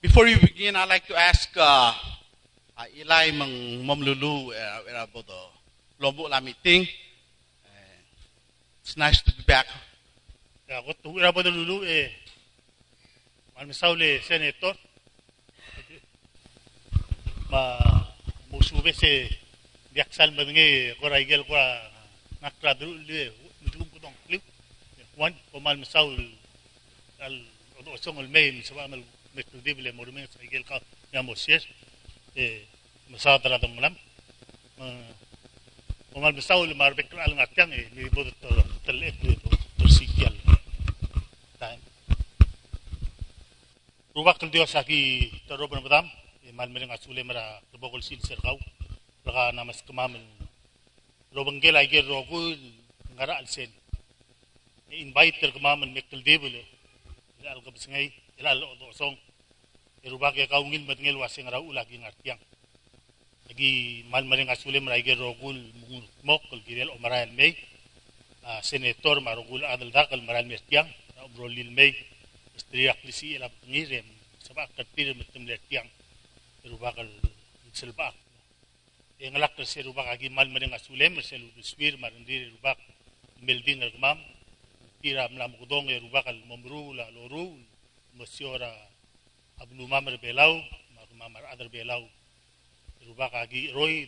Before we begin, I'd like to ask uh, uh, Eli Mang Mom Lulu uh, about the Lombok La meeting. Uh, it's nice to be back. Ya, ko tu ira bodo dulu eh. Misaule senator. Ma musube se diaksal madenge ko raigel ko nakra dulu le mudum ko dong kliu. Wan ko mal misaul al odo song al mail sa amal metudib le morumen sa raigel ka ya mosier eh masadra dum lam. Ko mal misaul mar bekal al ngatyang eh mi bodo to telet tersikial. time. Rubak tul Dios aki taroban badam mal mereng asule mara tabokol sil serkau laka namas kemamen robang gel aiger rogu ngara alsen invite ter kemamen mektel debule al kabsengai ilalo do song. Iruba ke kaungin batngel waseng rau lagi ngartiang lagi mal maring asule marai ge rogul mok kol girel omaral mei. Ah, senator marogul adal dakal maral mertiang obrolil mei. Istri aklisi ila ngirem sabak katir metem letiang irubak kal selbak engalak terse rubak agi mal mare ngasule merselu swir marandir rubak meldin ergmam tiram mlam gudong rubak al momru la lorul mesiora ablu mamar belau mamar adar belau. Rubak agi roy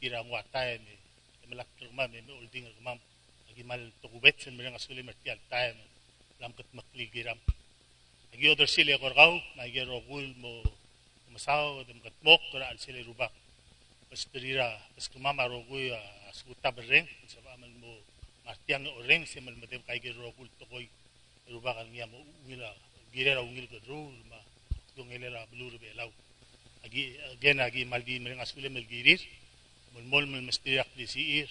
tira muatai me melak rgmam me olding rgmam agi mal tokubet sen mereng asulem tial taim lam kat makli giram. Agi other sile korgau na agi rogul mo masaw dem kat mok kora al sile rubak pas terira pas kemama rogul askuta bereng sabab amal mo martiang oreng se mal madem kai gi rogul tokoy rubak al ngia mo ungila girera ungil ko drul ma dongelela blur be law agi again agi maldi mereng asule mel girir. Mol mol mel mestiak di siir.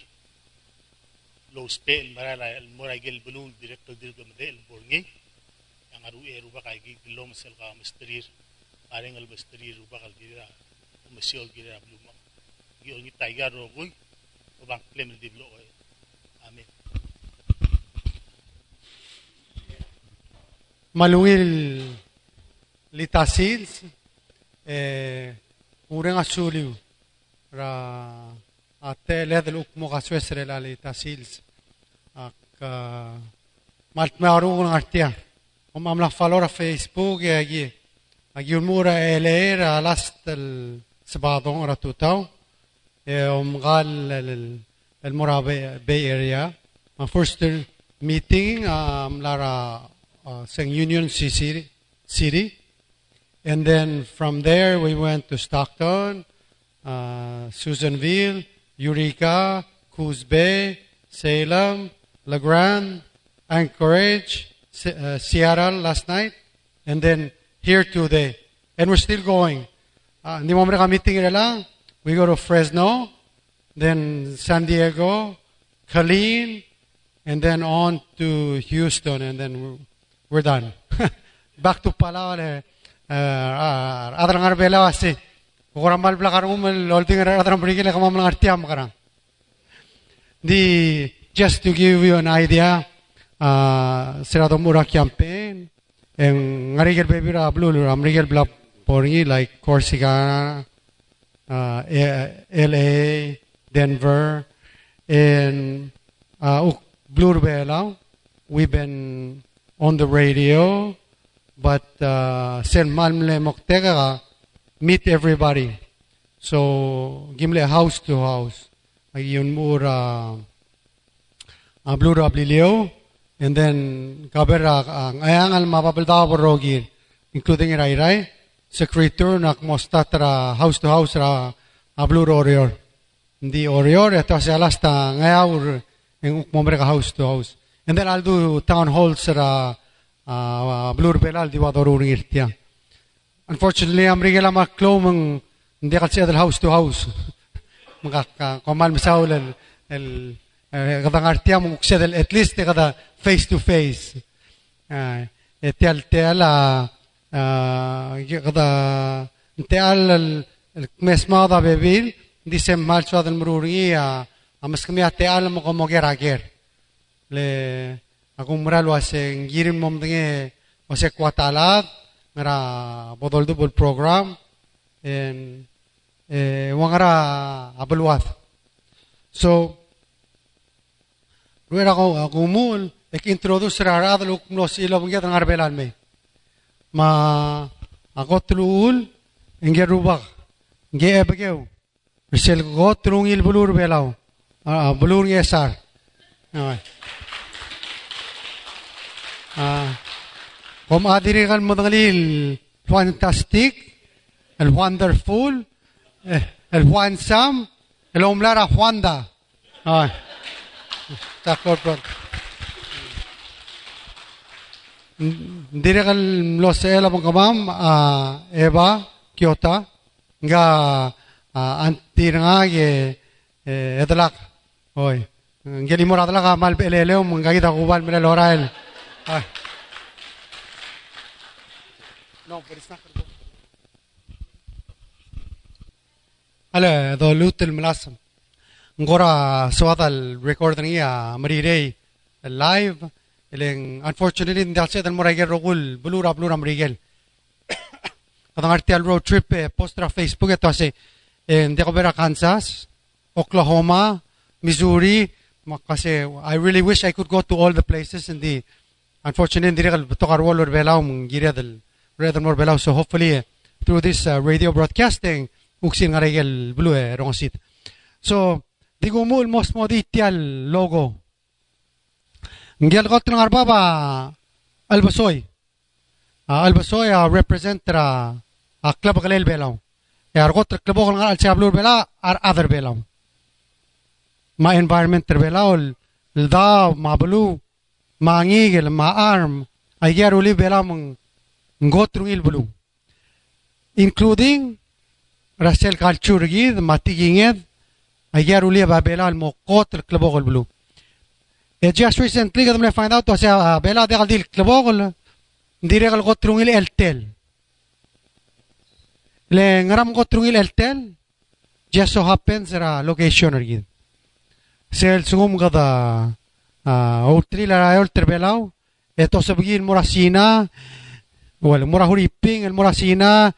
Lo spel marala el moragel belul directo dirga medel borngi. Yang aru e ruba kai gi lo mesel ka mestrir areng el mestrir ruba kal gira mesiol gira bluma gi ongi taiga ro gui o bang klem di blo amen malungil litasils eh ureng asuliu ra ate led luk mo kaswesre la litasils ak malt me aru ngartia om amla falora facebook e agi agi umura elera last el sabadon ra tutau e om gal el mora bay area. My first meeting um lara uh, Seng Union City, City. And then from there, we went to Stockton, uh, Susanville, Eureka, Coos Bay, Salem, La Grande, Anchorage, uh, Seattle last night, and then here today. And we're still going. Uh. We go to Fresno, then San Diego, Killeen, and then on to Houston, and then we're, done. Back to Palawan. Uh, adrang arbela wasi. Ukuran mal belakar umel lolting adrang berikil kamam artiam karang. The just to give you an idea, uh, sirado mura campaign, and ngarigel baby ra blue amrigel bla poringi like Corsica, uh, LA, Denver, and uh, Blue Bela. We've been on the radio, but uh, sen malmle meet everybody. So gimle house to house. Ayun mura uh, Blue Rablilio, and then kabera ang ayangal mapapalda rogi, including Rairai, secretary nak mostatra house to house ra a Blue Orior. Hindi Orior, ito sa alasta ngayaw yung ka house to house. And then I'll do town halls sa uh, Blue Belal di wadoruri irtia. Unfortunately, am rigela maklo mang hindi ka siya house to house. Mga kamal misaw el el kada ngartia mo siya at least kada face to face. Uh, etial tiala kada tial el mes mada bebil dice mal suad el mururi a amas kami tial mo como gerager. Le akong moral was girim mom dinge wase kwatalat ngara bodol dubul program and eh, wangara abulwath. So, Ruera ko kumul ek introduce ra ra lo no silo ngia ngar belan me. Ma ako tulul ngia rubak ngia ebegeu. Misel ko tulungil bulur belau. Ah bulur ngia sar. Ah. Ah. Kom adiri kan madangalil fantastic, el wonderful, eh, el handsome, el omlara Juanda. Ah. Takot po. Dire kal lo se la mong kamam a Eva Kyota nga antir nga ge edlak oy ngeli mora adlak mal peleleo mga kita kubal mele lorael ah. No but it's not Ala, do lutel melasam. ngora suada el recording ya marirei live. Eleng unfortunately hindi alse dan moragel rogul bulura bulura marigel kadang arti al road trip eh, postra facebook ito ase en de vera Kansas Oklahoma Missouri kasi I really wish I could go to all the places in the unfortunately hindi regal tokar wall or belaw mong gira del rather more so hopefully through this uh, radio broadcasting uksin nga regel blue eh, rongosit so mo mos mo di tial logo. Ngel got ng arbaba albasoy uh, albasoy uh, represent ra uh, club kalel belaw e argot club ko ngal chablo bela ar other belaw ma environment belaw da ma blu ma ngigel ma arm ay geruli bela mong ngotrungil blu including rasel culture gid matiginged ayer ulia ba bela al moqot el klebogol blu e just recently gadam le find out to sa bela de dil klebogol dire gal gotrungil el tel le ngaram gotrungil el tel just so happens ra location ergid sel sungum gada outri la olter belao eto sabgin morasina wal morahuri ping el morasina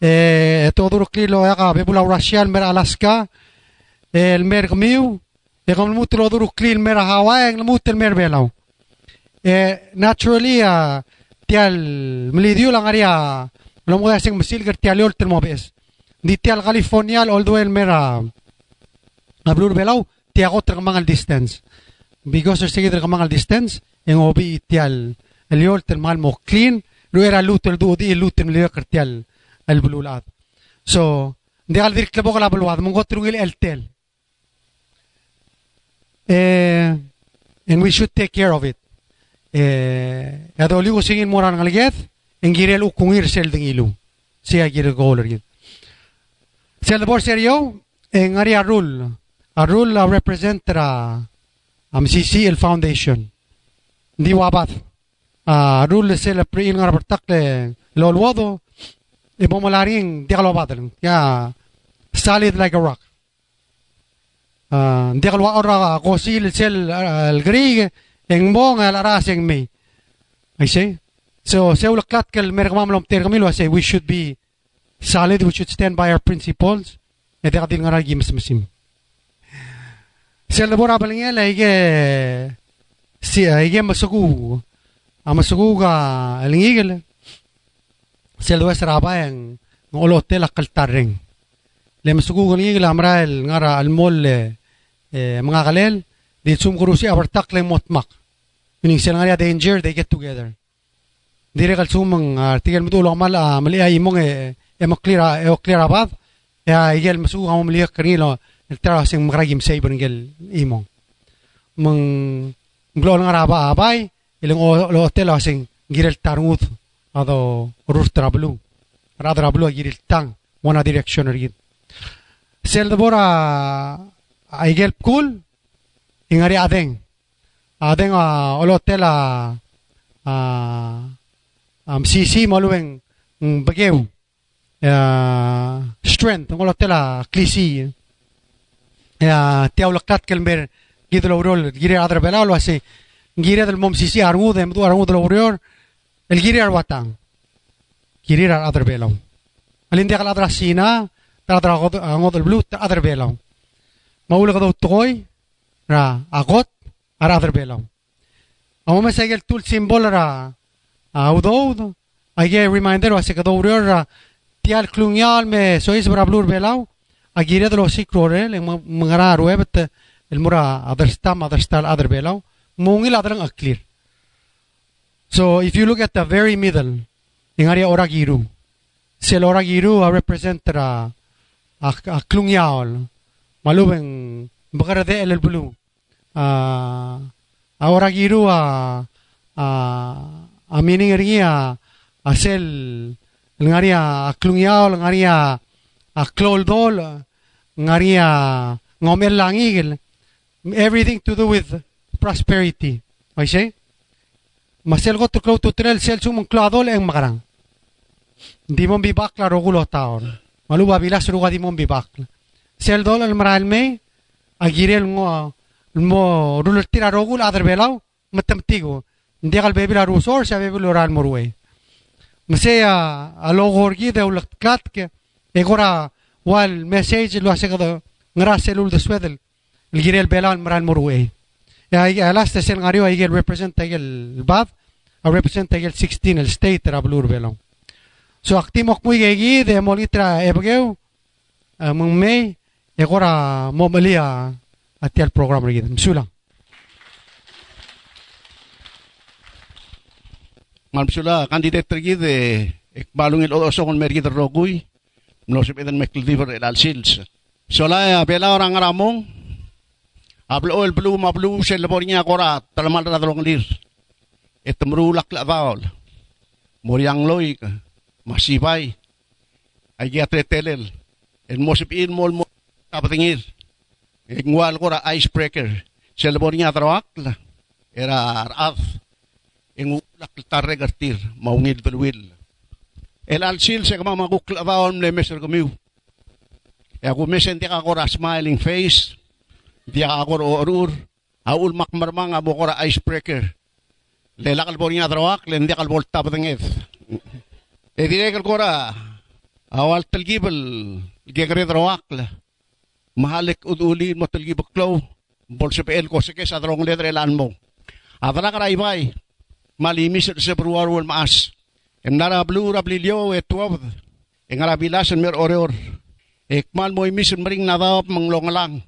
eh todo lo que lo haga bebula rasial mer alaska el mer gmiu e gam mut lo duru klil mer hawa e mut el mer belau e naturally a tial mlidiu lang aria lo mo sing mesil ger tial ol termo bes di tial california all do el mer a blur belau tia gotra mangal distance because er seguir mangal distance en obi tial el yol tel mal mo clean lo era lutel du di lutem le ger tial el blulad so de al dir klebo la blulad mo gotrungil el tel eh, and we should take care of it. Eh, ado ligo singin moran ngaliget, engirel ukungir sel ding ilu. Siya gir goler gid. Sel bor serio, en ari arul. Arul uh, represent ra am CC el foundation. Di wabat. Uh, arul sel pri in ngar bertak le lolwodo. E bomolaring di kalobadal. Ya solid like a rock. Hindi uh, kalwa ora ko sil sel al grig en bong al arasing me. I say. So se ula klat kel mer gamam lom ter kamilo I say we should be solid we should stand by our principles. E de kadil ngaral gims masim. Sel bora balingel ige si ige masugu. Amasugu ga alingigel. Sel wes rabayang ngolo tel akal tarring. Le masugu ngigel amra el ngara al mol mga kalel, di sum kurusi abartak lang motmak. Meaning sila nga danger, they get together. Di rin kalsum mga artikel mo tulong mal, mali ay imong e, e maklir, e maklir abad, e igel masu ka mo mali kanilo, el tara sing makragim sa ibon igel imong. Mang nglo nga raba abay, ilang lo hotel sing girel tarngut, ado rur trablu. Radra blu girel tang, one direction rigid. Sel bora aigel kul ingari adeng adeng a olotel a a am sisi malueng bageu strength ng olotel a klisi ya tiaw lakat kelmer gidlo urol gire adra belalo ase gire del mom sisi arngu dem du arngu del urol el gire arwatang Kirira other belaw. Alindi kal adra sina, tara angot el blue other belaw. Maula ka daw tukoy, ra akot, ar other belaw. Amo mesegel tul symbol ra audod, ay reminder wa se ka daw ra tial klungyal me sois bra blur los sikrore le mangara ruebet el mura other stam other stal other belaw, mungil adrang aklir. So if you look at the very middle, in area oragiru, sel oragiru represent ra a, a klungyaol, malubeng bakara de el blue. Uh, a oragiru a a a meaning ringi a a sel ngaria a klungyaol a kloldol ngaria ngomel langigel everything to do with prosperity. I say? Masel go to to trel sel sum kladol en magarang. Dimon bi bakla rogulo taon. Malu ba bilas ruga dimon bi bakla. Sel dol el maral me agirel ngo mo rulur tira rogul adar belau matem tigo. Ndigal bebi la rusor sa bebi loral morwe. Masaya a logorgi de ulak ke egora wal message lo hace kada ngara selul de swedel. El girel belau maral morwe. last sen ngario ay gel represent ay gel bad a represent ay gel 16 el state ra blur belong so aktimok muy gegi de molitra ebgeu mong may egora momalia ati al program ri msula Malpsula kandidat tergi de ekbalung el oso kon mergi de rogui nosip itan McLeaver ilal shields. Soalnya, bela orang ramong ablo oh, el blu ma blu se korat terlalu ra dolong lir. Etemrulak la baol. Moriang loik masibay. aja atretelel. El mosip in mol apa kapatingir. Ingwal kora icebreaker. Se lebornya trawakla. Era araf. Ingulak mau maungil belwil. El alsil se kama maguk la vaol le meser gumiu. Ya ku mesen tika kora smiling face dia akor orur aul makmarmang abo kora icebreaker. Le lakal bo niya drawak le ndi kalbol tapatengeth e dire kal kora awal talgibal gegre drawak la mahalik uduli mo talgibak klow bol sa pel ko sa kesa drong ledre lan mo adra kara ibay malimis sa bruwar wal maas emnara blu rablilyo etwab engara bilasan mer oreor ekmal mo imis mering nadap manglongalang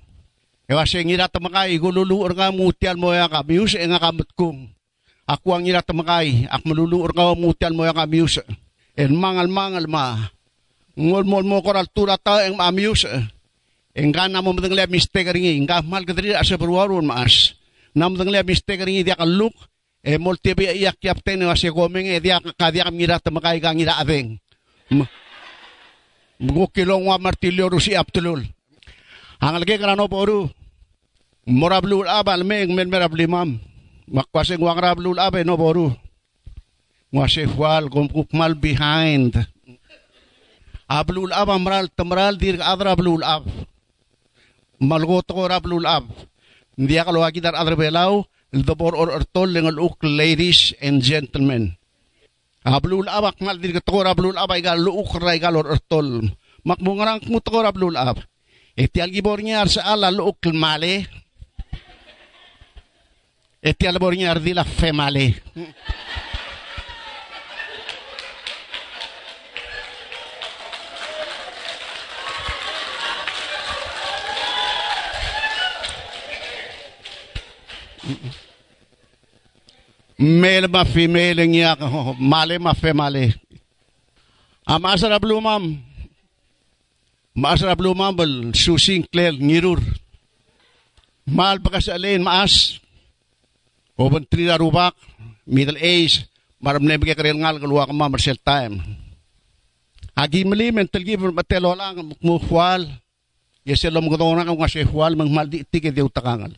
Ewa siya ngira tamakay, gululuur nga mutian mo ya kamius, e nga kamot kong. Ako ang ngira tamakay, ak maluluur nga mutian mo ya kamius. En mangal-mangal ma. Ngol-mol mo koral tura ta ang mamius. En ka na mo madang liya mistake ringi, nga mahal ka diri asa perwarun maas. Na madang liya mistake ringi, diya ka look, e molte be ia ki aptene wa segomeng e dia ka dia ngira temakai ga ngira aveng ngukilong wa martilio rusi aptulul angal ke grano poru morablul abal meng men merablimam makwase ngwa grablul abe no poru gom kup mal behind. Ablul ab amral tamral dir adraablul ab. Malgo ko rablul ab. Ndia kalau lagi dar adra belau الدبور اور ارتول لنغ الوك ladies and gentlemen ablu abak mal din kator ablu abay gal luuk ray gal or ارتول makmungarang mo takor ablu ab iti algibor niya sa ala luuk male iti albor niya di la fe male Male ma female niya male ma fe male. Amasa na blumam. Maas na blumambal, susing klel, ngirur. Mahal pa kasi alin, maas. Oban tri na rubak, middle age, maram na bigay karil ngal, kaluwa ka ma, Marcel time. Agi mali, mental give, matelo lang, mukmuhwal. Yes, alam ko na kung kasi hwal, mang maldi itik, hindi utakangal.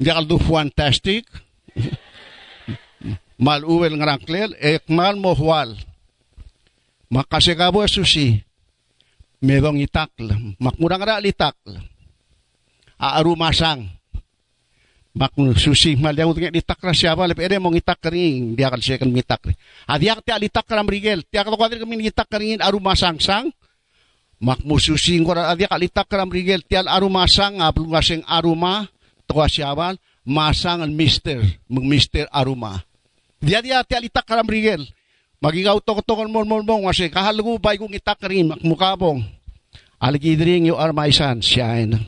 Hindi kaldo fantastic. mal uwel nga klel, ek mal mo hwal. Makasigabo susi, medong itakl, makmurang ra litakl, aaru masang, mak susi mal dia utung di takra siapa le. Pere mong itak kering. Dia kan siya kan mitak adia ti alitak kram rigel ti ka kwadir kami itak kering. Aru masang-sang mak mususi ngora. Adia kalitak kram rigel ti aru masang. Ablu ngaseng aruma to siapa masang al mister mong mister aruma. Dia dia ti alitak kram rigel. Magigaw to to mon mon mon wase kahalugo bay kong itak kering mak mukabong algidring you are my son shine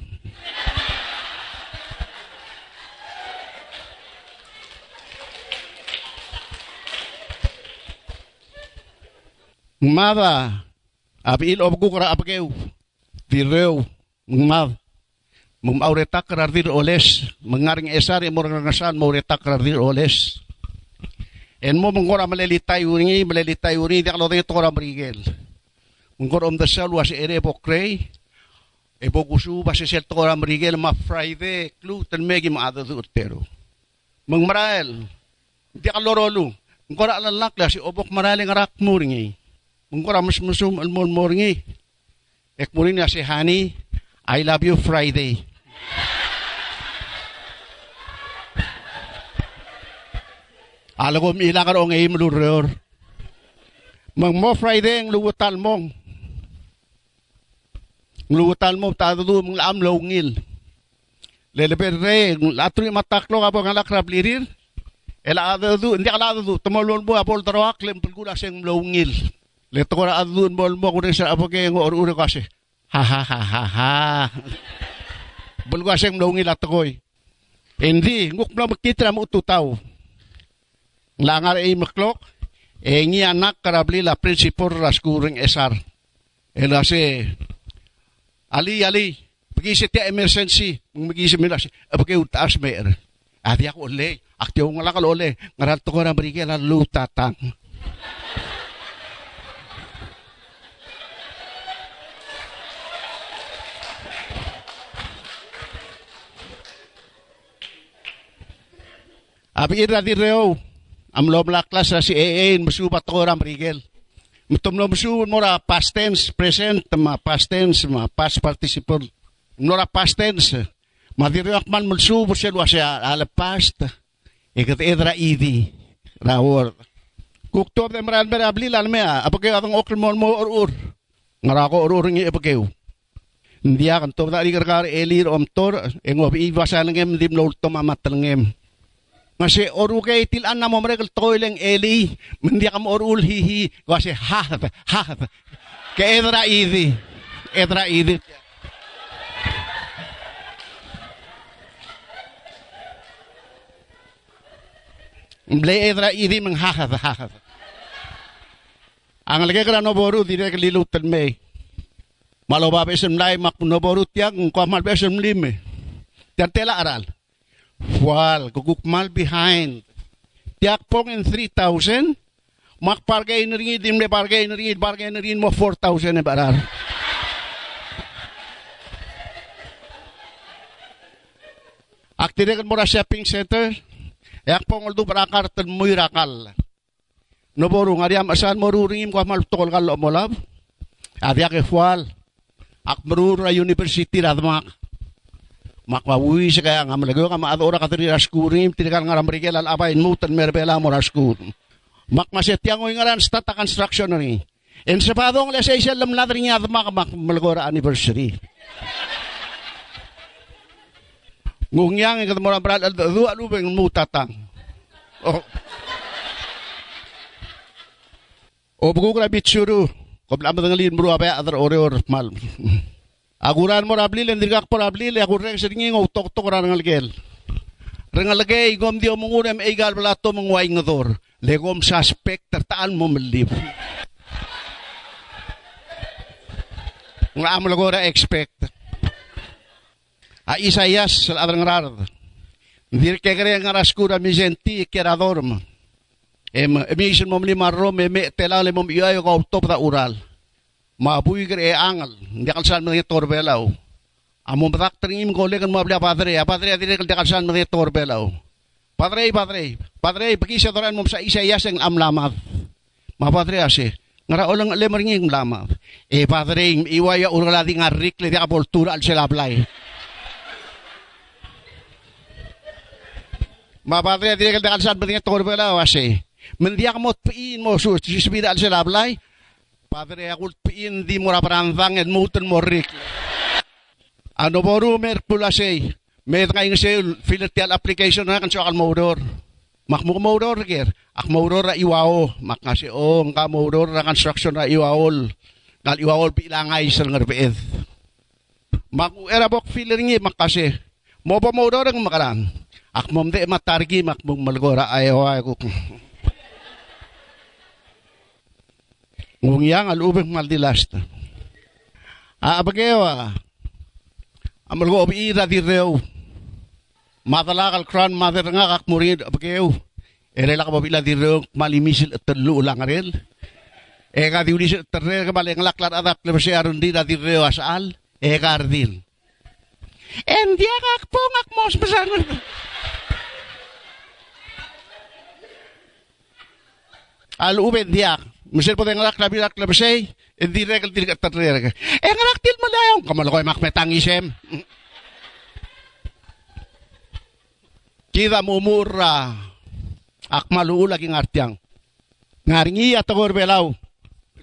Mada, abil ob kukra apakeu, direu, mad, Mum aureta karardir oles, mengaring esari mau retak karardir oles. En mo mengora melelitay uringi, melelitay uringi, dak di de tora brigel. Mengor om desa luas ere pokrei e bokusu basi sel tora brigel ma friday klu ten megi ma adadu utero. Mengmarael, dak lo rolu, mengor alalak la si obok marael ngarak muringi. el mon muringi, ek muringi Ekmurin asihani, I love you Friday. Ala ko mila ka rong ay maluryor. Mang mo Friday ang luwutal mong. Luwutal mo tado do mong laam lawngil. Leleper re, latro yung mataklo ka po ng lakrap lirir. Ela ada do, hindi ka lado do, tumalon mo apol tarawak, lempul ko na siyang lawngil. Leto ko na adun mo mo kung sa apo kaya ng or-uro kasi. Ha ha ha ha ha. Bulga siyang mlawngil at ako'y. Hindi, nguk na makita mo ututaw. Langar ay maklok, eh ngi anak karabli la prinsipor raskuring esar. Ela si, ali ali, si tia emergency, si mila si, apagay utaas mer. Adi ako uli, aktiyo nga lakal uli, ngaral to ko na marigel lutatang. Abi ira di reo. Am lo klas ra si EA masubat ko ram rigel. Mutum lo musu mora past tense, present, ma past tense, ma past participle. Mora past tense. Ma di reo man musu po siya siya ala past. Ikat edra idi. Ra word. Kukto de maran bera blilan mea. Apake atong okil mon mo or or. Ngara ko or or ngi apake. Hindi akan to da ikar elir om tor engob iwa sa langem dim lo to mamat Masi oruke tilan na mo merekel toileng eli. Mendi kam orul hihi. Kasi hahat hahat. Ke edra idi. Edra idi. Ble edra idi meng hahat hahat. Ang lagi kala noboru dire ke lilutan me. Malo ba besem lai mak noboru tiang ko mal besem lime. Tiang tela aral. Wal, gugukmal behind. Tiyak pong in 3,000. Mak pargay na rin, dimle pargay na rin, pargay na rin mo 4,000 na barar. Aktirekan mo ra shopping center. Yak pong uldo barakar tan muy rakal. No boru ngariam asan mo ruringim ko mal tokol kal mo lab. Adia ke fual. Ak merura university radmak makwawi sa kaya nga malagaw ka maadora ka tiri raskurim tinikan nga ramrigel al abayin mutan merbela mo raskur makmaset yang nga ran stata construction ni. En sabadong lesay siya lamladar niya mak mak malagora anniversary. Ngungyang nga mo brad al du alubeng mutatang oh. O bugu kra bitsuru kobla madangalin bro apa adar ore or mal Aguran mo rabli len dirgak po rabli le agureng seringi ngo tok tok ran ngalgel. Rengalagay gom dio mengurem egal belato mengwai ngedor. Legom suspek tertaan mo melib. Ngam lagora expect. A Isaias al adang rard. Dir ke kere ngaras kura mizenti kera dorm. Em emisen mom lima rom me telale mom iayo ka top da ural mabuy kere angal hindi kalsan mga torbelaw amo batak tringim gole kan mabla padre a padre adire kal kalsan mga torbelaw padre padre padre pagi sa doran mo sa isa yaseng amlamat ma padre ase ngara olang lemar nging lama e padre iwaya urala di ngarik le di apoltura al selablay Mapadre dire kal dakal sad bedinga tokor bela wase. Mendiak mo piin mo su sibida al selablay. Padre akul piin di mura parandang en muten morik. Ano boru mer pulasay. Med ngay ngase filatial application na kan sa akal motor. Mak mo motor ger. Ak motor ra iwao. Mak ngase o nga motor ra construction ra iwaol. Ngal iwaol bilangay sa ngarbeed. Mak era bok filler ngi makase. Mo pa motor ang makaran. Ak mom de matargi mak mong malgora ayaw ayaw. Ngung yang al ubeng maldilasta. Ah, bagewa. Amal ko obi ira di reo. Matalakal kran mother nga kak murid bagew. Ere la ka babila di reo malimisil at telu ulang arel. E ka di ulis terre ka baleng laklar adak lebse arun di di reo asal. E ka ardil. En dia kak pongak mos pesan. Al uben diak. Misal po tengah labi lak labi say, hindi regal diri ka tatrere ka. Eh ngarak til mo layong kamalo ko makmetang isem. Kita mumura akmalu lagi ngartiang. Ngaringi at ako belaw.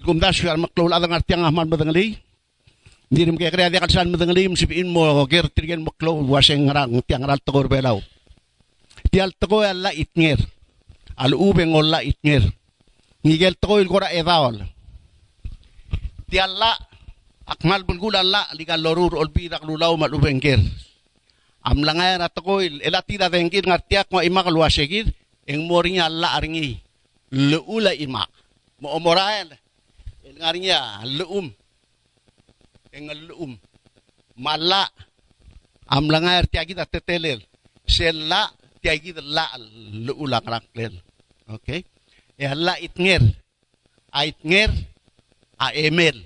Kumdas siya maklul adang ngartiang ahman madangali. Hindi rin kaya kaya di kalsan madangali msipiin mo ger tirgen maklul waseng ngarang tiang ral tagor belaw. Tial tago ala itnger. Al ubeng olla itnger. Ngigel toil kora edawal ti alla akmal bulgula alla liga lorur olbira lulaw malubengker am langay na toil elati da dengkir ngartiak mo imak luasegir eng morinya alla aringi leula imak. Mo omorael el ngarinya leum eng leum mala am langay tiagi da tetelel. Sella tiagi da la leula karakler okay e hala itnger a itnger a emel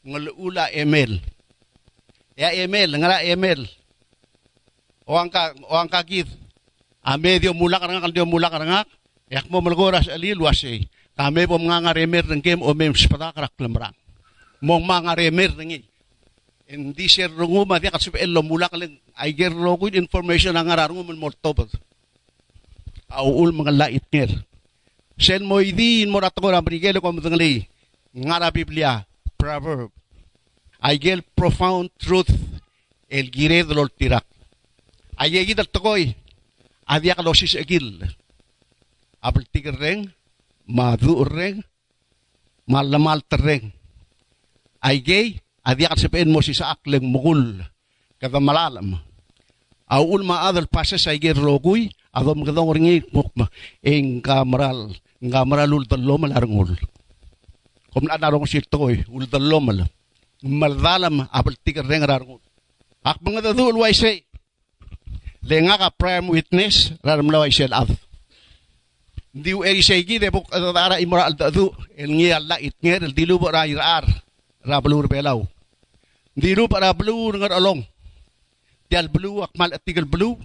ngulula emel ya emel ngara emel o angka o angka git. A medio mulak nga kaldio mulak nga yak mo malgoras alil wase kami po mga ngaremer ng game o mem spatakrak lamrang mong mga remer ng hindi siya rungo ma dia kasip elo mulak lang ay ger rogo information ang ngararungo mo mortobot au ul mga lait nger sen moidin morat ko ramrigel ko mutengli ngara biblia proverb. Aigel profound truth. El gired lol tirak. Ayegi dal tokoy adiak losis egil. Apel tigreng madureng malamal tereng. Aigay adiak sepen mo si sa akleng mugul. Kada malalam aul ma adal pases aigay roguy adom gadong ringi mukma. En kamral nga ul dallo malarngul kom na narong sito koy ul dallo mal maldalam apal tikar reng rarngul ak mga dadul way say lenga ka prime witness raram laway sel af diu eri say gi de buk adara imora al dadu el ngi alla it nger el dilu bo ra irar ra blur belaw dilu para blur ngar along. Dial blue akmal atigal blue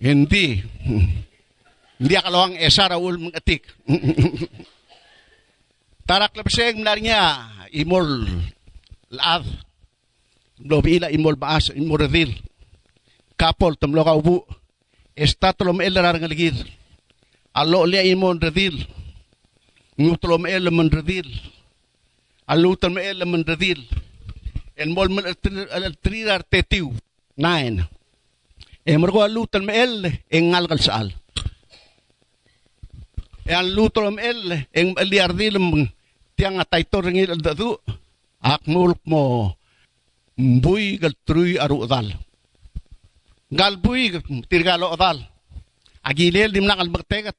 hindi Hindi ang esara ul mengetik. Tarak lebseng melarinya imol laad. Lobi ila imol baas imol redil. Kapol temlo kaubu. Estatolom elerar ngeligir. Alo lia imol redil. Ngutolom elemen redil. Alutan me elemen redil. Enmol men trirar tetiu. nain, Emrgo eh, alutan me el eh, engal kalsal. E an lutolom el eng liardilem tiang atay toreng il dadu. Ak mulk mo mbui gal trui aru dal gal bui tirgalo dal agilel dim nakal bagtegat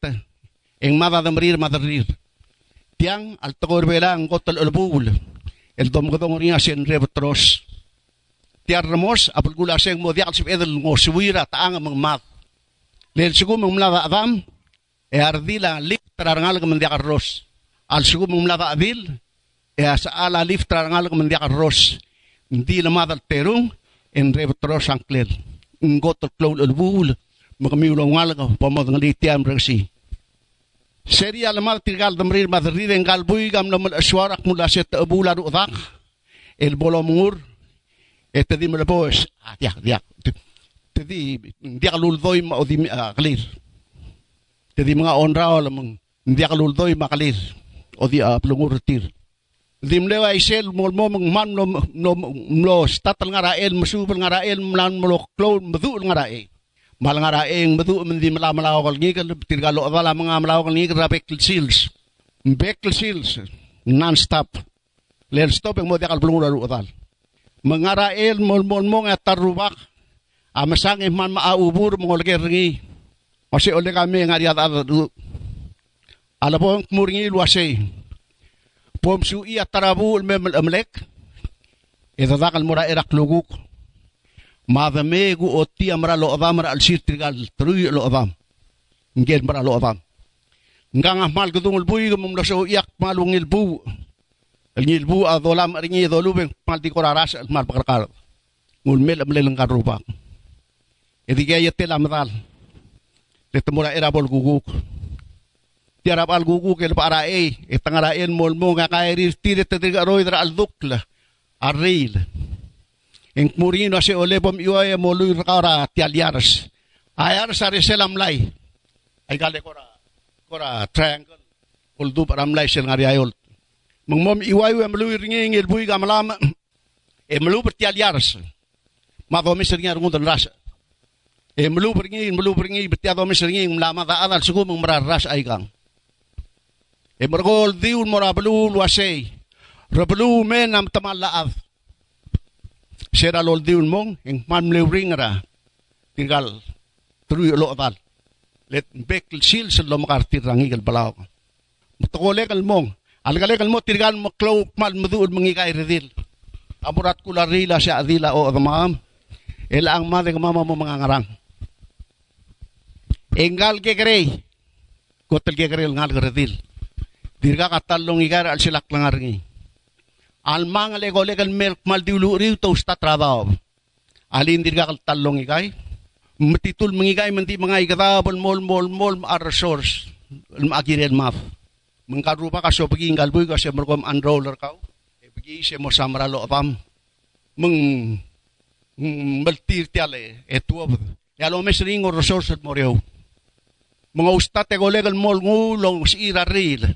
eng mada damrir madarir tiang al tokor bela ang gotol ulbul el dom godong ringa sen rebotros tiar ramos apul gula seng mo diak sip edel ngo suwira taang mang mat. Lel sugu mang mlada adam e ardila lip trarangal ko mandiak arroz. Al sugo mong mlaka adil, e sa ala lip trarangal ko mandiak arroz. Hindi na madal terong, en rebotros ang clear. Ngotol klol ulbul, makamiulong ngal ko, pamadang litiam rangsi. Seri alamal tirgal damrir madrid en galbuy gam namal aswarak mula set abula rudak. El bolo mungur. Ete di malabos. Ah, diak, diak. Jadi, hindi kaluldoy ma o di uh, clear. Jadi mga onra o lamang, hindi kaluldoy makalir. O di uh, plungurtir. Di mlewa isel mo mo mang man no no no statal nga rael masubal nga rael mlan mo klo madu nga rae. Mal nga rae madu mendi mala mala ko ngi kal tirgalo wala mga mala ko ngi rabek seals. Bekl seals non stop. Len stop mo di kal plungur utal. Mga rael mo mo mo nga tarubak. Amasang iman maaubur mo lagi ringi. Kasi ole kami nga riat adu. Ala po muringi luwasay pom su iya tarabu mem amlek ida dakal mura irak luguk. Madha megu o ti amra lo adam al sirtrigal trui lo adam ngel mara lo adam ngang amal gudung bui gum lo so iyak malung ilbu ngil bu. Adolam ringi dolu beng mal di koraras mal pakar ngul mel amlel ngar rubak edi gaya tel amdal letemura era bol guguk tiarap al gugu ke para e itangarain mol mo nga kairi tire tetiga roy dra al dukla aril en murino se ole bom iwa e molu kara tialiaras ayar sare selam lai. Ay gale kora kora triangle. Ul du param lai sel ngari ayol. Mong mom iwa iwa melu ringi ngil bui gamalam e melu bertialiaras ma do miseringa rungun ras e melu beringi melu beringi betiado miseringi mlama da adal sugu mong mararas ay gang E margol diul mora belu luasay. Rabelu men am tamal laaf. Sera lol diul mong ing man ring ra. Tinggal tru lo tal. Let bek sil sa lo makartir rangi kal balaw. Mutakole kal mong. Algale kal mo tirgan mo klaw mal maduul mangi kay redil. Amurat kula rila sa adila o adamam. Ila ang made mama mo mga ngarang. Engal ke kerei. Kotel ke kerei ngal gerdil. Dirga katalong igar al silak langarngi. Almang le gole kal mel mal diulu riu to usta trabaho. Alin dirga katalong igay. Metitul mengigay menti mengai gadabol mol mol mol ar resource. Makirin maaf. Mengkarupa kasyo pagi inggal bui kasih merkom unroller kau. E sih mau samra lo apam. Meng meltir tiale etuab. Ya lo mes ringo resource moreu. Mga ustate go legal mol ngulong si ira ril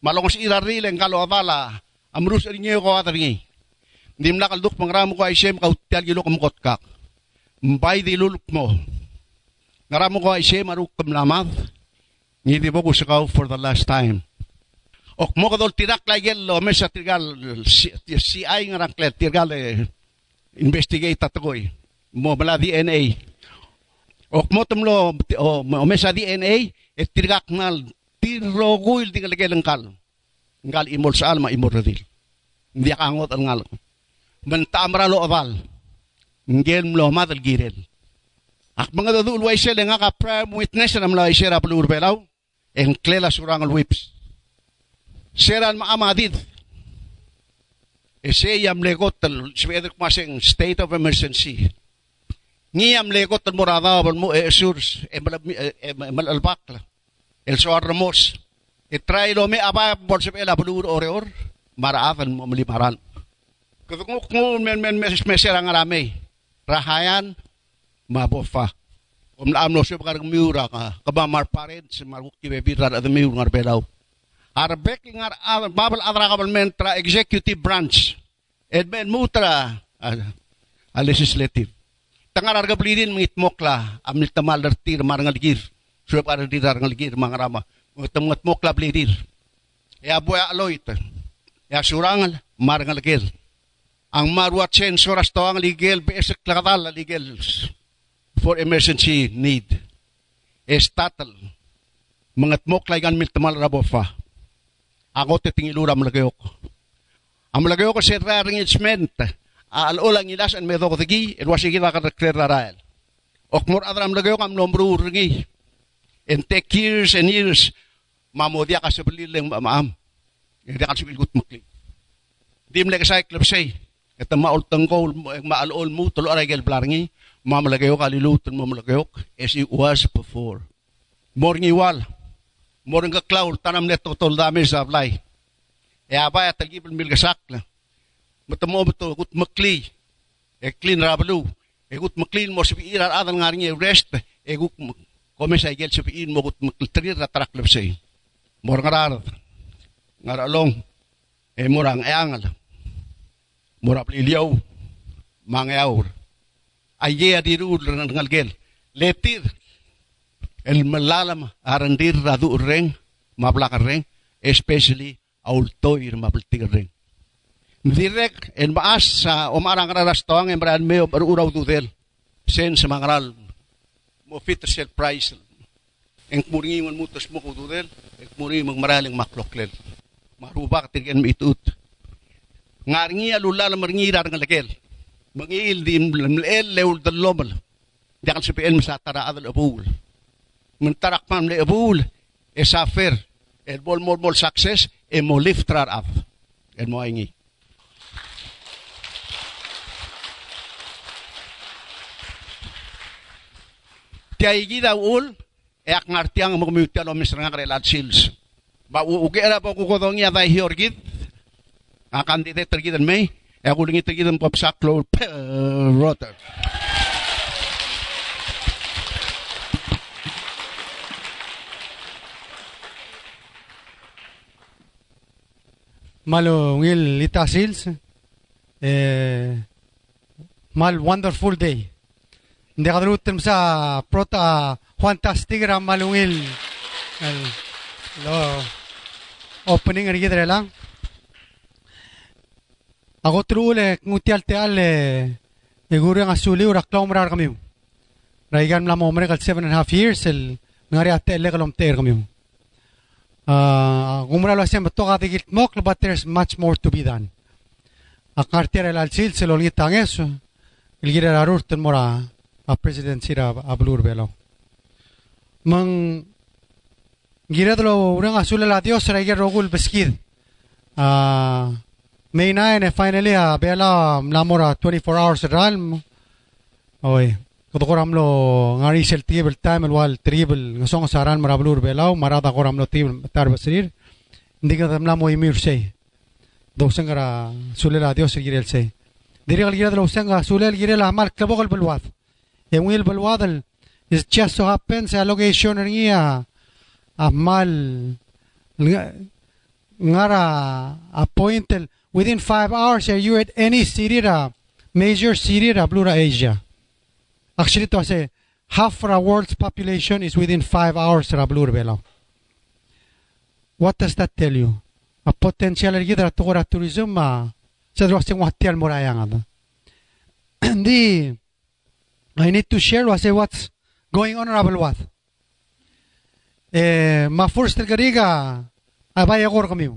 malong si iraril ang kalo avala amrus rin niyo ko ataringi ndim na kalduk pangramo ko ay siyem kautial gilo kumukot kak mbay di luluk mo. Ngaramo ko ay siyem aruk kamlamad ngiti po sa for the last time. Ok mo kadol tirak lagel lo mesa tirgal si, ay ngarang klet tirgal eh, investigate tatagoy mo bala DNA ok mo tumlo o mesa DNA et tirgak nal tirlo guil di kalagay kal. Ngal imol sa alma imol radil hindi akangot ang ngal. Man tamra lo aval ngel mlo madal girel. Ak mga dadul way sel nga ka prime witness na mla isera pelur belaw en klela surang al whips. Seran maamadid ese yam legot tal sibedek maseng state of emergency ngiyam legot tal morada bal mo e surs e mal albak el soar ramos itray lo me apa por se pela bulur ore or. Maraafan mo malimaran kung kung men men mes mesera ngarame rahayan mabofa om na amno se bakar miura ka kaba mar parents maruk ki bebira at miur ngar belaw arbek ngar babal adra kabal men tra executive branch. Ed men mutra a legislative Tengar harga belirin mengitmok lah. Amil temal derti remar ngeligir Sudah pada di darangal gir mangarama. Mengitmok lah belirir. Ya buaya aloit. Ya surangal marangal ngeligir Ang marwa chen as toang ligel besek lakadal ligel for emergency need. Estatal. Mengitmok lah ikan mil temal rabofa. Ako titingilura malagayok. Ang malagayok ko si raring aalolang ilas an medo ko tigi ilwasi kita ka rael okmor adram lagayok am nombro ringi and take years and years mamodia ka sa belilang maam hindi ka sa ilgut makli di mo sa club say ito maultang ko maalol mo tulo aray gel blarngi mamalagayok alilutan mamalagayok as it was before. Morning wal. Morning ka cloud tanam net totol dami sa fly e apa ya tagi mil gasak la matamobato gut makli e clean rabalu. E gut maklin mo sipi irar adan rest e gut komes ay gel sipi in mo gut makltrir ratrak lepsei mor ngarar ngaralong e morang e angal. Morap liliaw mangayaur aye adirul ngal gel. Letir. El malalam arandir radu reng mablakar reng especially aultoir mabltir reng. Direk en maas sa umarang raras toang en brand meo beruraw dudel. Sen sa mangaral mo fit set price. En kmuringi man mutas mo kududel, en kmuringi mang maraling makloklel. Marubak tirgen mitut. Ngaringi alula la maringi rar ngalakel. Mangil di mlel leul dalomal. Dakal sa PN sa tara adal abul. Mentarak pam le abul. Esafer. El bol mol mol success. E mo lift rar up. El mo ingi. Tiay gida ul ek ngartiang mo kumute lo misra nga relat sils ba uge era po kukodong ya dai hiorgit akan di tergidan may e kulingi tergidan pop saklo rotor Malo ngil lita sils. Eh, mal wonderful day. Hindi ka dalutem sa prota fantastic ra malungil. El, lo, opening ri gidre lang. Ako trule ngutial te ale e guru nga suli ura klom rar kami. Raigan mla mo kal seven and a half years el ngari ate ele kalom ter kami. Uh, gumra lo sem to ka tigit mok but there's much more to be done. Akartera el alcil se lo litan eso. Il gira la rurten mora a president sira ablur belo. Mang gira lo urang asul la dios ra gira rogul beskid. Ah May 9 e finally a bela mlamora 24 hours ral. Oy. Kudo koram lo ngari sel table time wal tribal ngasong saran marablur belaw marada koram lo table tar basrir. Hindi ka mlamo imir say. دوسن غرا سوللا ديوس gira el say. Diri gal gira lo senga sulel gira la mal klabo gal belwad. E wil belwad is just so happens a location ngia a mal ngara appointed within five hours are you at any city ra major city ra blura Asia. Actually to say half of the world's population is within five hours ra blur belaw. What does that tell you? A potential gidra tugura tourism ma sa drosting watial morayang Di I need to share was what's going on in what. Eh, ma first gariga abay agor kami.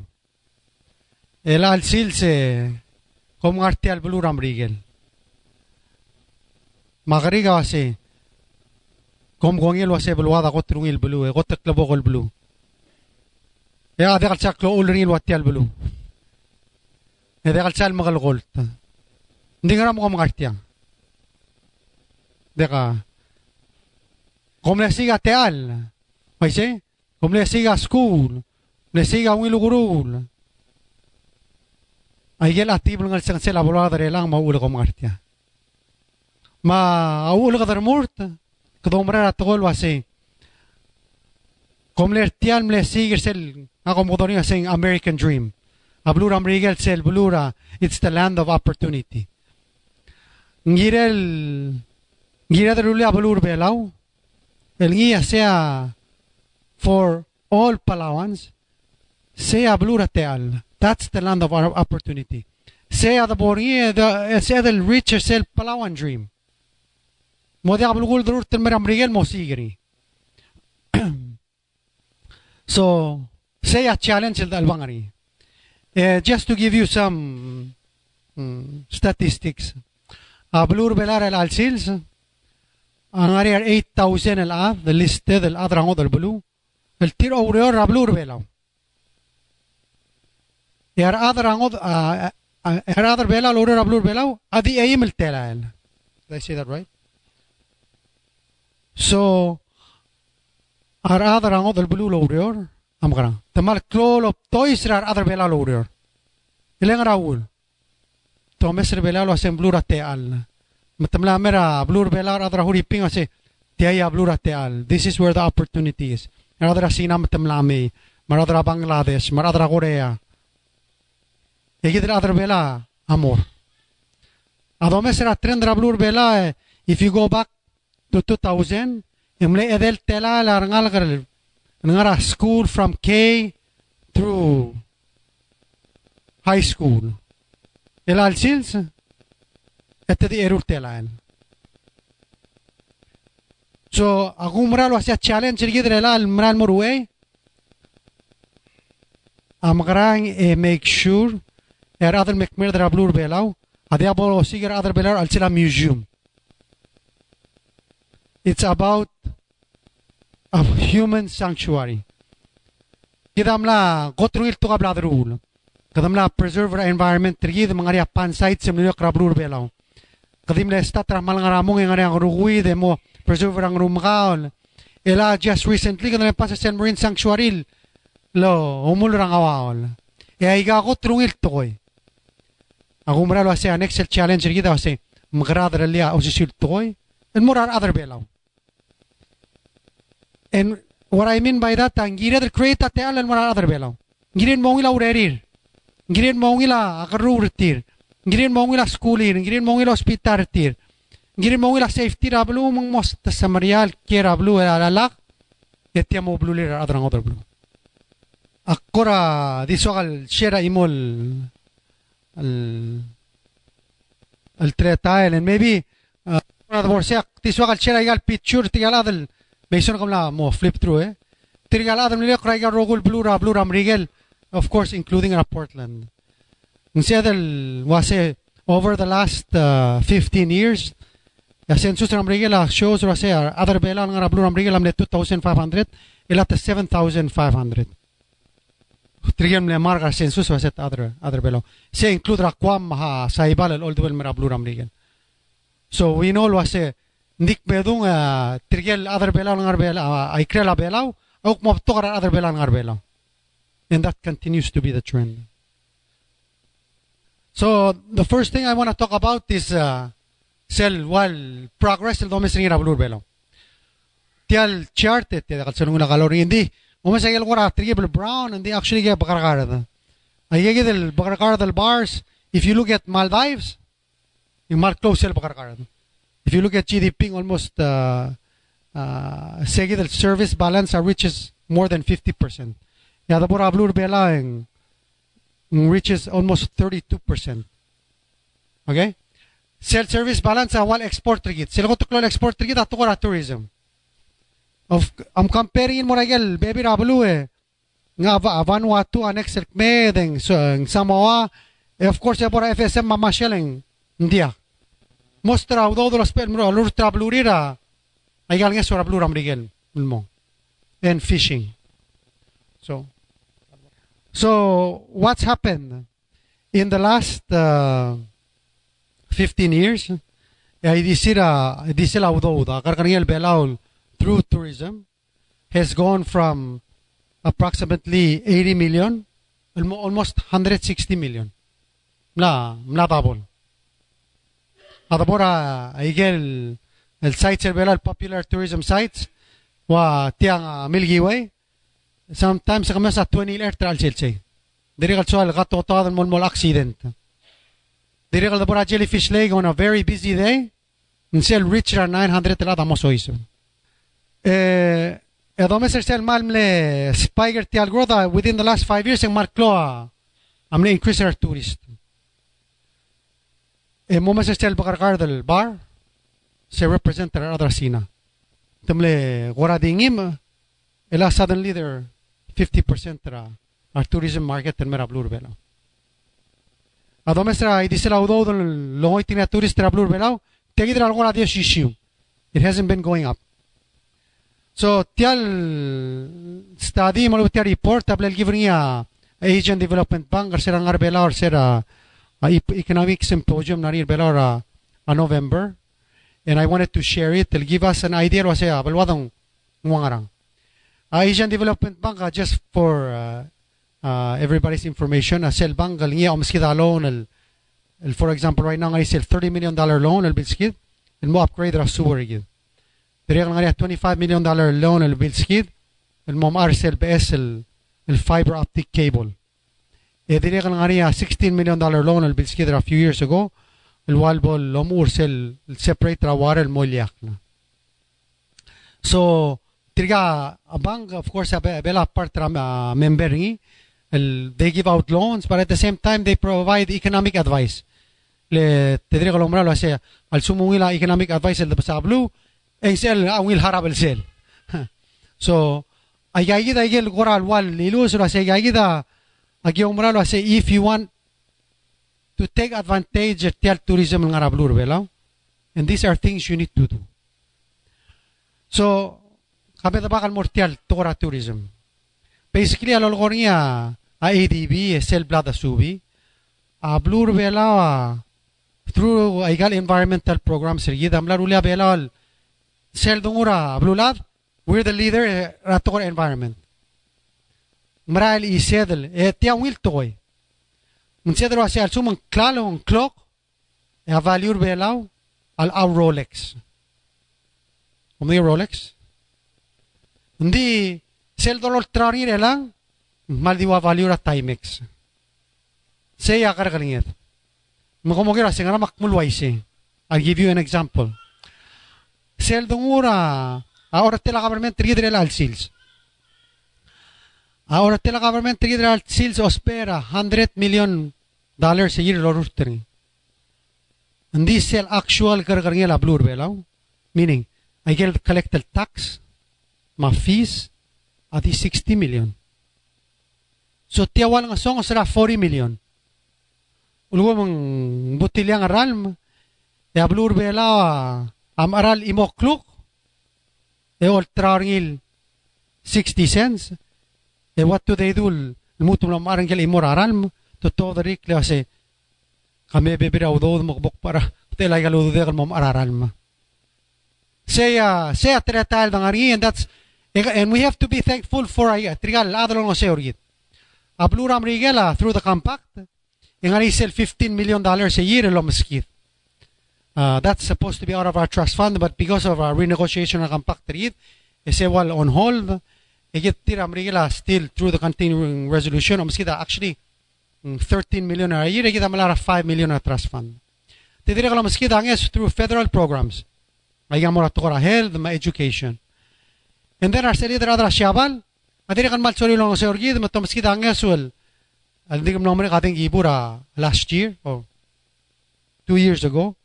El al silse kom ngarte al bluram rigel. Magariga wase kom gongil wase belwada gotrungil blu e eh, gotek labogol blu. Ya eh, ah, de gal saklo ulringil wati al blu. E eh, de gal sal magal golt. Ndingaram kom ngartiang. Deka. Kom le siga teal. Oise? Kom le siga school. Le siga un ilugurul. Ay gel atib ngal sang sela bola dare lang ma ul kom ngartia. Ma aul gadar murt. Kdomra atgol wase. Kom le tial mle sigir sel ako modoni sing American dream. Ablura amrigel sel blura. It's the land of opportunity. Ngirel Gira abalur belau. El guía sea for all Palawans. Sea blura teal. That's the land of our opportunity. Sea the borie the sea the richer sel Palawan dream. So say a challenge el albangari. Uh, just to give you some um, statistics. Ablur belar el alsils. Her اري 8000 الآن the list الأدرى هذا البلو التير أو ريور رابلور بيلاو her أدرى هذا her أدرى بيلا لور رابلور بيلاو أدي أي ملتلا هل ان I say that right? So her أدرى هذا البلو لور ريور أمغرا تمال كلولو تويسر her أدرى بيلا لور ريور إلين راول تومسر بيلا لو أسمبلورا تي ألنا Matamla mera blur belar adra huri ping ase tiaya blur teal. This is where the opportunity is. Maradra Sina matamla me. Maradra Bangladesh. Maradra Korea. Egidra adra bela amor. Adome sera trendra blur bela if you go back to 2000 imle edel tela la ngal gar ngara school from K through high school. Elal sils ettedi erur telaan. So aku mral wasya challenge rigid elal mral morue. Amgrang e make sure er other mekmer dra blur belau. Adi abo siger other belar alchila museum. It's about a human sanctuary. Kidamla gotrungil to kabladrul. Kadamla preserve the environment trigid mangaria pan semnyo krablur belau. Kadim le statra malangaramong ngari ang rugui de mo preserve ang rumkaon. Ela just recently kadam pa sa San Marine Sanctuary lo umul rang awal. E aiga ko trungil to koy. Ako mralo ase an Excel challenge rigida ase magradra lia o sisil to koy. And more are other belau. And what I mean by that, ang gira der create at alan mara other belau. Girin mo ngila urerir. Girin mo ngila akarurtir. Girin mo ngila schoolir. Girin mo ngila hospitaltir. Girin mo ngila safety rablu mong mos ta samarial kira blu alalak. Etia mo blu lir adrang other blu. Akkora diso kal shera imol al al tretail and maybe uh, one of the more siak diso kal shera igal picture tigal adal Based on kamla mo flip through eh. Tirgal adam nila kray ga rogul blura blura mrigel of course including in Portland. Ng Seattle wase over the last uh, 15 years ya census ram rigel ah, shows wase other bela nga blura mrigel amle 2500 ila 7500. Trigem le marga census wase other other belo. Se include rakwam ha saibal el old well mera blura mrigel. So we know wase ndik bedung uh, tirgel other belaw ngar belaw uh, ay krela belaw ok mo to other belaw ngar belaw and that continues to be the trend so the first thing i want to talk about is uh, sel wal progress el domes ngira blur belaw tial chart sa nunguna kalor hindi mo sa gel gora tirgel brown and they actually get da. Ay gel del bakar del bars if you look at maldives yung mark close sel bakar if you look at GDP, almost uh, uh, sige the service balance reaches more than 50%. Yeah, the Bora Blue Bela reaches almost 32%. Okay? Sell service balance wal export rigid. Sila ko export rigid ato ko tourism. Of I'm comparing mo ragel baby rablu eh. Nga Vanuatu annex me deng so Samoa eh, of course ya bora FSM mama shelling. India mostra udo los pel mro lur tra blurira ay gal ngesora blura mrigel and fishing so so what's happened? In the last uh, 15 years disila udo udo karkaniel belaul through tourism has gone from approximately 80 million almost 160 million. Mla mla double. Adabora igel el el popular tourism sites wa tiang Milky Way sometimes kami sa 20 air trail chilche diri kal soal gato to mol mol accident. Diri kal dabora jellyfish lake on a very busy day nsel reach 900 tela damos oiso eh Edome ser sel malmle spiger tial groda within the last five years en markloa amne increase our tourist. Mo mas estel bakar del bar se represent our other sina temle gora dingim ela suddenly there 50% tra our tourism market en mera blur bela adomestra idisela udo don loy tina tourist tra blur bela tegidra algora dia shishiu it hasn't been going up. So tial study malu tial report tabel givria Asian Development Bank or sera ngarbela or sera uh, economic symposium narir belara a November. And I wanted to share it. To give us an idea wa saya balwadong nguangarang uh, Asian Development Bank, uh, just for uh, everybody's information, Shell Bank, loan, for example, right now, I sell $30 million loan, al bilskid, and mo upgrade ra sewer gid. Diri nga nga $25 million loan, al bilskid, and mo arsel PS, fiber optic cable. Eh, there are $16 million loan, al bilskid a few years ago, al walbo lom separate water. So, Triga abang, of course, a bela part uh, member ni. They give out loans, but at the same time, they provide economic advice. Lo mralo ase al sumo wila economic advice sel ang wil harab el sel. So ayagida igel goral wal lilu so ase ayagida agi umralo ase if you want to take advantage of tel tourism ng arablur bela and these are things you need to do. So kami bakal mortial tora tourism. Basically al olgoria a ADB sel blada subi a blur bela through igal environmental programs sergi damla rulia bela al sel dungura blulad we're the leader at tora environment. Mrail i sedel e tia wil toy. Mun sedel wasi al suman klalo un clock e a value bela al au Rolex. Om Rolex? Hindi sel dollar trani lang maldiwa value ra timex. Say akar kalingit. Makumukira singa makmulway si. I'll give you an example. Sel dungura ahora te la government trigger al sales. Ahora te la government trigger al sales ospera 100 million dollars a year lo rustri. Hindi sel actual karkarngela blur belaw. Meaning, I get collect the tax, my fees at the 60 million. So tiawal nga song sara 40 million. Ulwo mang butilyang aral e ablur bela am aral imokluk e ol trarngil 60 cents. E what do they do? Mutum lang marangil imor aral to to the rik le ase kami bebira udo mo bok para telay galudo de kalmom araral ma. Say uh, say atretal dangari and that's and we have to be thankful for uh, trigal adalo no seorgit. Abluram rigela through the compact. Ingari sell 15 million dollars a year lo meskit. Uh, that's supposed to be out of our trust fund, but because of our renegotiation of compact read, is well on hold. Igit tiram still through the continuing resolution. Meskita actually 13 million a year. Igit amalara 5 million a trust fund. Tidira kala meskita anges through federal programs. Ayang mora tukara health, education. And then our seri dara dara siabal. Adira kan mal sori long se orgid matom meskita anges well. Hindi kam nomre kating ibura last year or two years ago.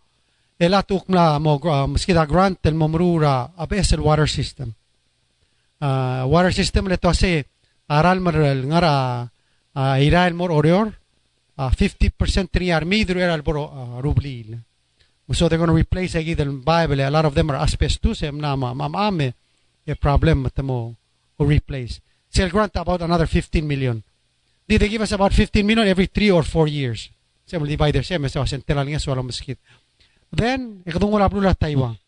Ela tukmla mo uh, meskita grant el momrura abes el water system. Uh, water system leto ase aral mar ngara uh, uh, 50% tri armi dru era uh. So they're going to replace again the Bible. A lot of them are mamame a problem tamo or replace. Sale grant about another 15 million. Did they give us about 15 million every three or four years? Sa mo may sa swallow maskit. Then, ikadungol ablo la Taiwan.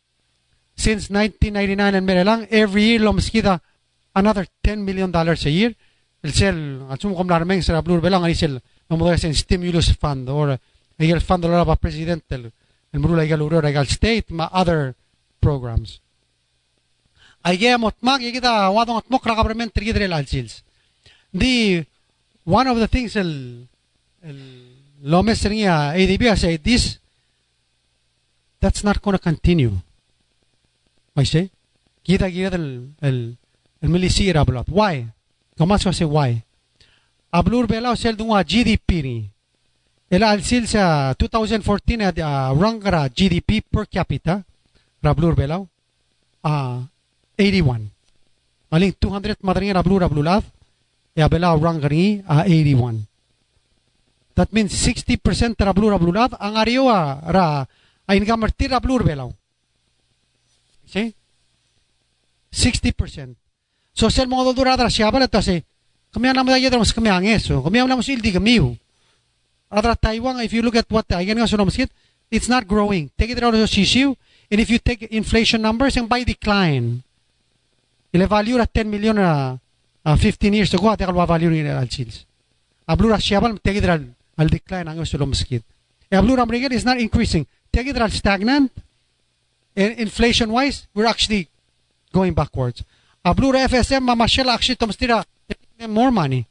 Since 1999 and merelang, every year lo maskita another 10 million dollars a year. El sel, at sumukom larmeng sa ablo belang, ani sel, mamuda sa stimulus fund or ay fund la ba president el el murula igal uror igal state ma other programs. Ay mot mag kita wadong at mok government trigidre al sils. The one of the things el el lomes niya ADB say this that's not going to continue. I say kita kita el el el milisira blot. Why? Kamas ko say why? Ablur bela sel dunga GDP ni. Ela alsil sa 2014 at uh, rangara GDP per capita rablur belaw uh, 81. Aling 200 madring rablur rablulav e abela rangari uh, 81. That means 60% rablur rablulav ang ariyo ra ay nagamartir rablur belaw. See? 60%. So sel mo durada siya bala tase kami naman tayo dito mas kami ang eso. Kami naman mas ildi kami. Other Taiwan, if you look at what again it's not growing. Take it out of the issue, and if you take inflation numbers and by decline, il value at 10 million uh, uh, 15 years ago, at kalwa value ni al chils. Ablura siyabal, take it al, decline ang usulong maskit. E ablura amrigal is not increasing. Take it al stagnant, inflation wise, we're actually going backwards. Ablura FSM mamashela actually tomstira more money.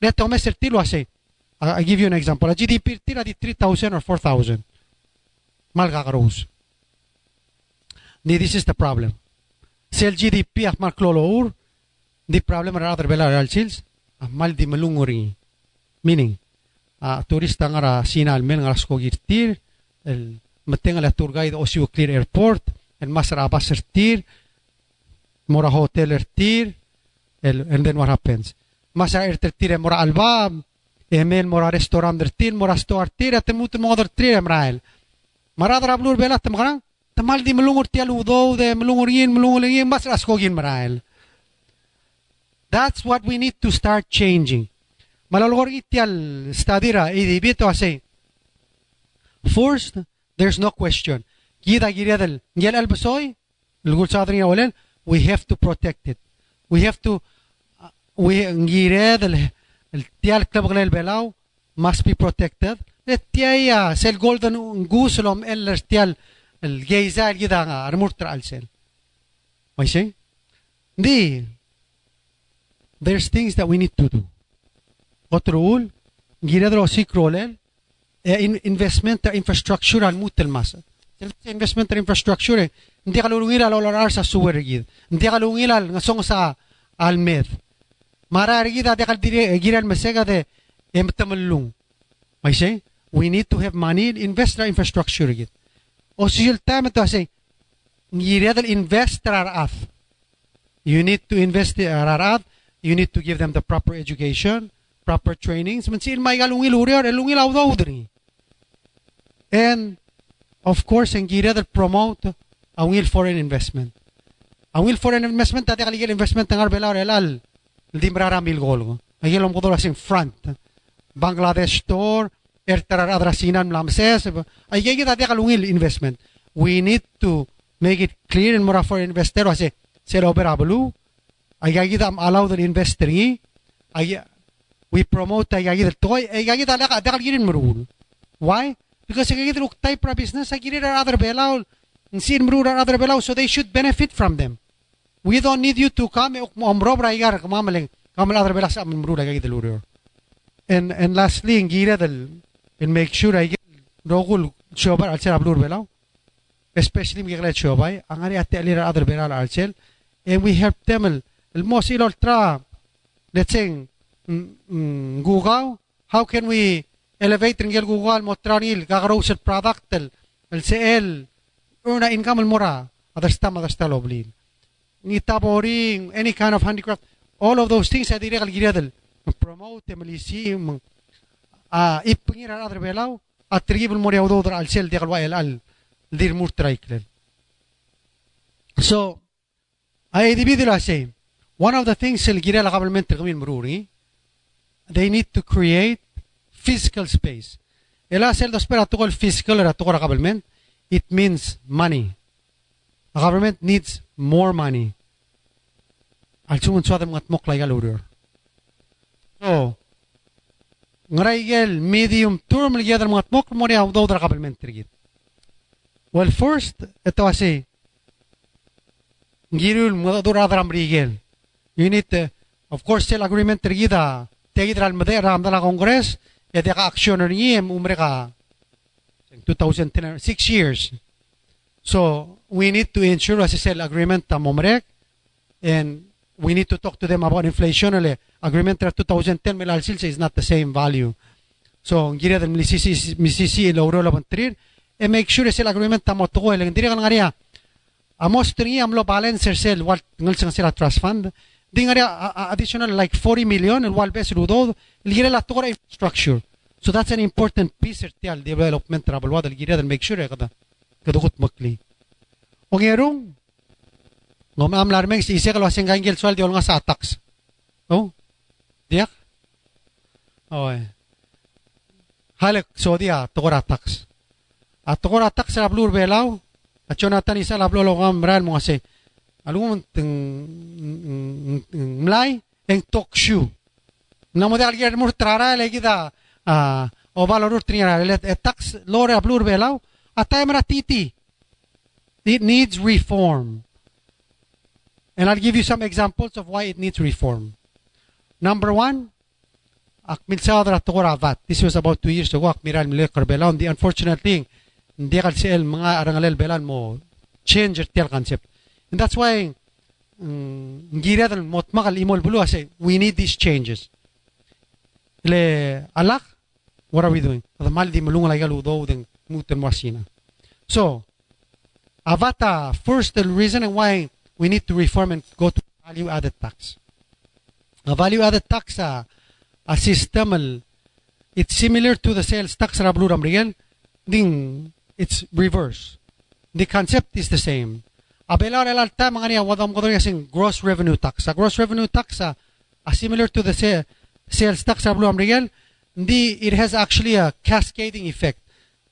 Let tomeser tilo ase. I give you an example. A GDP tira di 3,000 or 4,000. Mal kakaroos. This is the problem. Sel GDP ak mal klolour. The problem are other bela real sales. Mal di malunguri. Meaning, uh, turista nga ra sinal men nga skogirtir. El matenga la tour guide Osio Clear Airport. El masara basirtir. Mora hotel ertir. El, and then what happens? Masa ertir mora albab. Emel mora restaurant ertir. Mora store tir. At temut mo other tir emrael. Maradra blur bela temgrang. Tamal di melungur tial udo de melungur yin melungur yin mas askogin marael. That's what we need to start changing. Malalor itial stadira idibito ase. First, there's no question. Gida giredel ngel albasoy lugul sadri awalen we have to protect it. We have to uh, we giredel el tial club glel belau must be protected. Tiaya sel golden gusulom eller tial الجايزة الجدارة رمورتر ألسل ماشي؟ دي. There's things that we need to do. وتقول جيرادرو سيكرولل إيه، investment infrastructure الموت الماسة investment infrastructure. ندي قالوا ويلا لو الارسا سوور رجيد. ندي قالوا ويلا نسون سا الميث. مرة رجيد هذا قال جيرا المسيقى ده يمتملون ماشي؟ We need to have money. In investor infrastructure رجيد. Och syltämät to say, ngiriadal invest rarath. You need to invest rarath. You need to give them the proper education, proper trainings. Man sil may galungil urior, elungil awdawdri. Eh. And, of course, ngiriadal promote ang will foreign investment. Ang will foreign investment, tati kaligil investment ng arbela relal. Hindi mararamil gol. Ayilom ko doon front. Bangladesh store, ertarar adrasinan lamses ay gege tadi kalungil investment. We need to make it clear and more for investor ase ser operablu ay gege tam allow the investor ay we promote ay gege toy ay gege tala ka dakal girin merul why? Because ay gege look type pra business ay girin other belaw sin merul other belaw so they should benefit from them. We don't need you to come omro bra igar kamamaleng kamal other belaw sa merul ay gege lurur and and lastly ngira del make sure I get rogul shobar alsel ablur belau. Especially mi glet shobai. Angari ate alira other beral alsel and we help them el, el mosil ultra. Let's say mm, mm, Google. How can we elevate ngel Google motranil gagaros el product el sel una income el mora. Other stam other stal oblin. Ni any kind of handicraft. All of those things adire gal giradel promote melisi a ipngir al adre belau a tribul mori al sel al dir so one of the things el gira la government gmin mruri they need to create physical space. El asel dos spera to el physical era to government it means money. The government needs more money. Al sumun suadam ngat mok la galurur so ngaraigel medium term ligadar mga tmok mo niya daw dara kabel mentrigit. Well, first, ito kasi, ngirul mo daw dara rigel. You need, to, of course, sel agreement trigida, tegid ral made ram dala kongres, e ka action ni umre ka 2010, six years. So, we need to ensure as a sel agreement tamomrek, and we need to talk to them about inflation. Agreement of 2010 milal silsa is not the same value. So gira del misisi misisi lo ro lo bantrir. E make sure sel agreement tamo to el ndiri kan ngaria amos tri amlo balancer sel what ngel sang sel trust fund. Ding ngaria additional like 40 million el wal bes rudo el gira la tora infrastructure so that's an important piece of development travel wad el gira del make sure eh, kada kada gut makli. O ngerong ngom am larmeng si ise kalau sing gangil swal di nga sa tax. Oh diak oh halek so dia tokora tax. At tokora tax sa blur belaw at Jonathan isa lablo lo ngam ran mo kasi alung teng mlay en talk show. Namo de alguien mo trara le kita ah o valor triara le tax lore blur belaw atay mara titi. It needs reform. And I'll give you some examples of why it needs reform. Number one, Akmil Sadra Toravat. This was about two years ago. Akmiral Milekar Belan. The unfortunate thing, hindi kal siel mga arangalel belan mo change tel concept. And that's why mm, ngira dal mot makal imol bulu say we need these changes. Le alak, what are we doing? The mal di mulunga lagal udo den muten wasina. So, avata first the reason why we need to reform and go to value added tax. A value added tax uh, a system it's similar to the sales tax rablu ramriel ding it's reverse. The concept is the same. Abela el mga niya wadam ko sing gross revenue tax. A gross revenue tax uh, uh, similar to the sa- sales tax rablu ramriel the it has actually a cascading effect.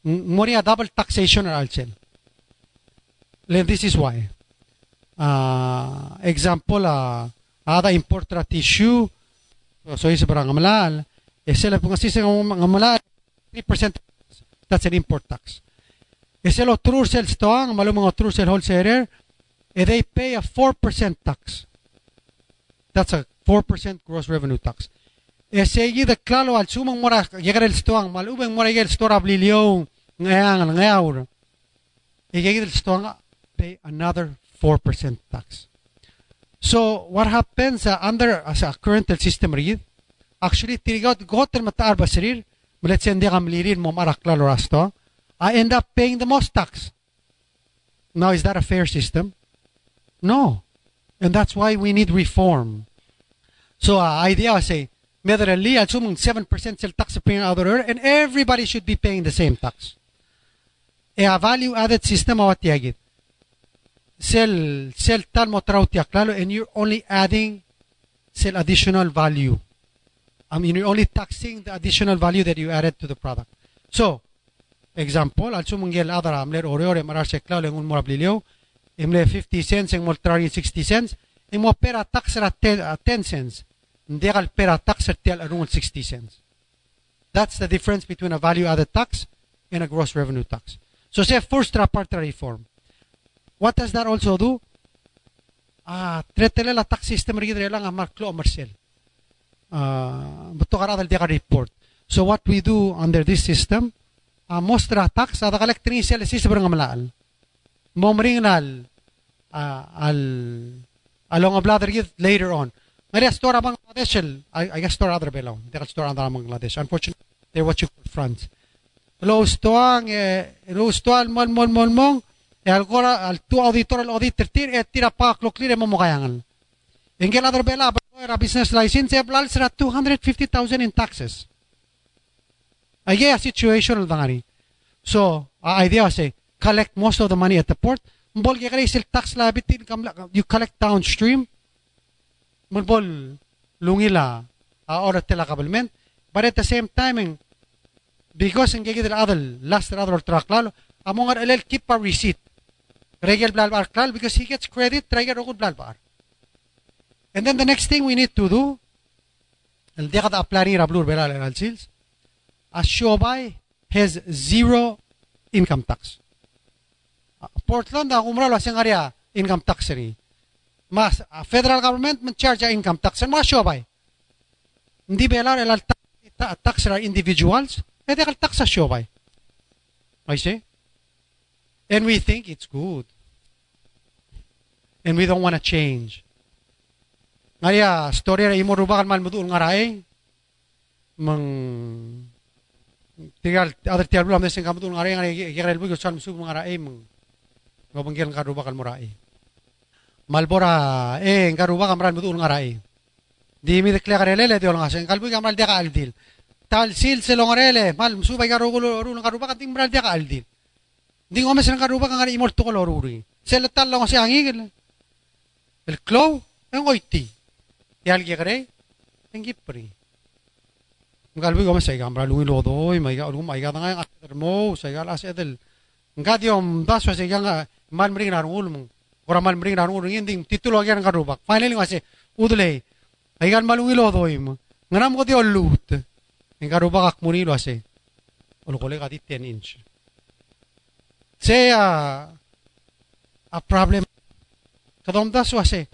More a double taxation or alcel. This is why. Uh, example, uh, ada importra tissue, so isa parang ngamalal, eh sila po kasi sa ngamalal, 3% that's an import tax. Eh sila true sales to ang malo mga true sale wholesaler, eh they pay a 4% tax. That's a 4% gross revenue tax. Eh segi de klalo al sumang mora llegar el stoang, malubeng mora llegar el store ablilio ngayang ngayaur. Eh llegar el stoang pay another 4% tax. So what happens uh, under a current system read? Actually, tirigot gotel mataar basirir, let's say hindi kam lirin mo marakla lorasto, I end up paying the most tax. Now, is that a fair system? No. And that's why we need reform. So, uh, idea I say, Medarali, assuming 7% sell tax paying other and everybody should be paying the same tax. A value added system awat yagit sell sell tal mo trauti aklalo and you're only adding sell additional value. I mean you're only taxing the additional value that you added to the product. So, example, al sumungel adara amler ore ore marar se klalo ngun mora blilio, imle 50 cents en moltrari 60 cents, e mo pera tax ra 10, 10 cents. Ndegal pera tax er tel arung 60 cents. That's the difference between a value added tax and a gross revenue tax. So say first part reform. What does that also do? Ah, tretele la tax system ri lang amar klo commercial. Ah, beto kara dal dia report. So what we do under this system, uh, mostra tax ada kalek tini sel system berang malal. Momring nal uh, al along a bladder later on. Maria store abang Bangladesh, I, I guess store other belong. They store other Bangladesh. Unfortunately, they're what you call France. Lo stoang, eh, lo stoang mon mon mon mon, e algora al tu auditor al auditor e tira pa kloklir mo mo kayangan. Engel other bela ba era business license e blal sera 250,000 in taxes. Ay a situation al dangari. So, uh, idea say collect most of the money at the port. Mbol kaya sil tax liability you collect downstream. Mbol lungila uh, or tela government. But at the same time, because gigit other last other track lalo, among ar keep a receipt. Regel Blalbar Klal because he gets credit, Regel Rogul Blalbar. And then the next thing we need to do, el dia kada aplani rablur belal al sils, a Shobai has zero income tax. Portland ang umralo asing area income tax rin. Mas uh, federal government man charge income tax and mga Shobai. Hindi belal el tax, ra individuals, edi kal tax sa Shobai. I see? And we think it's good. And we don't want to change. Ngaya, story ra imo rubakan man muduol nga rai. Mang tigal other tial bulam desen kamudul nga rai nga gigrel bu gusan musu nga rai mang ngobanggil nga rubakan mo rai. Malbora eh nga rubakan ran muduol nga rai. Di mi dekla karelele di olong asen kalbu gamal dia ka aldil. Tal sil selongarele mal musu bay garugulo ru nga rubakan ting bral dia ka aldil. Di ko mas nakaruba kang imol to koloruri. Sela talo kasi angigil. El clow, ang oiti. Yal gigre, ang gipri. Ngalbi ko mas ay gambra lungi lodo, may ga ulum ay ga nga ater mo, sa ga las edel. Ngadiom daso sa ga man mring na ulum. Ora man mring na ulum inding titulo ga nga rubak. Finally kasi udle. Ay ga malungi lodo im. Nganam ko di olut. Ang garubak ak munilo ase. Ulo ko le ga 10 inch. Say, uh, a problem. Kadomdas wase.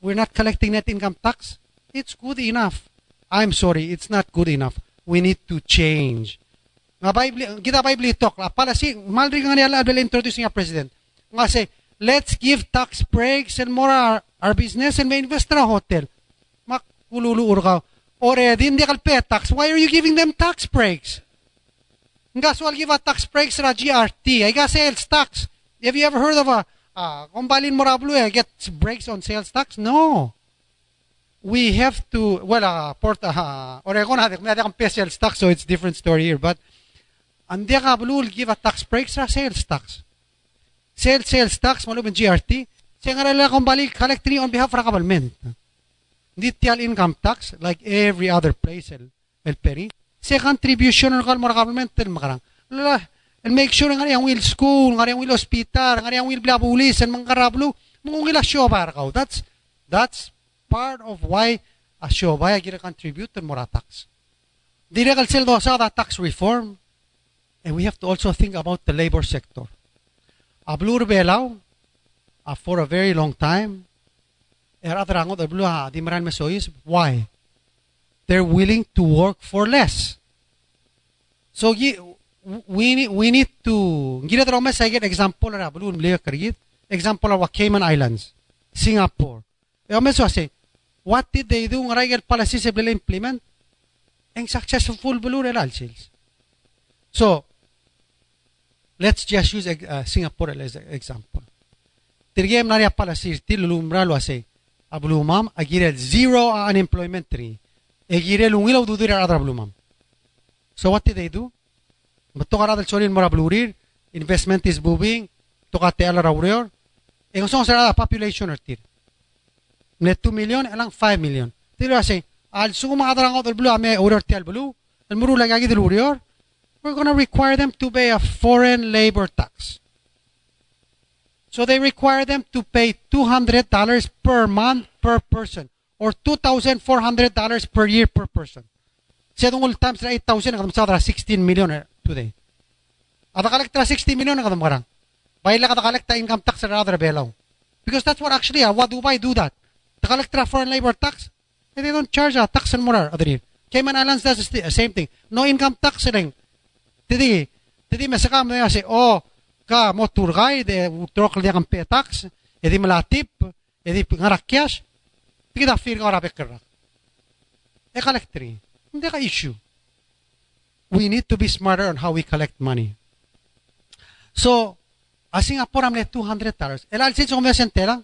We're not collecting net income tax. It's good enough. I'm sorry, it's not good enough. We need to change. Nga Bible, kita Bible talk, la pala si, malri nga niya la introduce nga president. Nga say, let's give tax breaks and more our, our business and may invest na hotel. Makululuur ka. Already, hindi ka pay tax. Why are you giving them tax breaks? Nga so I'll give a tax breaks na GRT. I got sales tax. Have you ever heard of a, uh, kung balin mo rablo eh, get breaks on sales tax? No. We have to, well, uh, port, uh, Oregon natin, may pay sales tax, so it's different story here. But, hindi ka will give a tax breaks na sales tax. Sales, sales tax, malubin GRT. Siya nga nila kung collect on behalf of the government. Hindi tiyal income tax, like every other place, el, el peri. Siya contribution ng government, makarang. Lala, and make sure nga yung will school, nga yung will hospital, nga yung will blabulis, and mga karablo, mga will asyo para ka. That's, that's part of why asyo ba gira contribute to mora tax. Dire kal sel do sa tax reform. And we have to also think about the labor sector. Ablur belaw, uh, for a very long time, era terangot ablu ha di maran mesois. Why? They're willing to work for less. So we need we need to gira tero mes get example ra ablu mleo kargit example of Cayman Islands, Singapore. E meso say, what did they do nga rigel policy se implement? Ang successful bulu relal sales. So, Let's just use uh, Singapore as an example. Tirgem nari pala sirti lulumra lo ase. Ablumam agire zero unemployment tree. Egire lungilaw dudira adra blumam. So what did they do? Matokara del solin mora blurir. Investment is booming. Tokate ala raurior. E kung saan sarada population or tir. Net 2 million, elang 5 million. Tiro ase, al suma adrang out blu ame uror tial blu. El muru lagagi del urior we're going to require them to pay a foreign labor tax. So they require them to pay $200 per month per person or $2,400 per year per person. All times na 8,000, nakadam sa 16 million eh. Today. At kalekta 16 million, nakadam karang. Bayla ka kalekta income tax sa other belaw. Because that's what actually, uh, what Dubai do that? The collector foreign labor tax, they don't charge a tax and more. Cayman Islands does the same thing. No income tax ring. Tidi, tidi masakam na si o ka mo turgay de trok le kan petax, edi malatip, edi ngarakyas, tigi da fir ngara bekra. E collectri. Hindi ka issue. We need to be smarter on how we collect money. So, asing apor amle $200. El alsin so kumesa entera,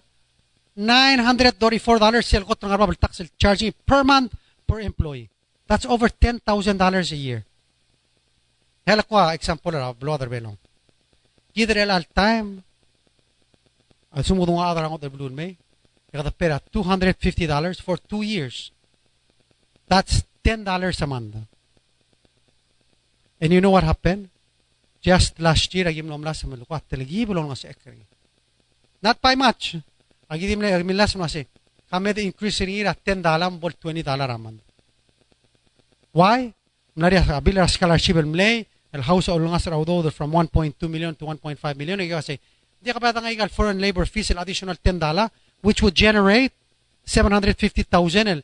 $934 sel ko trang arbabal tax charging per month per employee. That's over $10,000 a year. Hela kwa example ah, ra bloder belong. Gidre al time. Al sumo dunga adara ngot blun me. Kada pera $250 for 2 years. That's $10 a month. And you know what happened? Just last year, agim nom las malu kwat telegi bulong na ekri. Not by much. I Agidim le agim las mase. Kame the increase in ira $10 bol $20 a month. Why? Scholarship el mlay el house o lungas raw do from 1.2 million to 1.5 million ikaw say ka pa igal foreign labor fees additional 10 dollar which would generate 750,000 el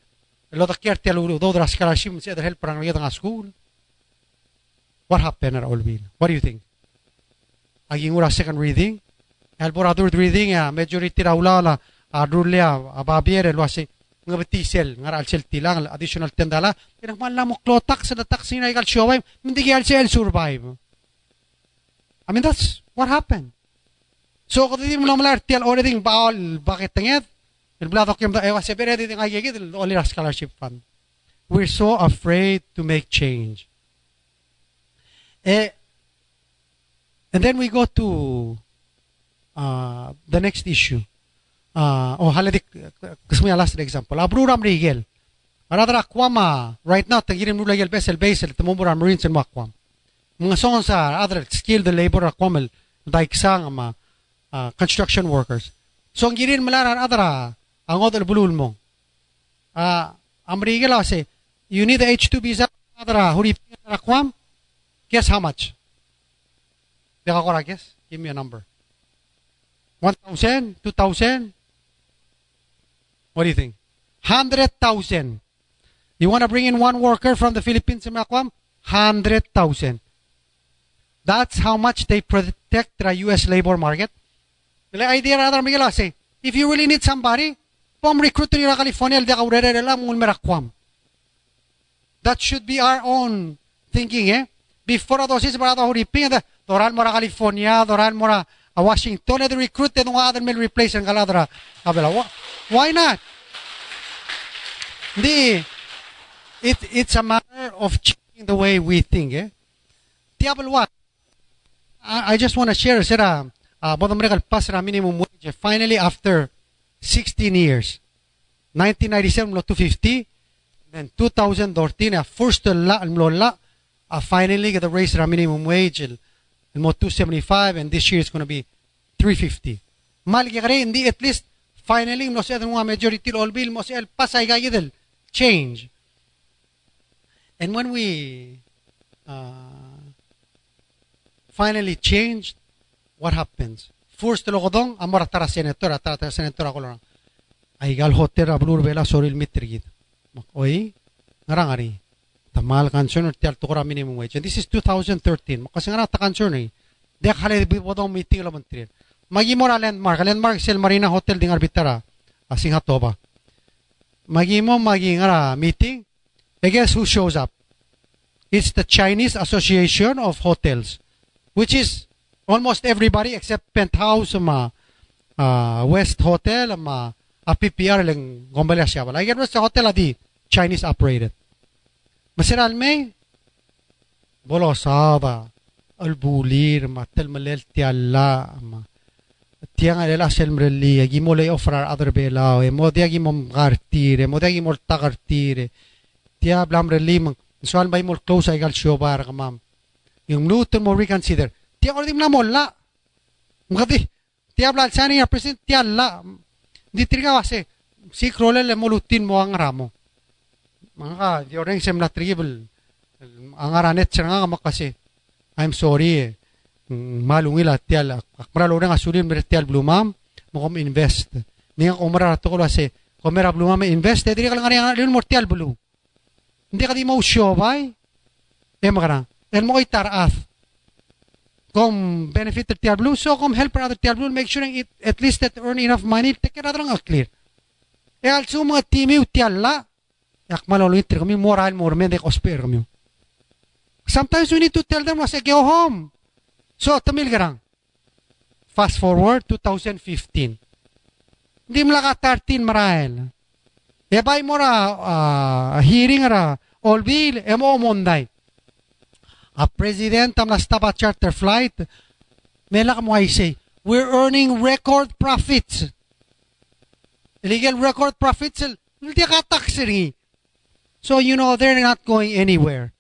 lo da kier tel do dra scholarship si other help ran nga school what happened at Olvin what do you think? Aging ura second reading? El bora third reading ya majority raula la adrulia ababiere lo ase nga betisel nga al sel tilang additional 10 dala. Ina man la mo klotak sa tax na igal showay hindi gyal sel survive. I mean that's what happened. So kung di mo lang malar tial already baol bakit tinget el blado kem da ewa sepere di nga gigit only scholarship fund. We're so afraid to make change eh and then we go to uh, the next issue. Uh, oh haladik kasmi last example. Abruram rigel. Aradra akwama right now tagirim nula yel besel besel tumumura marines en makwam mga songon sa other skilled labor akwamel daiksang ma uh, construction workers. So ang girin malaran adra ang other bulul mo uh, amrigel ase you need the H2 visa adra huri akwam guess how much Deka ko guess give me a number 1,000? 2,000? What do you think? 100,000. You want to bring in one worker from the Philippines in Makwam? 100,000. That's how much they protect the U.S. labor market. The idea rather Miguel say, if you really need somebody, pom recruit to California, the merakwam. That should be our own thinking, eh? Before those is para huriping the Doral mora California, doran mora Washington, the recruit the other will replace ang kaladra. Why not? The it, it's a matter of changing the way we think. Eh? Diablo what? I, just want to share, sira, uh, bottom regal pasra minimum wage. Finally, after 16 years, 1997 lo 250, then 2013, uh, first la, la, uh, finally get the raise the minimum wage, el mo 275, and this year it's going to be 350. Mal hindi at least, finally, no se mga majority Olbil, mo se el pasay gayidel, change. And when we uh, finally changed, what happens? First logodong amor tara senator tara senator ako lang. Ay gal hotel ablur bela soril mitrigid. Oy, ngarang ari. Tamal concern or minimum wage. And this is 2013. Kasi nga ta concern eh. Dek hale bodong meeting lo mentri. Magi mora landmark, landmark sel marina hotel dingar bitara. Asing hatoba. Magi mo magi ngara meeting. I guess who shows up? It's the Chinese Association of Hotels, which is almost everybody except Penthouse, ma, uh, West Hotel, ma, a PPR lang gombala siya. Wala. Again, sa hotel adi, Chinese operated. Masiral may, bolo saba, albulir, ma, telmalel tiala, ma, tiang alela selmrelli, agi mo lay offer other belao, e mo di agi mo gartire, mo di agi mo tagartire, tia blamrelli, mang, so al bay mo close ay gal siobar ka mam. Yung luto mo reconsider, tia ko dim na mo la. Ngati, tia blal sani ya present tia la. Di triga wase, si krole le mo lutin mo ang ramo. Mga di orang sem la tribal. Ang aranet siya nga makasi. I'm sorry eh. Malungila tial. Akmara lo nga sulin mer tial blumam. Mo kom invest. Ninga kumara to ko wase. Kumara blumam invest. Diri ka lang nga rin mo tial blue. Hindi ka di mo siobay. Eh magana. El mo itarath. Kom benefit of tial blue. So kom help other tial blue. Make sure it, at least that earn enough money. Take care other nga clear. Eh also mga timi tial la. Yak malolo itri kami moral mo remende kosper kami. Sometimes we need to tell them, say, go home. So, tamil garang. Fast forward, 2015. Hindi mo laka 13 marahil. E bay mo ra uh, hearing ra all bill e mo monday. A president am na stop charter flight. Mela ka mo ay say, we're earning record profits. Illegal record profits. Hindi ka tax rin. So, you know, they're not going anywhere.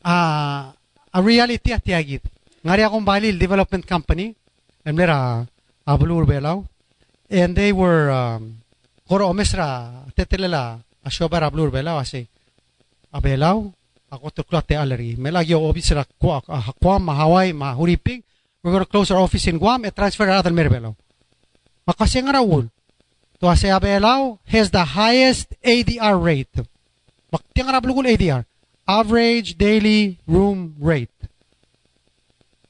Uh, a reality at yagit. Ngari akong balil development company. And mera abulur belaw. And they were um, koro omesra tetelela asyobar ablur belaw asi. Abelaw ako to klate aleri. Melagyo obisra kwa kwa ma Hawaii ma huriping. We're going to close our office in Guam and transfer our other merbelaw. Makasi nga rawul. To ase has the highest ADR rate. Maktiang rablugul ADR average daily room rate.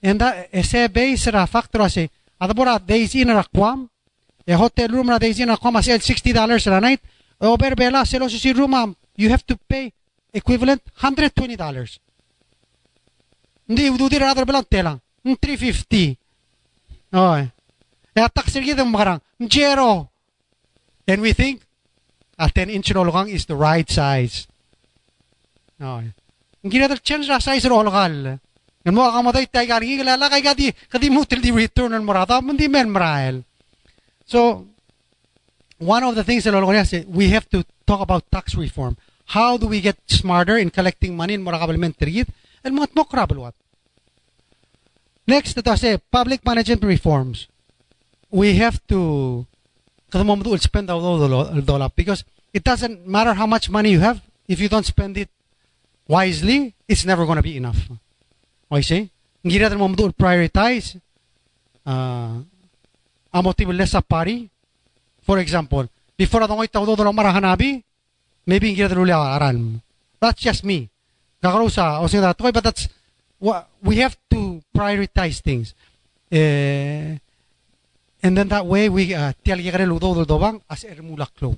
And uh, eh, that ese base ra factor ase adabora days in ra kwam a hotel room ra days in ra kwam ase $60 a night eh, over bela selo si room um, you have to pay equivalent $120. Hindi ududi ra bela tela mm, 350. Oh. E atak sirgi ng marang zero. And we think a 10 inch rolong is the right size. Mo kay gadi di return mundi men marael. So one of the things that Lolo say, we have to talk about tax reform. How do we get smarter in collecting money in and mga tmokrabal what? Next, ito say, public management reforms. We have to kada mo spend all the dollar because it doesn't matter how much money you have if you don't spend it wisely, it's never going to be enough. Okay, see? Hindi natin mo prioritize. Uh, amo tibil lesa pari. For example, before adong itaw do do marahanabi, maybe ngira dulu aral. That's just me. Kakarusa, o singa toy, but that's what we have to prioritize things. Eh, and then that way we uh, tial gare ludo do dobang as er mulaklo.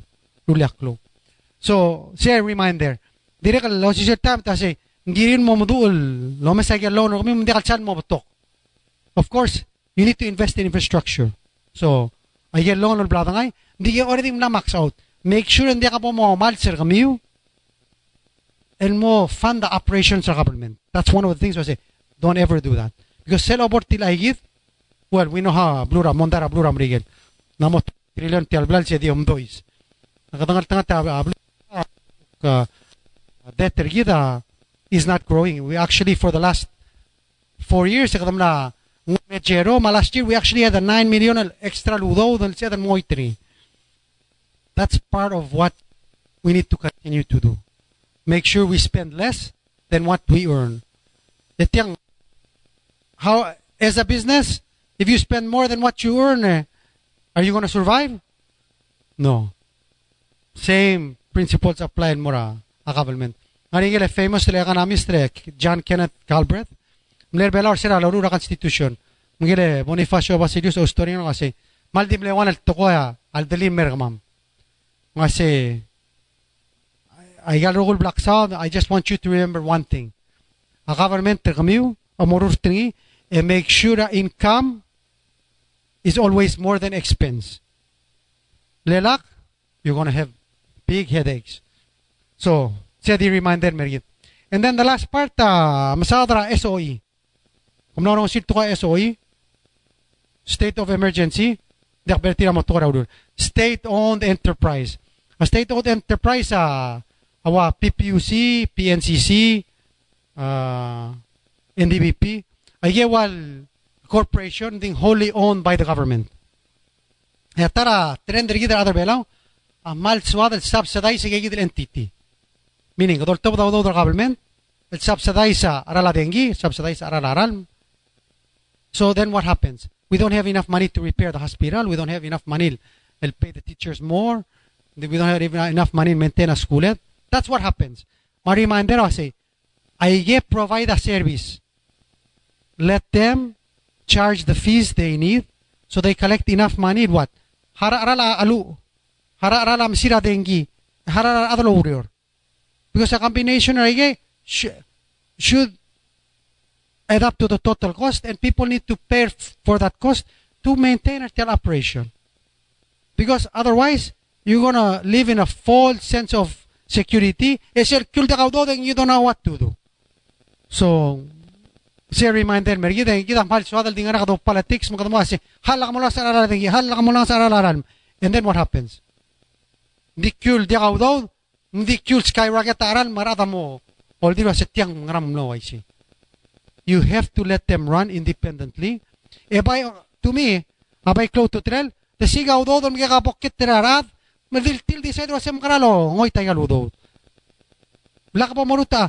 Mulaklo. So, share reminder. Ta say ngirin mo mudul lo me sagya lo no kami hindi kalchan mo batok. Of course, you need to invest in infrastructure. So, ay get loan blah ngay, hindi ka already na max out. Make sure hindi ka po mo malser kami and mo fund the operations of government. That's one of the things I say. Don't ever do that. Because sell abort til ay well, we know how blura, mondara blura mrigel. Namot trillion ti alblal siya di ta uh, that tergida is not growing. We actually, for the last four years, last year we actually had a 9 million extra ludo siya than moitri. That's part of what we need to continue to do. Make sure we spend less than what we earn. How, as a business, if you spend more than what you earn, eh, are you going to survive? No. Same principles apply in mora a government. Ngari famous le economist le John Kenneth Galbraith. Mler bela sira la rura constitution. Ngile Bonifacio Basilius historian kasi maldim le wanal tokoya al delim mergamam. Ngasi I got rugul black sound. I just want you to remember one thing. A government tergamiu amorur tingi and make sure that income is always more than expense. Lelak, you're going to have big headaches. So, siya di reminder mergit. And then the last part, uh, masadra SOE. Kung naroon sito ka SOE, State of Emergency, dakbertira mo to State-owned enterprise. A state-owned enterprise, uh, awa PPUC, PNCC, uh, NDBP, ay wal corporation ding wholly owned by the government. Tara trend rigid other belaw, amal swad el subsidize gigid entity. Meaning, adol tabo daw the government, el subsidize arala dengi, subsidize arala aral. So then what happens? We don't have enough money to repair the hospital. We don't have enough money to pay the teachers more. We don't have enough money to maintain a school. That's what happens. My reminder, I say, I provide a service. Let them charge the fees they need so they collect enough money. What? Hara arala alu. Hara arala masira dengi. Hara adalo urior. Because a combination I should add up to the total cost and people need to pay for that cost to maintain a operation. Because otherwise, you're to live in a false sense of security. Es el kul and you don't know what to do. So, say reminder mer gida gida mal suadal dingar ka do politics mo kadmo asi hal ka mo lang sa aralan dingi hal ka mo lang sa aralan and then what happens di kul di gawdo di kul skyrocket aral marada mo no ay si you have to let them run independently e by to me abay close to trail the sigaw do don mga kapokit tirarad Madil til di sa ito asem karalo ngoy tayo ludo. Bla ka pa maruta.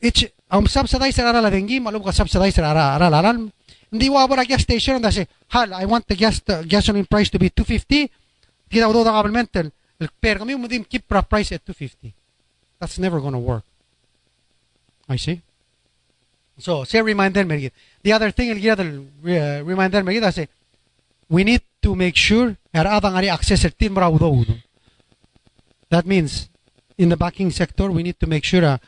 It's ang subsidize ara la dengi malum ka subsidize ara ara laran. Hindi wa bara gas station da say hal I want the gas the gasoline price to be 250. Kita do da per kami mo dim keep price at 250. That's never going to work. I see. So, say reminder me. The other thing del reminder me I say we need to make sure that means in the banking sector we need to make sure uh,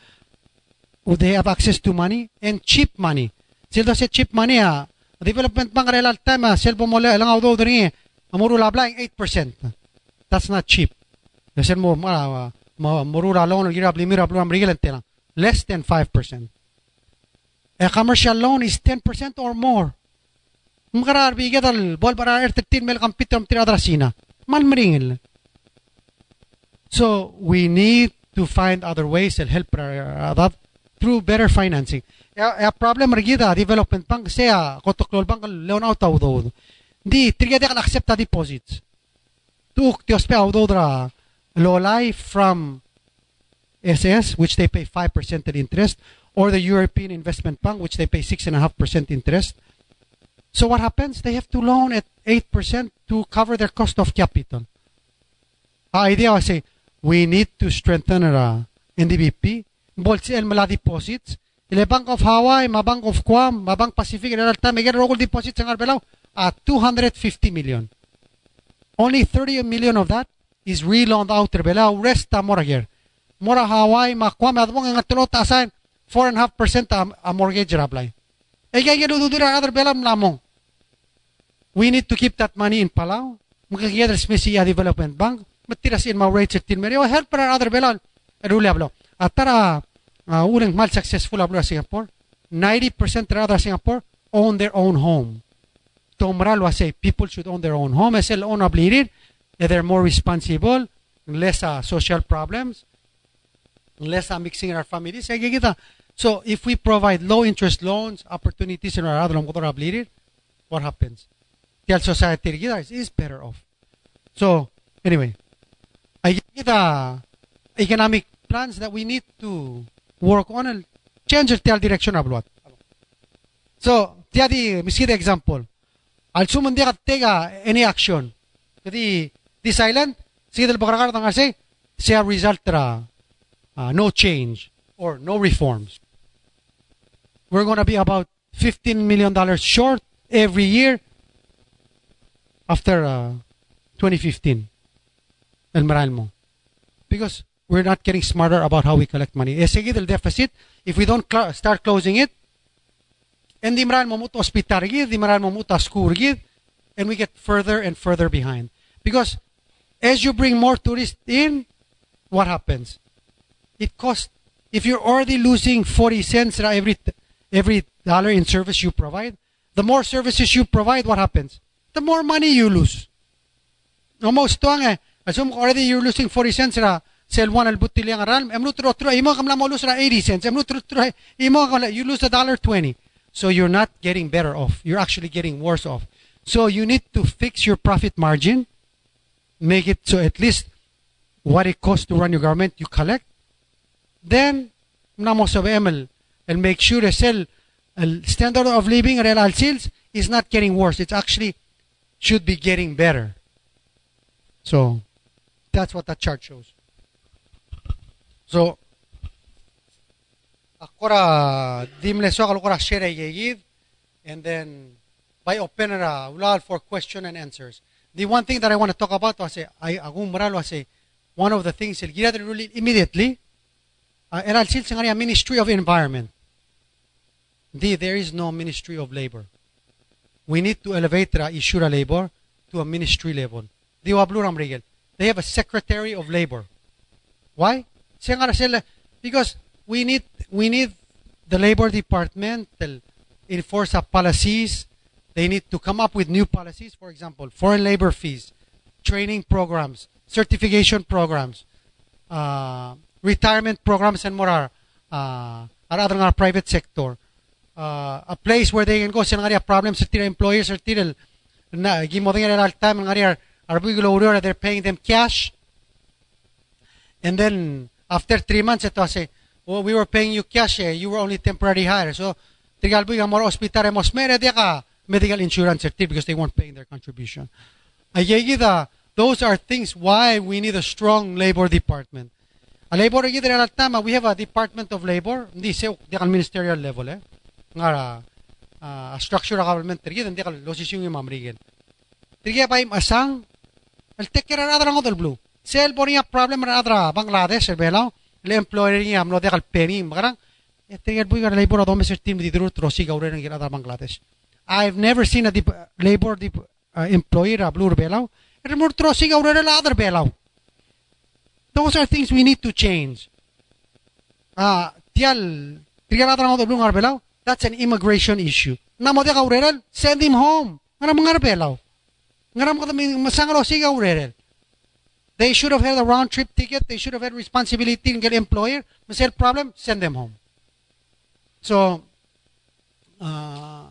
they have access to money and cheap money. Sila sa cheap money ha. Development bank real time ha. Sila mo lang udo udo rin amuro lablang 8%. That's not cheap. Kasi mo ma murura loan less than 5%. A commercial loan is 10% or more. Makarar bigat al bol para 13 mil kampitam tiradrasina. Malmringil. So we need to find other ways to help that through better financing. A problem rigida development bank sea kotoklol bank loan out awdo. Di kan accept deposits. Tuk ti ospe awdo dra lolai from SS which they pay 5% in interest or the European Investment Bank which they pay 6.5% interest So what happens? They have to loan at 8% to cover their cost of capital. Ang idea say eh, we need to strengthen our NDBP. Bolsi el deposits. Ile Bank of Hawaii, ma Bank of Guam, ma Bank Pacific, and in time, may local deposits ang arbelaw at 250 million. Only 30 million of that is reloaned out arbelaw. Rest ta mora here. Mora Hawaii, ma Guam, at mong nga tulot asan 4.5% a, a mortgage rablay. E kaya gilududura other belam lamong. We need to keep that money in Palau. Magkakiyadar Smisia Development Bank. Matiras in mga rates at tin meri. help para other belan. Ruli ablo. At tara, uh, mal successful ablo Singapore. 90% rather Singapore own their own home. Tomral was say people should own their own home. As el own obligated, they're more responsible, less uh, social problems, less uh, mixing in our families. So if we provide low interest loans, opportunities in our other what happens? The society is better off. So anyway, ay kita economic plans that we need to work on and change the direction of what. So, miskita example. Al sumun dia tega any action. Jadi di silent, sige del bakar tang say, say result tra uh, no change or no reforms. We're going to be about 15 million dollars short every year after uh, 2015. El moral mo. Because we're not getting smarter about how we collect money. Eh, sige del deficit, if we don't cl- start closing it, and di maral mo muto hospital gid, di maral mo muto school gid, and we get further and further behind. Because as you bring more tourists in, what happens? It costs, if you're already losing 40 cents every, every dollar in service you provide, the more services you provide, what happens? The more money you lose. Almost tuang eh. Assume already you're losing 40 cents na sell one al butil yang aral. Emlu tro tro imo lose na 80 cents. Emlu tro tro imo you lose a dollar 20. So you're not getting better off. You're actually getting worse off. So you need to fix your profit margin. Make it so at least what it costs to run your government you collect. Then namos of ML and make sure the sell uh, standard of living real sales is not getting worse. It's actually should be getting better. So that's what that chart shows. So akora dimle so akora share and then by openera uh, ulal for question and answers. The one thing that I want to talk about was I agum moral was one of the things el gira really immediately uh, era el sil ministry of environment. The, there is no ministry of labor. We need to elevate the issue of labor to a ministry level. They have a secretary of labor. Why? Because we need we need the labor department to enforce our policies. They need to come up with new policies. For example, foreign labor fees, training programs, certification programs, uh, retirement programs, and more are uh, are our private sector. Uh, a place where they can go sa nga problems sa tira employers or tira nga time nga they're paying them cash. And then after three months, ito say, oh, we were paying you cash eh, you were only temporary hire. So, tigal po yung more hospital mos mere ka medical insurance certificate because they weren't paying their contribution. Ayegida, those are things why we need a strong labor department. A labor gida tama, we have a department of labor, hindi sa ministerial level eh. Nga uh, structure of government gida hindi ka losisyon yung mamrigil. Tirgiya pa yung asang el tekker adra ngodel blue sel bonia problem adra bangladesh bela le employer ni amlo de kalpeni magarang etriger buigar labor do meser team di duru trosi gaure ngi adra bangladesh i've never seen a dip, labor dip, uh, employer a blue bela remur trosi gaure la adra bela those are things we need to change ah that's an immigration issue namo de gaure send him home. They should have had a round trip ticket. They should have had responsibility and get employer. Masel problem, send them home. So, uh,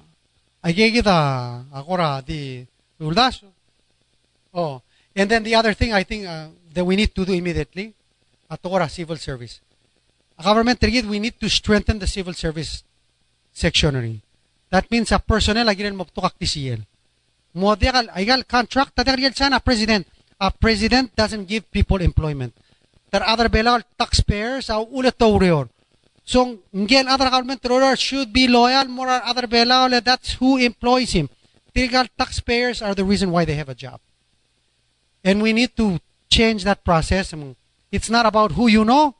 Gave agora the uldas. Oh, and then the other thing I think uh, that we need to do immediately, atogora civil service. Government we need to strengthen the civil service sectionary. That means a personnel agiren mabtukak tisiyel. Model aigal contract tatagal sana president. A president doesn't give people employment. There other belal taxpayers au ulit tawrior. So ngel other government ruler should be loyal more other belal that's who employs him. Tigal taxpayers are the reason why they have a job. And we need to change that process. It's not about who you know,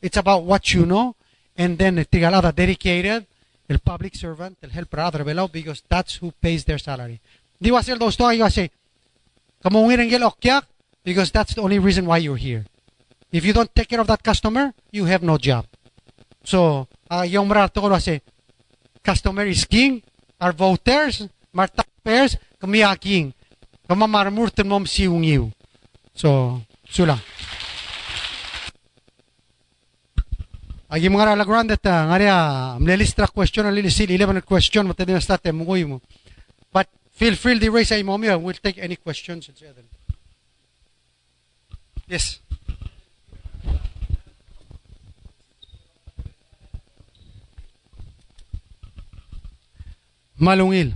it's about what you know. And then tigal other dedicated, el public servant, el helper other below because that's who pays their salary. Di to ayo say, kamungin ngel okyak because that's the only reason why you're here. If you don't take care of that customer, you have no job. So, uh, yung marar to ko say, customer is king, our voters, mar taxpayers, kami a king. Kama marmurten mom siung you. So, sula. Agi mga ralaguran that uh, nga rin, mlelistra question, lilistil, 11 question, matadin na state, mungoy mo. But feel free to raise a imo We'll take any questions. Yes. Malungil.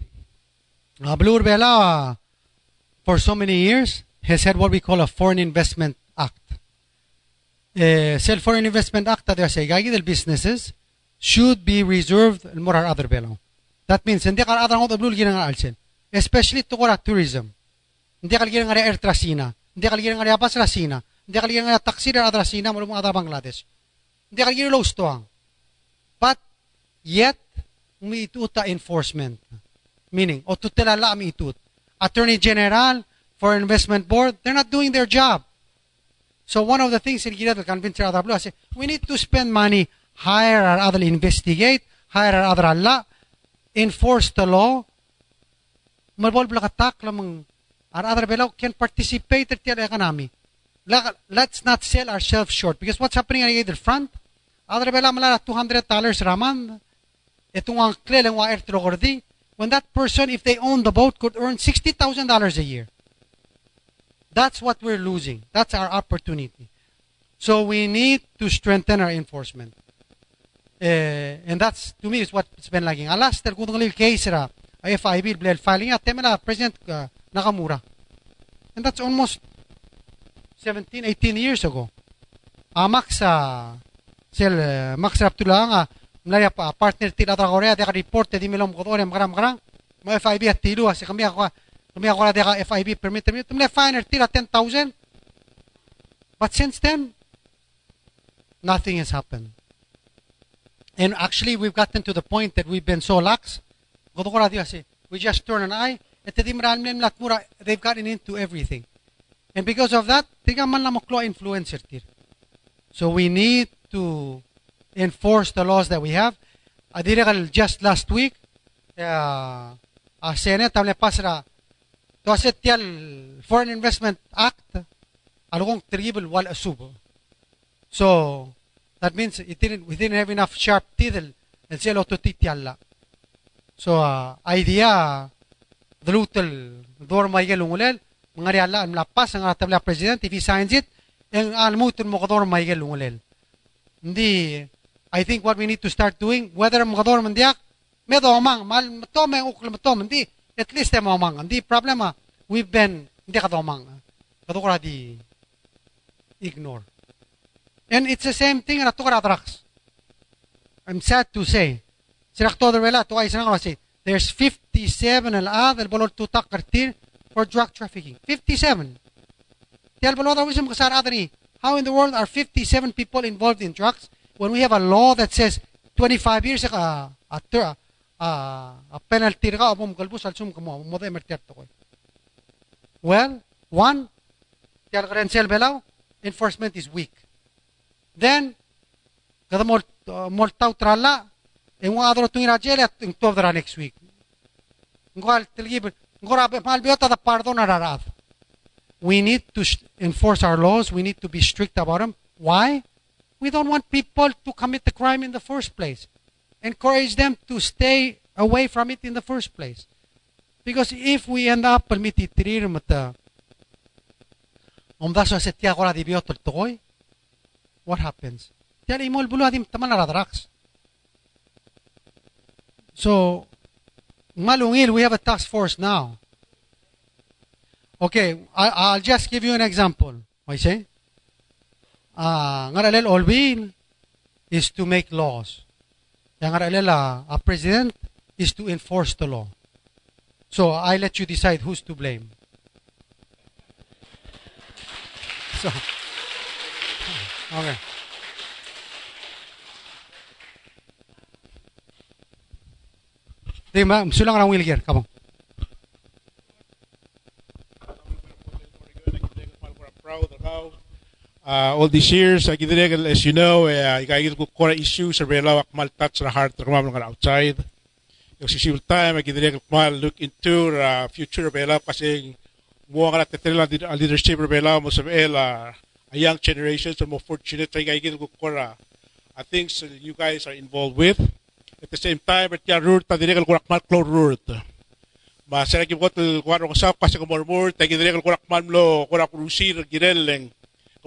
Uh, Blue Bela, for so many years, has had what we call a Foreign Investment Act. Uh, Self Foreign Investment Act, that they say, del businesses should be reserved more other belo. That means, hindi ka other ng blue ginang alsin. Especially to kora tourism. Hindi ka ginang nga air trasina. Hindi ka ginang nga pas rasina. Hindi ka ginang nga taxi na other sina, mo mga Bangladesh. Hindi ka ginang low But, yet, umiituta enforcement. Meaning, o tutelala itut. Attorney General for Investment Board, they're not doing their job. So one of the things in Gida convince blue, I say, we need to spend money, hire our other investigate, hire our other Allah, enforce the law. Malbol blakatak lamang our other below can participate in the economy. Let's not sell ourselves short because what's happening at the front? Other bela malala $200 raman. When that person, if they own the boat, could earn $60,000 a year. That's what we're losing. That's our opportunity. So we need to strengthen our enforcement. Uh, and that's, to me, is what's been lagging. Alas, tel FIB, filing President uh, Nakamura. And that's almost 17, 18 years ago. Amak sa sel uh, Max Raptula nga mlaya pa partner ti atra Korea de report di milom ko ore magram magram mo FIB at tilu asi kami ako kami ako de FIB permit permit. Tumle finer tira 10000 but since then nothing has happened. And actually we've gotten to the point that we've been so lax. We just turn an eye. They've gotten into everything. And because of that tiga man lang mo influencer tir so we need to enforce the laws that we have. Just last week, uh, Senate tamle pasra to aset tial Foreign Investment Act along tribal wal asubo. So that means it didn't we didn't have enough sharp teeth and selo to titialla. So uh, idea dlutel dor maigel ungulel mangari alla ang lapas ang atabla president if he signs it ang almutin mo kador maigel ungulel. Hindi I think what we need to start doing, whether mga man diak, medo omang, mal to may ukol to hindi, at least mo omang. Hindi problema, we've been, hindi ka omang. Kato di ignore. And it's the same thing na tukara drugs. I'm sad to say. Sinak to the wala, to ay sinang kasi, there's 57 al del bolor tutak kartir for drug trafficking. 57. Tial bolor wisum kasar adani. How in the world are 57 people involved in drugs? When we have a law that says 25 years ka a, a, penalty ka abom galbus al sum kamo mo de mertiat to well one tial karen belaw enforcement is weak. Then kada mol uh, mol tau trala e mo adro tu irajele at to dra next week. Ngol tilgib ngora mal biota da pardon ararad we need to enforce our laws we need to be strict about them why we don't want people to commit the crime in the first place. Encourage them to stay away from it in the first place. Because if we end up mata om daso se tia gora di biotol toy, what happens? Tia imol bulu adim taman drugs. So Malungil, we have a task force now. Okay, I, I'll just give you an example. I say, uh, ngaralel olbil is to make laws. Yang ngaralel uh, a president is to enforce the law. So I let you decide who's to blame. So, okay. Di ba, sulang orang Wilger, kamu. proud of uh, all these years, I as you know, uh, I get core issues, I lawak mal touch the heart, rumam ng outside. Yung si time, I get mal look into the future bela kasi mo nga natetela ang leadership bela mo sa bela a young generation, so more fortunate I get core I think so you guys are involved with. At the same time, at yung root, ta direk kurak mal close root. Masaya kibot kuwaro ko sa kasi kumormor, ta direk kurak mal lo kurak rusir gireleng.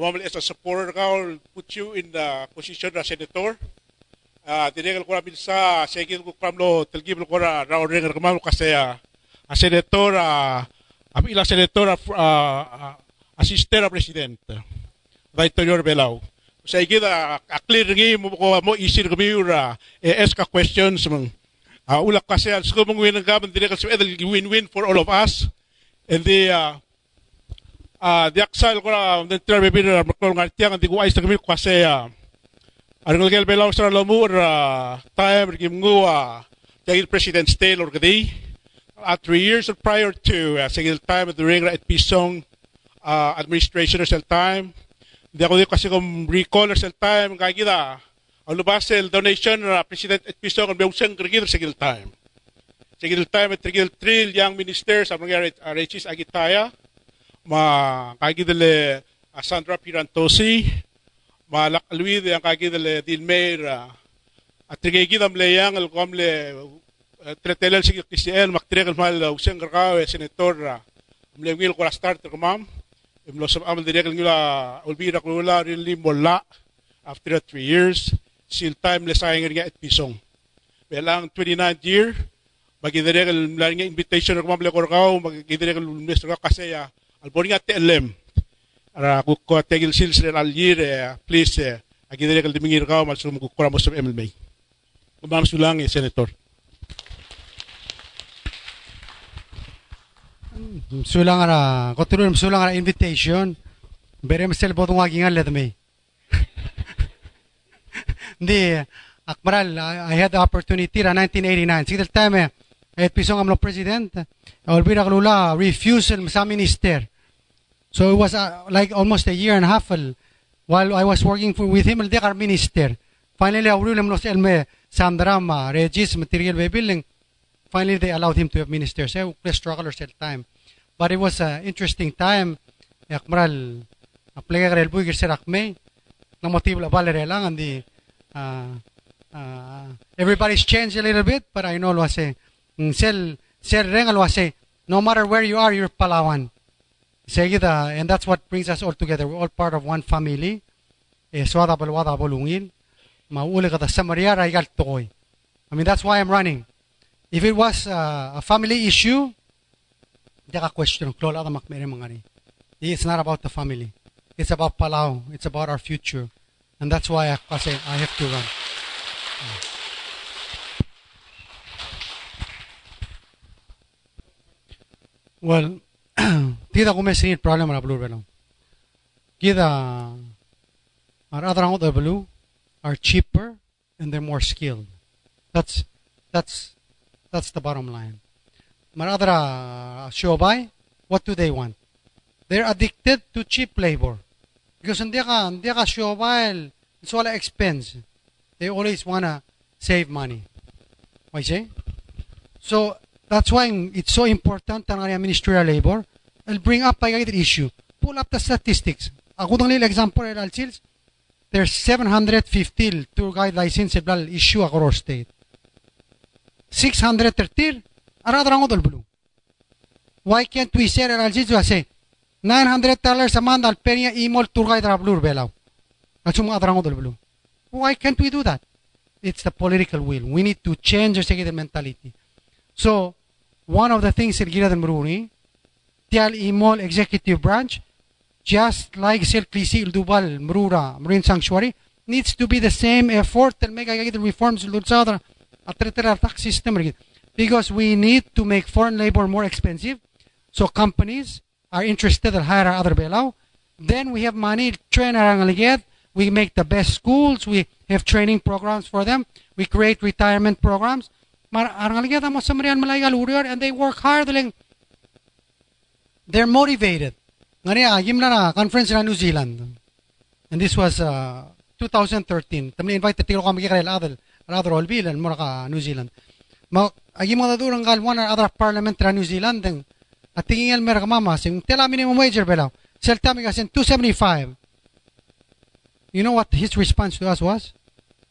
Kumamali as a supporter ka, put you in the position as senator. Uh, direk kurak sa sige ko kamlo telgib ko ra ra ring kamalo kasi a senator a uh, ilang senator a uh, assistant presidente. Dai Torior Belao sa ikita a clear ngi mo ko mo isir kami ura e eska questions mong uh, ulak kasi al sko mong win ka dire kasi edel win win for all of us and the uh, uh, the axal ko na the terbe bin na makol nga tiang di ko ay sa kami kasi uh, ang sa lomu uh, time kim ngua the president still or gadi uh, three years prior to uh, single time at the ring at Pisong uh, administration or time Di ako kasi kung recall sa time kaya kita. Ang lubas sa donation na President at Piso kung biyong kagil sa time. Sa gil time at gil trill yang minister sa mga Regis Agitaya. Ma kagidale uh, Sandra Pirantosi. Ma Luis yang kagidale Dilmer at trigigidam le yang al komle tretelel sig KCL maktirek mal useng karkawe senator mlewil ko la start kumam Imlosam amal direk ngula ulbira kula really mola after three years sil time le sayang nga Etpison. Belang 29th year magidirek lang nga invitation ko mamle ko kaw magidirek ministro ka kasi ya albori nga telem. Ara ko ko tegil sil sir al year please agidirek dimingir kaw mal sum ko mo sa MLMA. Kumam sulang eh, senator. sulang ara koturun sulang ara invitation. Berem sel bodong agi ngal ledme di akmaral I had the opportunity ra 1989 sigdal time et pisong amlo president. Or bira lula refusal sa minister so it was uh, like almost a year and a half while I was working for, with him the our minister finally awrulam nos elme samdrama regis material building finally they allowed him to have ministers. Eh, we strugglers at the time. But it was an interesting time. Yakmaral, aplega rel buigir serakme, na motivo valere lang, andi, uh, uh, everybody's changed a little bit, but I know lo ase, sel, sel renga lo ase, no matter where you are, you're Palauan. And that's what brings us all together. We're all part of one family. Eh, swada balwada bolungin. Mauli kata Samaria raigal tokoy. I mean, that's why I'm running. If it was uh, a family issue, question. It's not about the family. It's about Palau. It's about our future. And that's why I, say I have to run. Well, tida kume sin problem na blue belong. Kida our other out the blue are cheaper and they're more skilled. That's that's that's the bottom line. Maradra Shobai, what do they want? They're addicted to cheap labor. Because hindi ka, hindi ka Shobai, it's all expense. They always want to save money. I say? So, that's why it's so important ang ministerial labor. I'll bring up the issue. Pull up the statistics. Ako dang little example, I'll there's 750 tour guide license issue across state. 630 aradrango blue. Why can't we say al jizu say 900 dollars a month al penia imol turgai dra blue belaw. Achum adrango blue. Why can't we do that? It's the political will. We need to change the mentality. So one of the things in Gila Muruni, Tial Imol Executive Branch, just like Sir Klisi Dubal Mrura Marine Sanctuary, needs to be the same effort make the reforms in the tax system because we need to make foreign labor more expensive. So companies are interested in hire other below Then we have money, train arangaligid. We make the best schools. We have training programs for them. We create retirement programs. Urior and they work hard. They're motivated. Agim na conference na New Zealand. And this was uh, 2013. Tamni invited tiro kami adal olbil and mura New Zealand. Ma mga durang gal one other parliament na New Zealand deng at tingin el merga mama sing minimum wage belaw. Sel tami kasi 275. You know what his response to us was?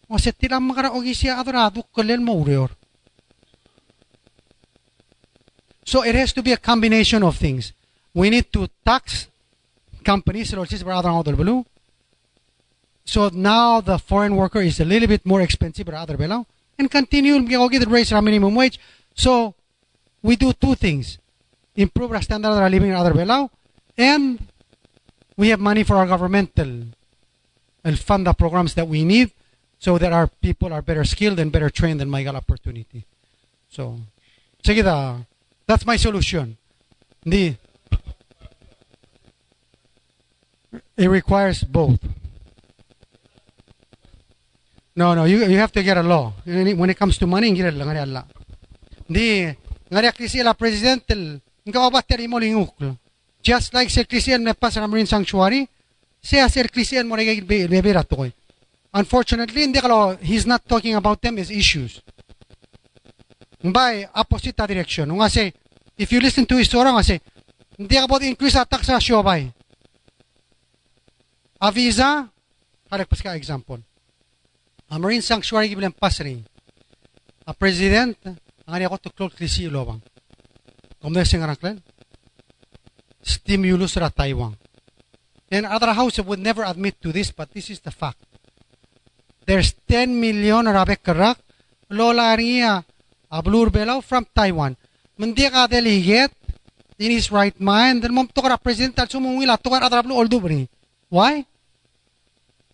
Was it tila makara ogi siya adorado kalel mo urior. So it has to be a combination of things. We need to tax companies. So now the foreign worker is a little bit more expensive and continue get raise our minimum wage. So we do two things. Improve our standard of living and we have money for our governmental and fund the programs that we need so that our people are better skilled and better trained and may get opportunity. So, sige da, that's my solution. The, it requires both. No, no, you, you have to get a law. When it comes to money, lang ngari Allah. Di, ngari krisi la president, nga obatter mo linguk. Just like Sir Christian na pas Marine Sanctuary, siya Sir Christian mo nagiging bebera to. Unfortunately, hindi kalo, he's not talking about them as issues. By opposite direction. Nga say, if you listen to his story, nga say, hindi about increase attack sa siobay. A visa, karek pas ka example. A Marine Sanctuary gibilang pasring. A president, ang ani ako to klol krisi ulobang. Kumda sing araklen? stimulus ra Taiwan. And other houses would never admit to this, but this is the fact. There's 10 million Arabic karak, lola ria, ablur belau from Taiwan. Mandi ka delegate in his right mind, to ka president al sumungila to ka adra all dubri. Why?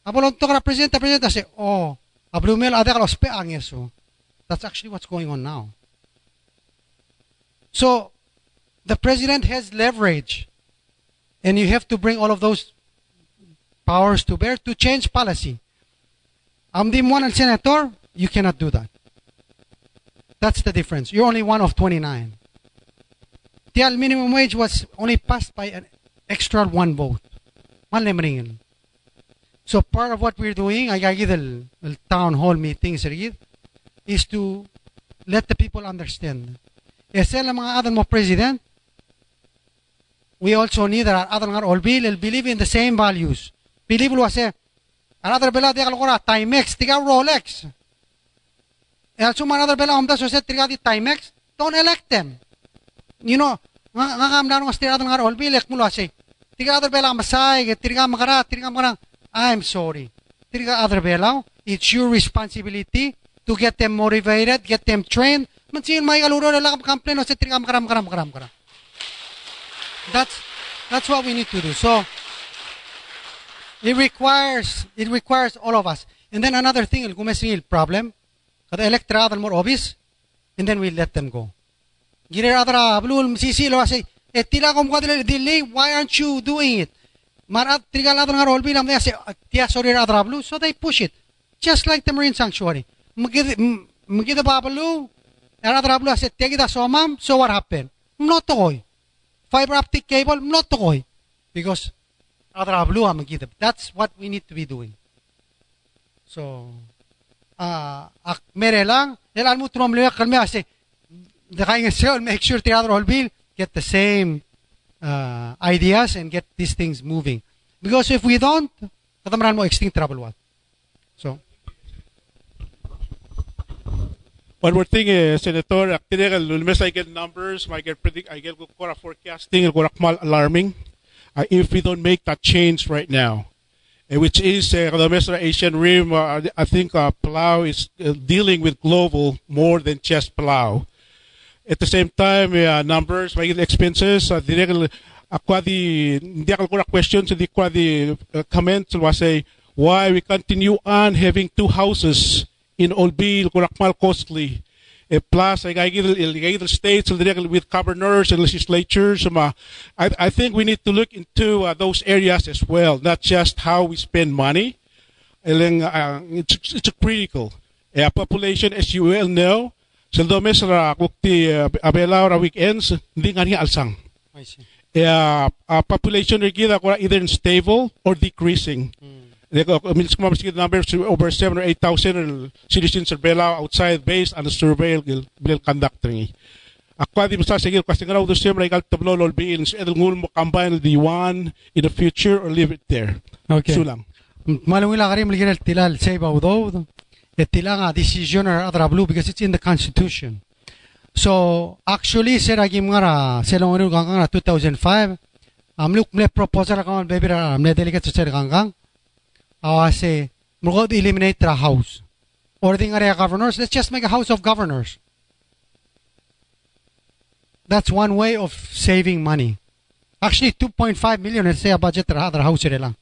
To ka president, president say, oh, ablumel ada ka ospe ang yeso. That's actually what's going on now. So, the president has leverage. And you have to bring all of those powers to bear to change policy. I'm the one senator, you cannot do that. That's the difference. You're only one of 29. The minimum wage was only passed by an extra one vote. So part of what we're doing, give the town hall meetings is to let the people understand. Esa mga adan mo president, we also need that other ngar Olbil believe in the same values. Believe lo ase. Another bela de kalkora Timex tiga Rolex. Another bela umda so se tiga di Timex don't elect them. You know, nga kam dano ngas tiga ngar Olbil ek mulo ase. Tiga other bela masay tiga makara tiga makara I'm sorry. Tiga other bela it's your responsibility to get them motivated, get them trained. Mansin may kaluro na lang complain o se tiga makara makara makara makara. That's that's what we need to do. So it requires it requires all of us. And then another thing, el gumesing problem, kada elektra more obvious, and then we let them go. Gire adra blul sisi lo say, etila kom ko delay, why aren't you doing it? Marat trigal adra ngar olbi lam say, tia sorry adra blue, so they push it. Just like the marine sanctuary. Mugid mugid babalu, adra blue say, tegida somam, so what happened? Not fiber optic cable, not toy. Because blue That's what we need to be doing. So, uh, lang, mo tunom liya kalme kasi, dakain nga make sure the other bill get the same uh, ideas and get these things moving. Because if we don't, katamaran mo extinct trouble what. So, One more thing, uh, Senator, I get numbers, I get predict, I get kora forecasting, kora alarming. Uh, if we don't make that change right now, which is uh, the Asian Rim, uh, I think uh, Palau is uh, dealing with global more than just Palau. At the same time, uh, numbers, expenses, uh, direct, ako di, hindi ako kura questions, hindi ko comments, was say, why we continue on having two houses in Olbil, kurakmal costly. Plus, I got the states directly with governors and legislatures. Um, I, I think we need to look into uh, those areas as well, not just how we spend money. Ilang, uh, it's, it's critical. Eh, population, as you well know, sa domes ra kukti abela ra weekends, hindi nga niya alsang. Uh, population rigida ko either stable or decreasing. Minsan numbers to over 7 or 8,000 citizens of Bela outside based on the survey bil conducting. Ako di masa sige kasi nga daw siyempre igal tablo lol biin so edel ngul mo combine the one in the future or leave it there. Okay. Sulang. Malungila karim ligin el tilal seba udo. El tilanga decision or other blue because it's in the constitution. So actually sera gim ngara selong ru gangang 2005 amluk mle proposal ka baby ra mle delegate sa gangang awase murgod eliminate the house. Or the area governors, let's just make a house of governors. That's one way of saving money. Actually, 2.5 million, let's say, a budget ra other house lang.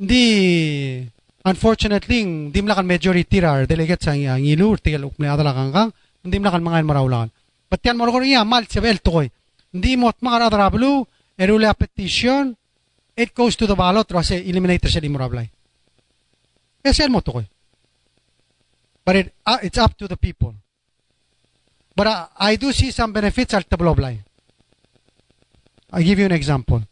Di, unfortunately, di mlakan majority ra delegate sa ang ilu, tigal ukme adala kang hindi mlakan mga marawlan. But yan mo iya mal sebel toy. Hindi mo mga adara blue, erule a petition, it goes to the ballot kasi eliminate siya di murablay. Kasi mo to But it, uh, it's up to the people. But uh, I do see some benefits al tabloblay. I give you an example.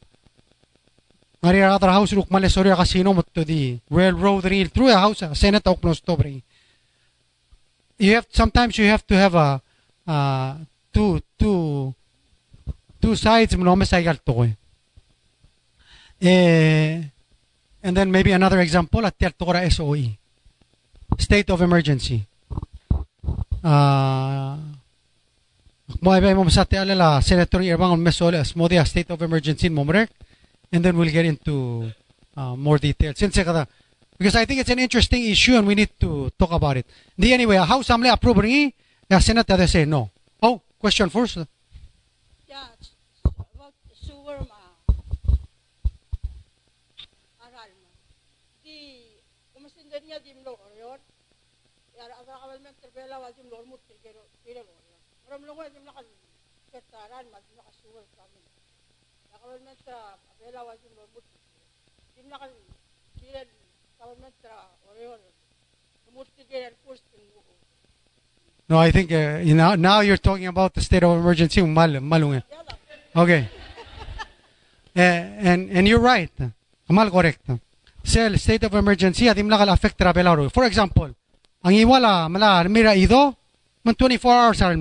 Ngari other house ruk male sorry casino mo to the railroad rail through a house Senate ok no. You have sometimes you have to have a uh, two two two sides mo no mesaygal to eh, Eh, and then maybe another example at Tora SOE. State of emergency. Ah, Alala Senator Irvang on state of emergency in Momrek and then we'll get into uh, more details. Since eh, because I think it's an interesting issue and we need to talk about it. The anyway, how samle approve ringi, eh? ya Senate they say no. Oh, question first. Yeah, about sewer ma. Aral mo. Di, kumasinda niya di mlo oryon. Yara aga kawal men terbela wal di mlo mut tigero tigero oryon. Maram lo di mlo kan ketaran ma di mlo ka sewer kami. Kawal men tra abela wal di mlo mut. Di mlo kan tigero kawal men tra oryon. Mut tigero first in No, I think uh, you know, now you're talking about the state of emergency. Okay. uh, and and you're right. Mal correct. Sel state of emergency adim lakal affect travelaro. For example, ang iwala mala mira ido man 24 hours ar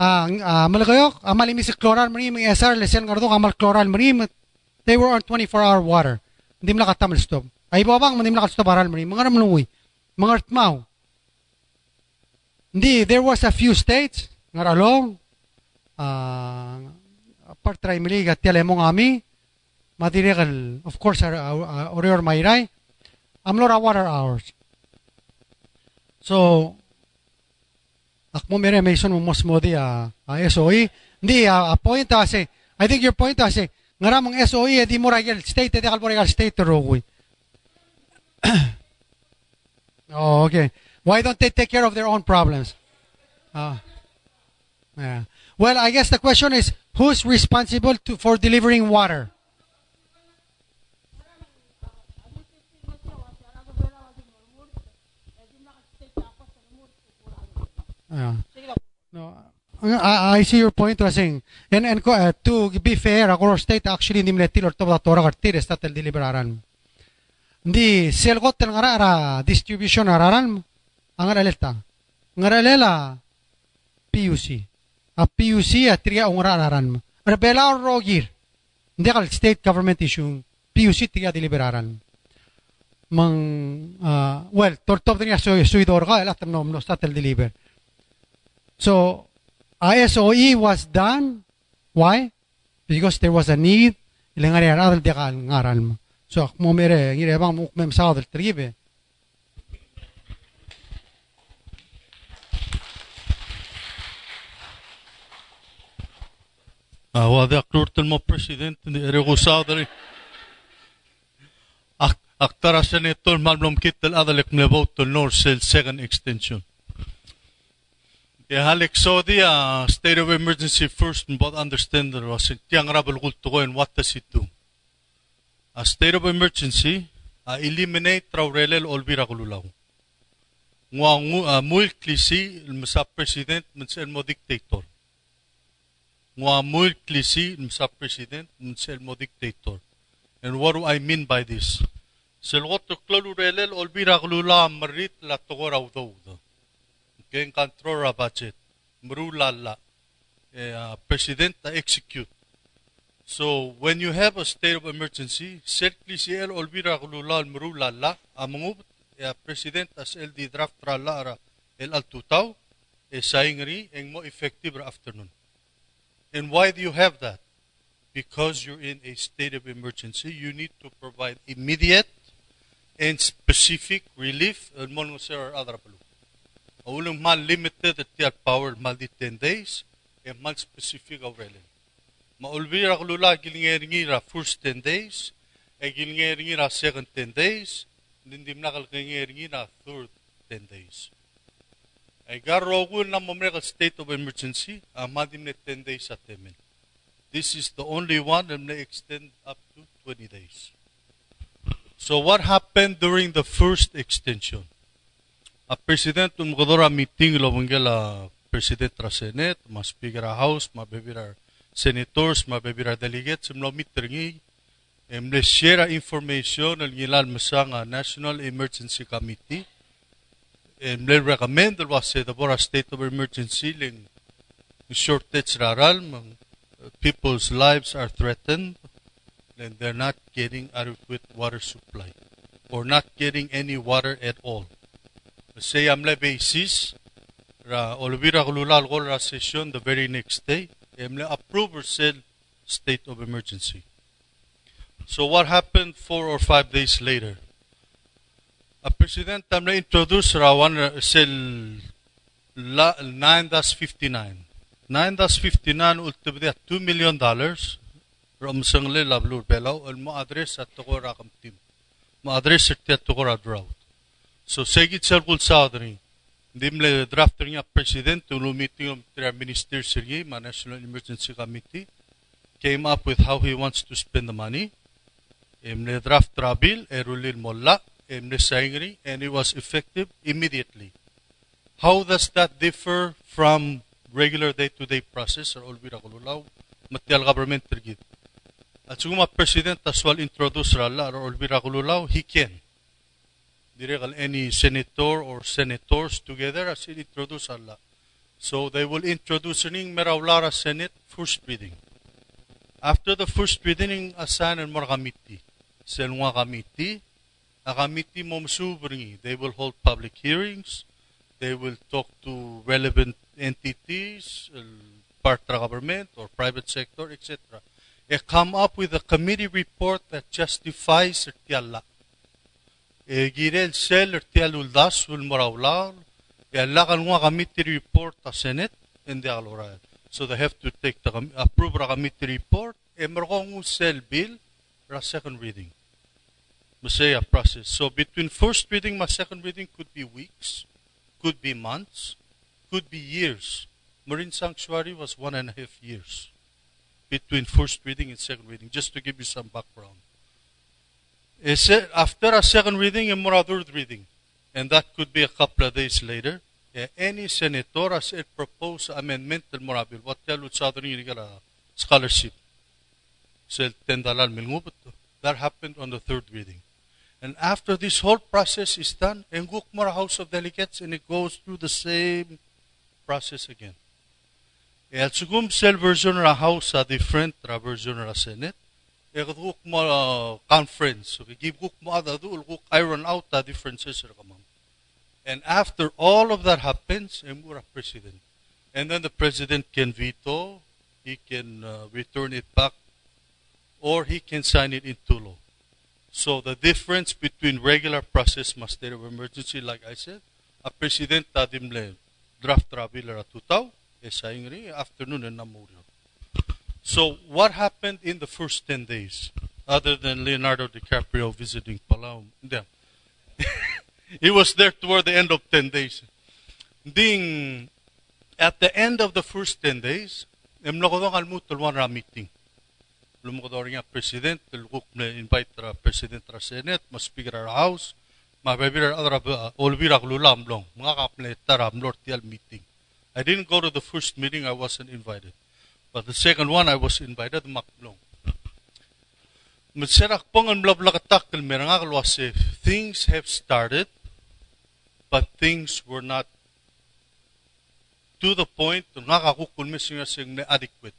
Ah, ah, ah, mir. Ang uh, malagayok amal imis chloral mri mi SR lesen ngardo amal chloral mri they were on 24 hour water. Hindi mla katamel stop. Ay babang hindi mla stop aral mri. Mga ramlungoy. Mga artmaw. Hindi, there was a few states nga along uh, part try mili gat mong ami material of course orior mayray amlora water hours so akmo mere mason mo mosmodi a ah, uh, ah, SOE hindi uh, a point ase I think your point ase ngara mong SOE eh, di mo ragal state eh, de kalborigal state eh, rogui oh okay why don't they take care of their own problems? Uh, yeah. Well, I guess the question is who's responsible to, for delivering water? Yeah. No, I, I see your point saying and and uh, to be fair ako state actually hindi mletil or to tora kartir statel deliberaran hindi selgot tel ngara ara distribution araran ang araleta ngaralela PUC a PUC a triya ong araran rebela rogir. Hindi kal state government issue PUC triya deliberaran mang uh, well tortop niya so suidor ka elat no no statel deliver So, ISOE was done. Why? Because there was a need. Ilang ari aral di ngaral mo. So, mo mere, ngire bang mo mem sa del tribe. Ah, wa de aklurtel mo presidente dali. Ak aktara senator malblom north cell second extension. Halik so dia state of emergency first and both understand that was tiang and what does it do? A state of emergency a eliminate traurelel olbira kululaw. Ngwa ngu a mul klisi president msa mo dictator. Ngwa president msa mo dictator. And what do I mean by this? Selgot tuklolu relel olbira kulula marit la. Ken control a budget. Mrulala. Eh, uh, president ta execute. So when you have a state of emergency, certainly si el olbira kululal mrulala amangup ya eh, uh, president as di draft trala el altutaw e eh, saingri eng mo effective afternoon. And why do you have that? Because you're in a state of emergency, you need to provide immediate and specific relief and mon or Ulung mal limited at your power mal di 10 days and mal specific aurelin. maulbira kulula gilingeringi ra first 10 days e gilingeringi ra second 10 days nindim nakal gilingeringi ra third 10 days. E garrogu na momreka state of emergency amadim ne 10 days at temen. This is the only one and they extend up to 20 days. So what happened during the first extension a president um godora meeting lo bungela president ra senate ma speaker house ma bebira senators, mabibira delegates, mlo mitringi, mle share information al ngilal masanga National Emergency Committee, mle recommend al wase the bora state of emergency ling shortage raral, people's lives are threatened, and they're not getting adequate water supply, or not getting any water at all. Say amle basis, ra olvira gululal gol ra session the very next day, Emle approve said state of emergency. So what happened four or five days later? A president tamle introduce rawan sel 9-59. 9-59 ultibde 2 million dollars ram sangle lablur belaw al address at to rakam tim. Mo address at to drought. So segit sel kul saudri. Dimle drafter niya president of the minister Sergey, my National Emergency Committee, came up with how he wants to spend the money. Emne draft trabil, erulil molla, emne saingri, and it was effective immediately. How does that differ from regular day-to-day process or olbira kululaw? Material government tergid. At suguma president as well introduce rala or olbira kululaw, he can direct any senator or senators together as it introduce Allah. So they will introduce merawlara Senate first reading. After the first reading, assign and committee. Selwa committee, a committee momsubringi. They will hold public hearings. They will talk to relevant entities, uh, part government or private sector, etc. They come up with a committee report that justifies Allah girel sel ertial uldas ul morawlar yalla kan wa committee report ta senate and the alora so they have to take the approve the committee report emergong sel bill ra second reading. Say a process. So between first reading and second reading could be weeks could be months could be years. Marine sanctuary was one and a half years between first reading and second reading just to give you some background after a second reading and more a third reading, and that could be a couple of days later, any senator has a proposed amendment del morabil, what tell southern scholarship. So that happened on the third reading. And after this whole process is done, and House of Delegates, and it goes through the same process again. El sugum sel version House a different version Senate. Ekaduk mo ah, conference. So gibuk mo ada du ulguk iron out the differences kamam. And after all of that happens, eh, emura president. And then the president can veto, he can uh, return it back, or he can sign it into law. So the difference between regular process state of emergency, like I said, a president tadimle draft trabiler atutaw, e eh, saingri eh, afternoon and namuryo. So, what happened in the first 10 days, other than Leonardo DiCaprio visiting Palau? Yeah. he was there toward the end of 10 days. Ding, at the end of the first 10 days, emlokodong almutul one ra meeting. Lumukodong nga president, lukuk na invite ra president ra senate, mas speaker ra house, mabibira adra ba, uh, olbira lulam long, mga kaple tara mlortial meeting. I didn't go to the first meeting, I wasn't invited. But the second one, I was invited, maklong. Mitserak pongan blablakatak kalmerangak lwase, things have started, but things were not to the point nga kakukulmisinga sing na adequate.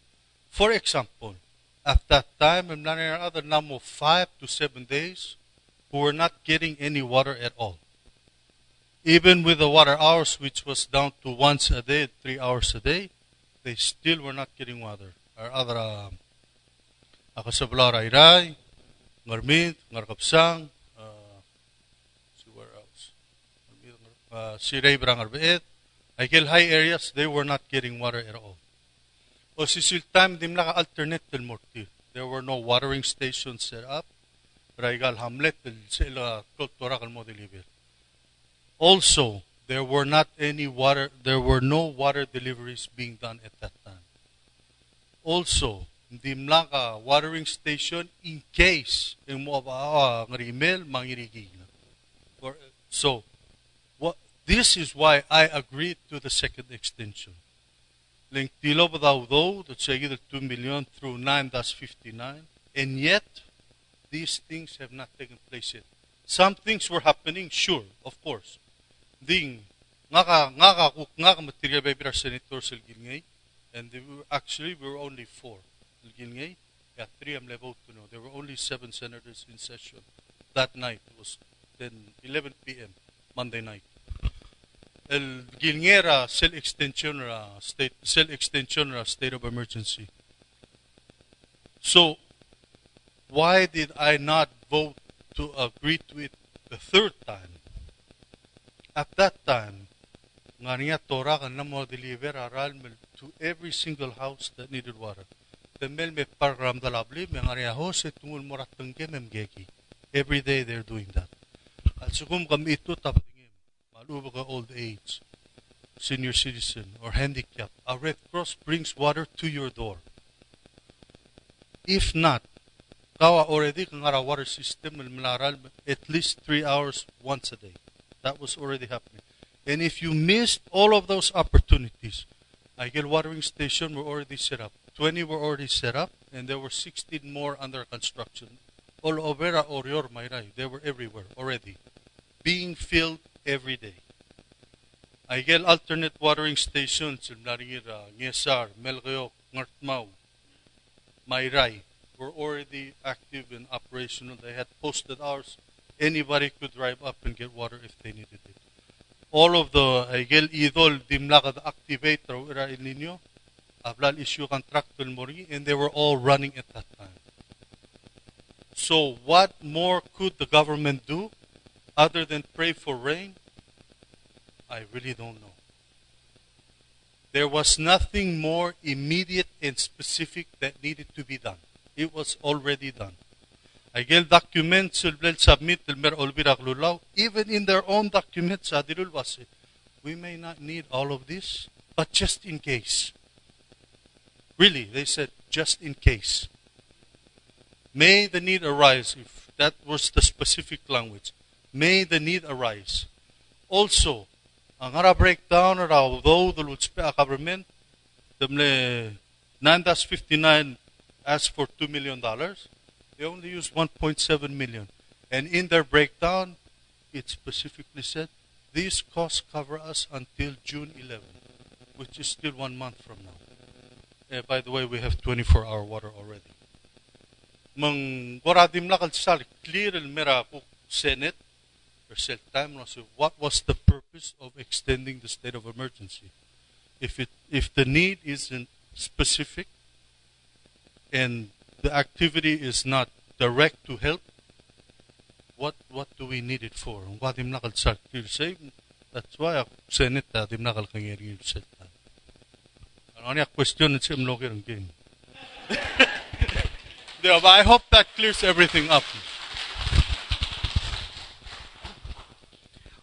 For example, at that time, I'm not other number five to seven days, who were not getting any water at all. Even with the water hours, which was down to once a day, three hours a day, they still were not getting water. Our other, uh, ako sa Blara Iray, Ngarmit, Ngarkapsang, uh, where else? Uh, Siray Brangarbeet, get high areas, they were not getting water at all. O sisil time dim naka alternate til morti. There were no watering stations set up. Raigal hamlet til sila kultura kal mo. Also, there were not any water, there were no water deliveries being done at that time. Also, the mlaka watering station in case. Or, so, what, this is why I agreed to the second extension. Link tilo ba daw say either 2 million through 9, that's 59. And yet, these things have not taken place yet. Some things were happening, sure, of course. Ding, nga ka, nga ka, nga ka material by our senator sa Gilngay, and they were, actually we were only four. Gilngay, yeah, three am level to know. There were only seven senators in session that night. It was 10, 11 p.m. Monday night. El Gilngera cell extension ra state cell extension ra state of emergency. So why did I not vote to agree to it the third time? At that time, nga niya Torah ka na mo deliver aral mel to every single house that needed water. Temel me program dalabli me nga niya ho se tungul morat tengke mem. Every day they're doing that. At sukum kami ito tapatingin. Maluba ka old age, senior citizen, or handicapped. A Red Cross brings water to your door. If not, kawa already kang ara water system at least three hours once a day. That was already happening. And if you missed all of those opportunities, Aigel watering station were already set up. 20 were already set up, and there were 16 more under construction. All over Orior Mayray, they were everywhere already, being filled every day. Aigel alternate watering stations in Naringira, Ngesar, Melgeok, Ngartmau, Mayray were already active and operational. They had posted hours. Anybody could drive up and get water if they needed it. All of the uh, Aigel Idol Dimlakad activator were in Nino, Ablal issue contractual mori, and they were all running at that time. So what more could the government do other than pray for rain? I really don't know. There was nothing more immediate and specific that needed to be done. It was already done. Aigel documents will submit the mer olbirak lulaw. Even in their own documents, adirul wasi. We may not need all of this, but just in case. Really, they said, just in case. May the need arise, if that was the specific language. May the need arise. Also, ang ara breakdown raw, though the Lutspe government, the eh, 9-59 asked for $2 million, they only used 1.7 million. And in their breakdown, it specifically said, these costs cover us until June 11, which is still one month from now. Uh, by the way, we have 24 hour water already. Mang waradim lakal clear el mera Senate or set time what was the purpose of extending the state of emergency? If it if the need isn't specific and the activity is not direct to help, what what do we need it for? Wadim nakal sa say that's why I said ako Senate adim nakal kangeri set. Ano niya question sa imloger ang game. Yeah, but I hope that clears everything up.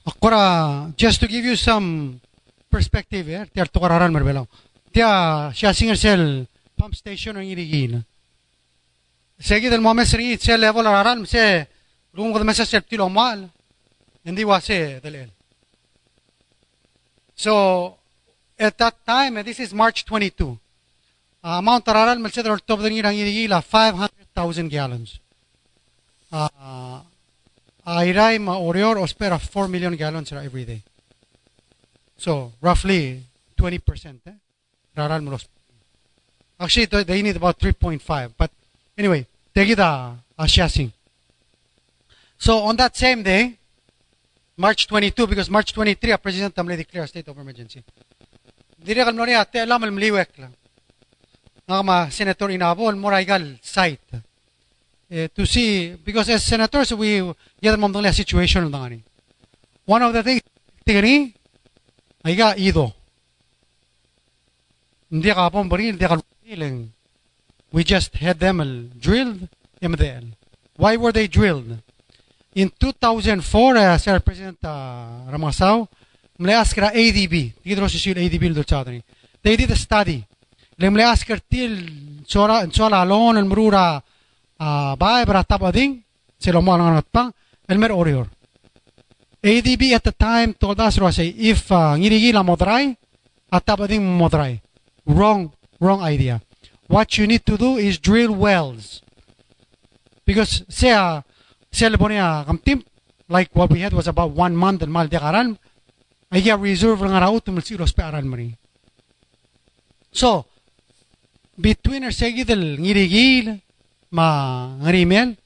Akora, just to give you some perspective, eh, tiar tukararan marbelaw. Tia, siya singer sel pump station ang irigin. Ringi se se de mesa mal. So, at that time, and this is March 22, uh, Mount Araral, malse del top de ang irigila 500,000 gallons. Uh, Airay ma Orior ospera 4 million gallons every day. So, roughly 20%. Eh? Raral Actually, th- they need about 3.5. But anyway, take it a, a. So, on that same day, March 22, because March 23, a President Tamle a state of emergency. Dire kal mori ate alam al mliwek lang. Nga Senator Inabol, moraigal site to see because as senators we get mom dong situation ng ngani. One of the things tingani ay ga ido. Hindi ka pong bari, hindi ka feeling. We just had them drilled MDL. Why were they drilled? In 2004, uh, Sir President uh, Ramasaw, mleas kara ADB, sil ADB chadani. They did a study. Le mleas kar til chora chola alon al murura uh, bae bra tabading silo mo lang pang elmer orior. ADB at the time told us Rossi, if ngirigila modray at tabading modray. Wrong, wrong idea. What you need to do is drill wells. Because sea sea lebonia kamtim like what we had was about one month and mal de karan ay ya reserve lang araw tumul si pe aran mari. So between our segidel ngirigil ma ngarimel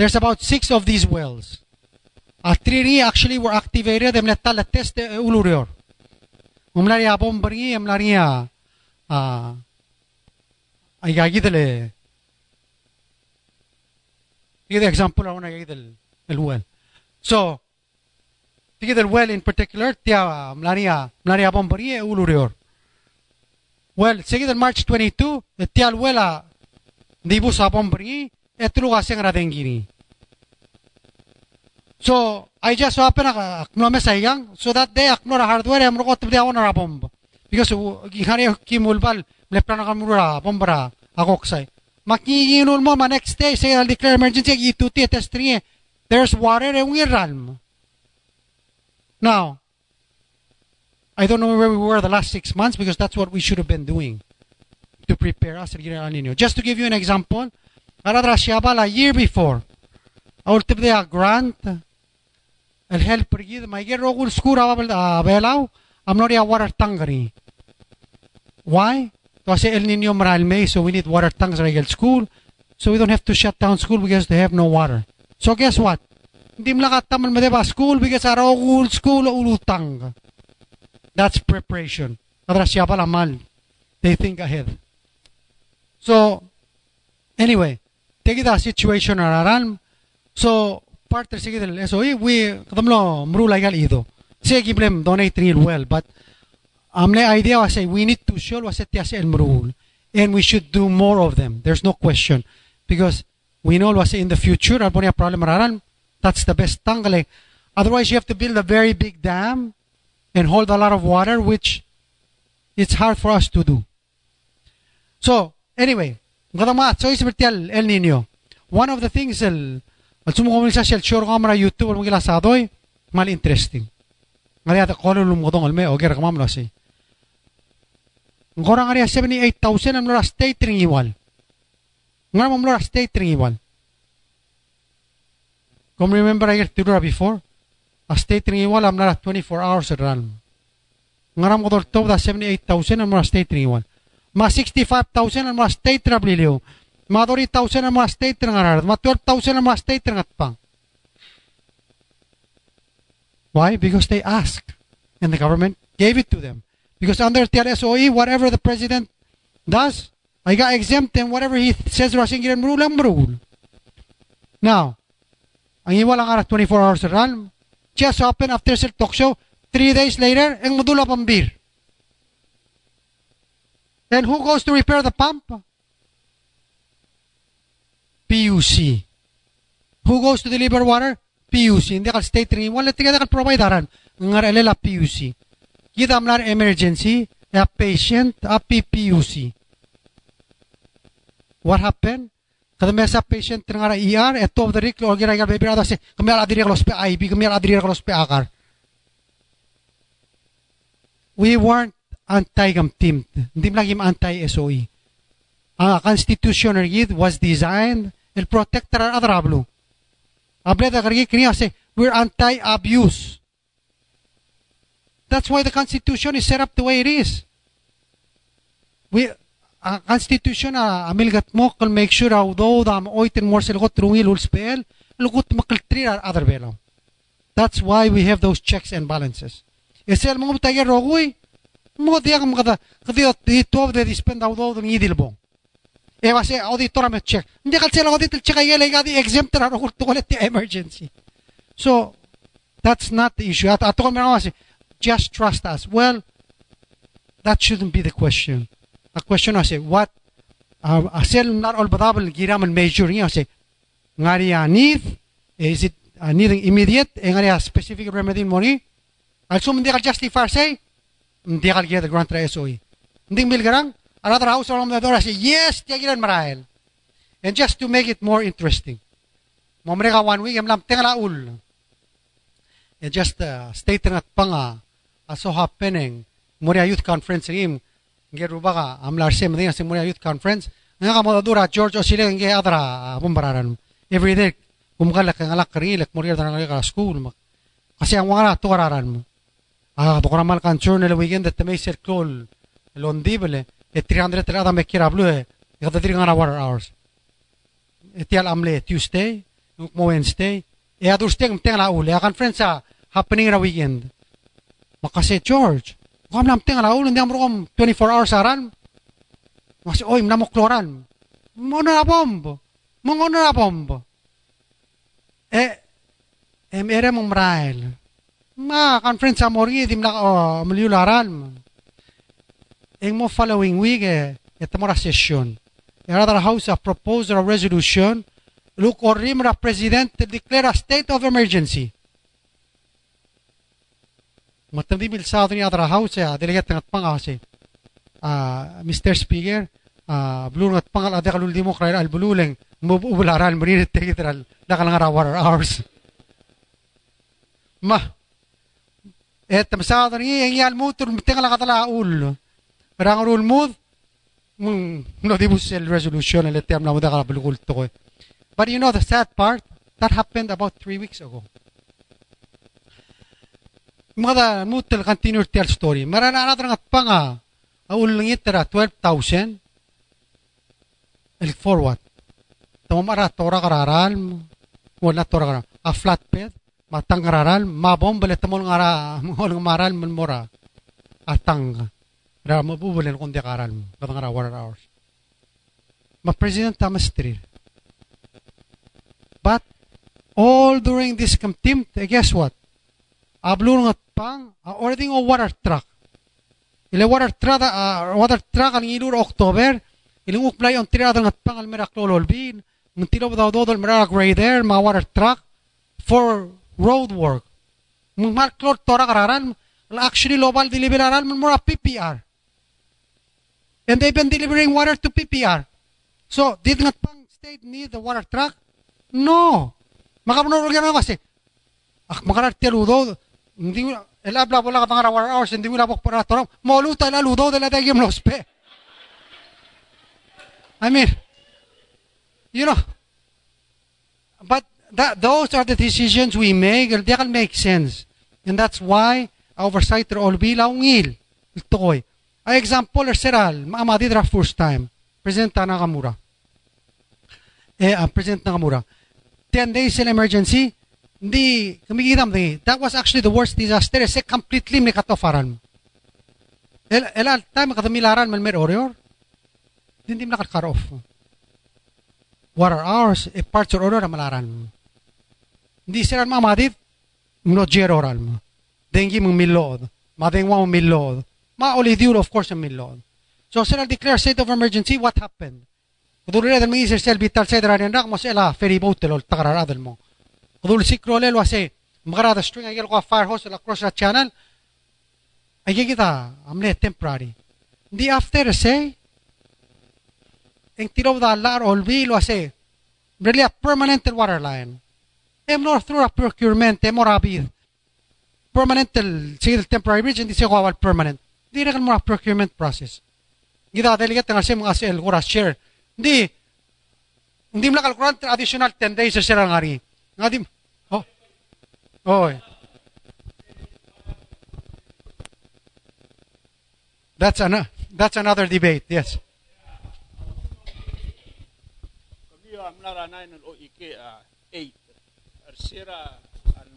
there's about six of these wells. Uh, three actually were activated em letala test ulurior. Umlari abom bari umlari ah gagidele Give the example I want to give the, the well. So, to give the well in particular, tiya mlaria mlaria bombari e ulurior. Well, sige del March 22, the tiya wela dibu sa bombari e tuluga sing radengini. So, I just so happen akno me sayang, so that day akno hardware am rogot bdi awon ra bomb. Because gihari kimulbal le plano kamura bombara akoksay. Makikinul mo, ma next day, say, I'll declare emergency, ituti, test 3, there's water in realm. Now, I don't know where we were the last six months because that's what we should have been doing to prepare us for El Nino. Just to give you an example, Aradra Shiabala, a year before, our a grant, el help pergid, my get rogul skura abelaw, I'm not a water tangari. Why? Kasi El Nino Maral May, so we need water tanks at school. So we don't have to shut down school because they have no water. So guess what? Hindi mo nakatamal mo diba school because araw school ulutang. That's preparation. Nadrasya pala mal. They think ahead. So, anyway, take the situation araran. So, parte sige del SOE, we, kadamlo, mrula igal ido. Sige, giblem, donate real well, but Amle idea was say we need to show it el mrul and we should do more of them. There's no question because we know was in the future albonia problem raran that's the best tangale. Otherwise you have to build a very big dam and hold a lot of water which it's hard for us to do. So anyway, ngadamat so isbertial El Nino. One of the things el sa shell sure kamera YouTube mo gila sadoy mal interesting. Ngari ata kono lumodong alme o ger kamam lo si. Ngorang area 78,000 ang lora state ring iwal. Ngorang mam lora state ring iwal. Come remember I to before? A state ring iwal am lora 24 hours run. Ngaram ko to da 78,000 ang lora state ring iwal. Ma 65,000 ang lora state rabliliw. Ma 30,000 ang lora state ring arad. Ma 12,000 ang lora state ring atpang. Why? Because they asked. And the government gave it to them. Because under TRSOE, whatever the president does, I got exempt and whatever he says Russian giran rule ang rule. Now, ang iwala nga 24 hours run, just open after sir talk show, three days later, ang modula pang beer. Then who goes to repair the pump? PUC. Who goes to deliver water? PUC. Hindi kal state ring. Wala tiga kal provide aran. Ngar elela ah, PUC. Kita amlar emergency. A patient. A PPUC. What happened? Kada mesa patient ngara ER. Eto of the rik. Or gira gira baby. Ada se. Kami al adiri kalos pe IB. Kami al adiri kalos pe akar. We weren't anti-gam team. Hindi lagi anti-SOE. Ang constitution yid was designed to protect our other ablu. Able da kargi kini say we're anti-abuse. That's why the constitution is set up the way it is. We ang constitution a amilgat mo kal make sure although am oiten more silgot trungil ulspel lugut makaltri other belo. That's why we have those checks and balances. Esel mo tayo rogoy mo dia kam kada kada di top de dispend although ng idilbong. E va se auditora me check. Hindi kal sila audit check ay lega di exempt ra ro to the emergency. So that's not the issue. At ato kami kasi just trust us. Well, that shouldn't be the question. The question I say what uh, asel not all giram and measure niya say ngari need is it uh, needing immediate ngari specific remedy money also hindi kal justify say hindi kal get the grant ra SOE. Hindi milgarang Another house around the door, I say, yes, tiyagilan marahil. And just to make it more interesting, mamre ka one week, lam tenga. And just uh, state at panga, aso happening, Moria Youth Conference rim, ngeru baka, amlar sem din sa Moria Youth Conference, nga ka mo dura George Osile nge adra bumbararan. Every day, kumgalak ang alak kari, lek Moria dara ka school. Kasi ang mga to kararan mo. Ah, to karamal kan journal weekend at may circle londibele e 300 ada me kira blue e kada diri ngana water hours. E tial amle tuesday nuk mo wednesday. E adur steng teng la ule akan friends sa happening ra weekend makase george kam nam teng la ule ndam rom 24 hours aran makase oy mnamo kloran mo na bombo mo na bombo e em ere mong mrael ma kan friends sa mori dim na oh, mliularan en mo following week eh, etamora session. Another house of proposal of resolution. Look or rimra president to declare a state of emergency. Matandi bil sa ni other house ya delegate ngat pangasi. Ah Mr. Speaker, ah blue ngat pangal ade kalul demokrat al bululeng mo ubularan mari tegitral nakal nga water hours. Ma et sa ni ang yal mutur tingal katala ul. Rang rule mood, mm, no dibus el resolution el tem na muda kala bulugul to But you know the sad part, that happened about three weeks ago. Mga mutel continue tell story. Marana na nga panga aul ngitera 12,000 el forward. Tamo mara tora kararal wala tora kararal. A flatbed matang kararal mabom bale tamo ngara ngol maral man mora atang. Ra mabubulan kung di karal mo. Katang ara water hours. Ma President Thomas Trill. But all during this contempt, eh, guess what? Ablur nga pang, a ording o water truck. Ile water truck, uh, water truck ang ilur October, ilang ukblay ang tirada nga pang almera klololbin, ng tilo daw do dol mera grader, mga water truck, for road work. Mga marklor tora kararan, actually lobal deliberaran mo mura PPR. And they've been delivering water to PPR. So, did nga pang state need the water truck? No. Makapunod ka na kasi. Ah, makararti Hindi ka pang water hours, hindi para ila aludo de la lospe. I mean, you know, but that, those are the decisions we make, they can make sense. And that's why oversight all bilang ngil. Ito ko'y. A example seral, maamadi dra first time. President Nakamura. Eh, uh, President Nakamura. 10 days in emergency, hindi, kumikiram di. That was actually the worst disaster. Kasi completely may katofaran. El, time katamilaran man mer orior. Hindi mo nakat off. Water hours, e eh, parts or order malaran. Hindi sila mamadit, no jeroral mo. Dengi mong milod. Madengwa mong milod. Ma Olidiur, of course, ang milod. So, sila declare state of emergency, what happened? Kudul le del mi sel bital se dra ren rak mo se ferry boat lo tagara mo. Kudul sikro le lo ase magara the string agel ko fire hose la cross the channel. Ay kita amle temporary. Di after say en tiro da lar olvi lo ase. Really a permanent water line. Em no through a procurement em rapid. Permanent el sige el temporary bridge hindi siya kawal permanent. Di rin mo a procurement process. Gita delegate nga siya mga el gura share. Hindi hindi mo kalkulan additional 10 days sa sila nga Oh. Oh. That's an, that's another debate. Yes. Uh, 8. Arsira ang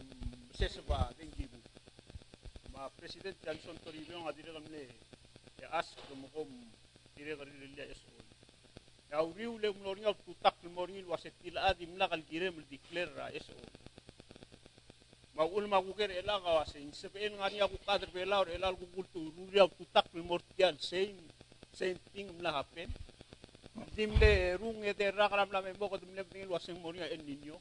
sesaba dengibu. Ma President Johnson eso. Ya uriu le mloringa tutak mloringa waset tila adi mla kal gire ml declare ra eso. Ma ul ma kuker ela ka wasin sepen ngani aku kader bela or ela ku kultu ruria tutak primordial same same thing mla happen. Dimle rung ete rakaram la membo ko dimle tingil wasing moringa en ninyo.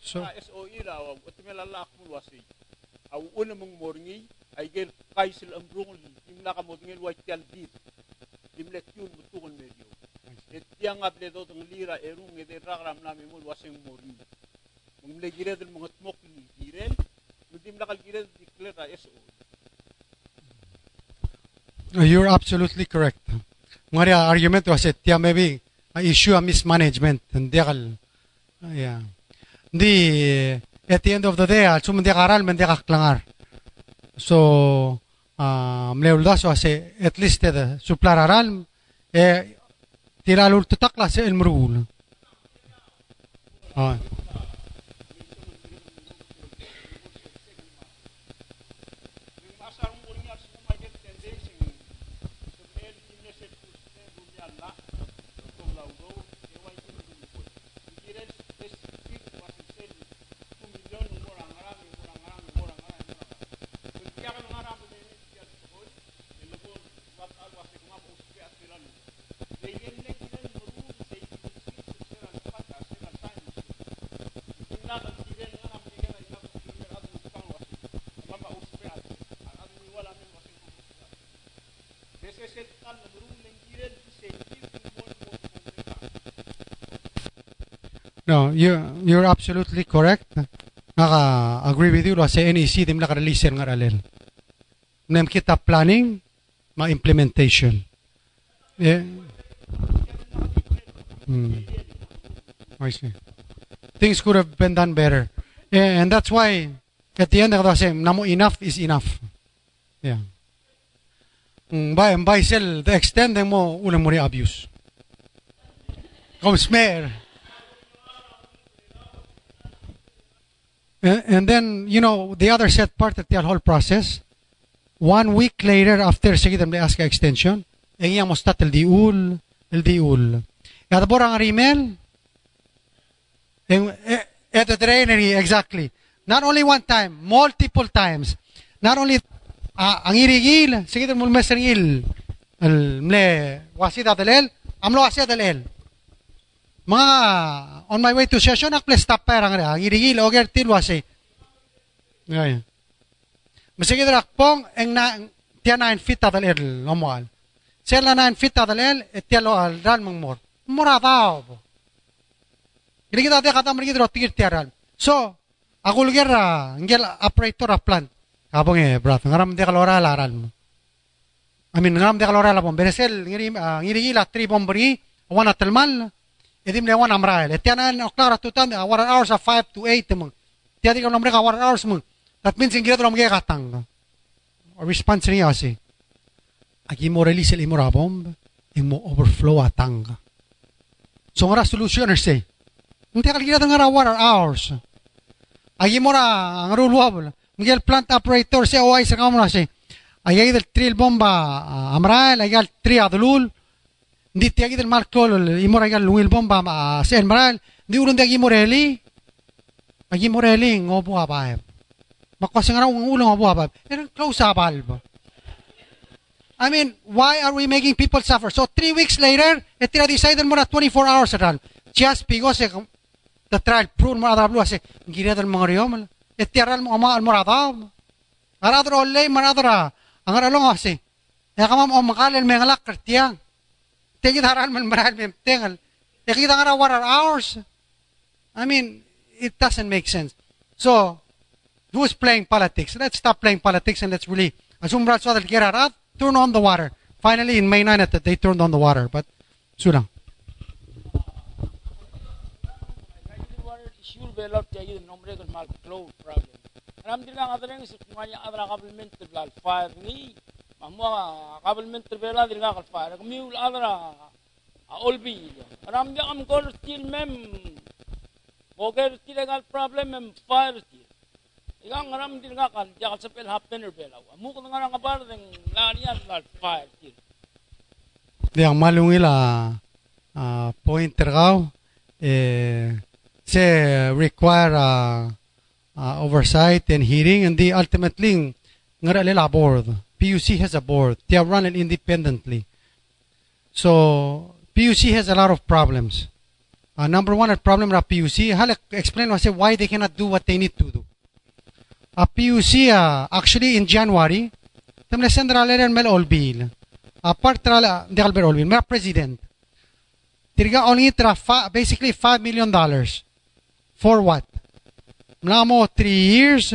So, Sa SOE ra wa utimela la akmul wasi. Au una mong moringi ay gel kaisil ambrung dimla ka moringil wa tial dit. Dimle kyun mutukon medyo. Et tiang able do lira erung ete rakaram la membo wasing moringi. Dimle gire del ni gire. Dimla kal gire declare ra SOE. you're absolutely correct. Ngari argument was it maybe a issue of mismanagement and degal yeah. Di at the end of the day al sum dia karal men. So um leulda so ase at least the suplar aral eh tilalul tutakla se el mrul. Ah. Masarong moringi at sumay get tendency. Sumel kimne set kusne dunya la. Kung laudo, ewan kim dulupo. Ikiren specific wasisel. Kung milyon umurang arami, umurang arami, umurang arami, umurang arami. Kung tiya ka ng arami na yun, tiya sa koy, ilabon, wat al wasi kuma po uspe at silan. Leyen le kiren muru, say kiren siran pata, siran times. Kinlakan kiren nga namin kiren ay kapag kiren at upang wasi. Mama uspe at ang ni wala min wasi kuma. Dese set kan muru lengkiren say kiren mo mo mo No, you you're absolutely correct. Naka agree with you sa NEC dim la release nga alel. Nem kita planning ma implementation. Yeah. Hmm. I see. Things could have been done better. Yeah, and that's why at the end of the same, namo enough is enough. Yeah. Mm, by by sel the extent mo ulang mo abuse. Come smear. And, then, you know, the other set part of the whole process, one week later after sige dem ask extension, ang iyang mostat el diul, el diul. At borang rimel, ang at the trainery, exactly. Not only one time, multiple times. Not only, ang irigil, sige dem mulmes ringil, el mle, wasida del el, amlo wasida del el. Mga, on my way to session, akple stop pa rang ang irigil, oger tilwasi. Ngayon. Masige drakpong, ang na, tiya na fit adal el, lomual. Sela na fit adal el, et tiya lo al dal mang mor. Mura tao po. Gini kita tiya kata merigi dro tigir tiya ral. So, ako lugar, ngel operator a plant. Kapong eh, brat, ngaram tiya kalora laral mo. I mean, ngaram tiya kalora lapong. Beresel, ngiri, uh, ngiri la tri bombari, wana telmal, edim le wana amrael. Tiya na oklara tutan, uh, one hours of five to eight mo. Tiya di ka nombre ka one hours mo. That means ingkira dro mga katang. Or response niya kasi. Agi mo release el imora bomb, imo overflow atang. So nga solution er say. Hindi ka kira nga one hours. Agi mo ra ang rule wabul. Miguel plant operator say OI sa kamuna say. Ayay del trill bomba uh, amrael, ayay tri adlul. Hindi tiyagi del markol, imora ayay luil bomba uh, sa amrael. Hindi ulun di agi moreli. Agi moreli ngobo abay. Makwasang araw ang ulang ngobo abay. Pero close abal ba? I mean, why are we making people suffer? So three weeks later, etira decide mo na 24 hours aral. Just because eh, the trial prune mo adablo ase gira del mga riyom. Etira mo ama al morada. Aradro olay maradra. Ang aralong ase. Ya kamam o makalel me ngalak kertiang. تجدها من المراحل بتغل تجدها ورا hours. I mean it doesn't make sense. So who's playing politics? Let's stop playing politics and let's really assume رأس هذا القرارات turn on the water. Finally in May 9 they turned on the water but سورة blal fire ni mamwa government bela din nga fire kamiul adra olbi ram din am kor still mem boger still gal problem mem fire still igang ram din nga kan jakal sa pel happen bela amu ko nga nga bar den lanian blal fire still Di ang malungila uh, point tergaw eh, se require uh, uh, oversight and hearing and the ultimately ngara lela board PUC has a board. They are running independently. So PUC has a lot of problems. Uh, number one problem ra PUC halak explain why they cannot do what they need to do. A PUC uh, actually in January tamle central area mel olbil apart tra di Albert Olbil mera president Tirga only basically 5 million dollars for what? Mla 3 years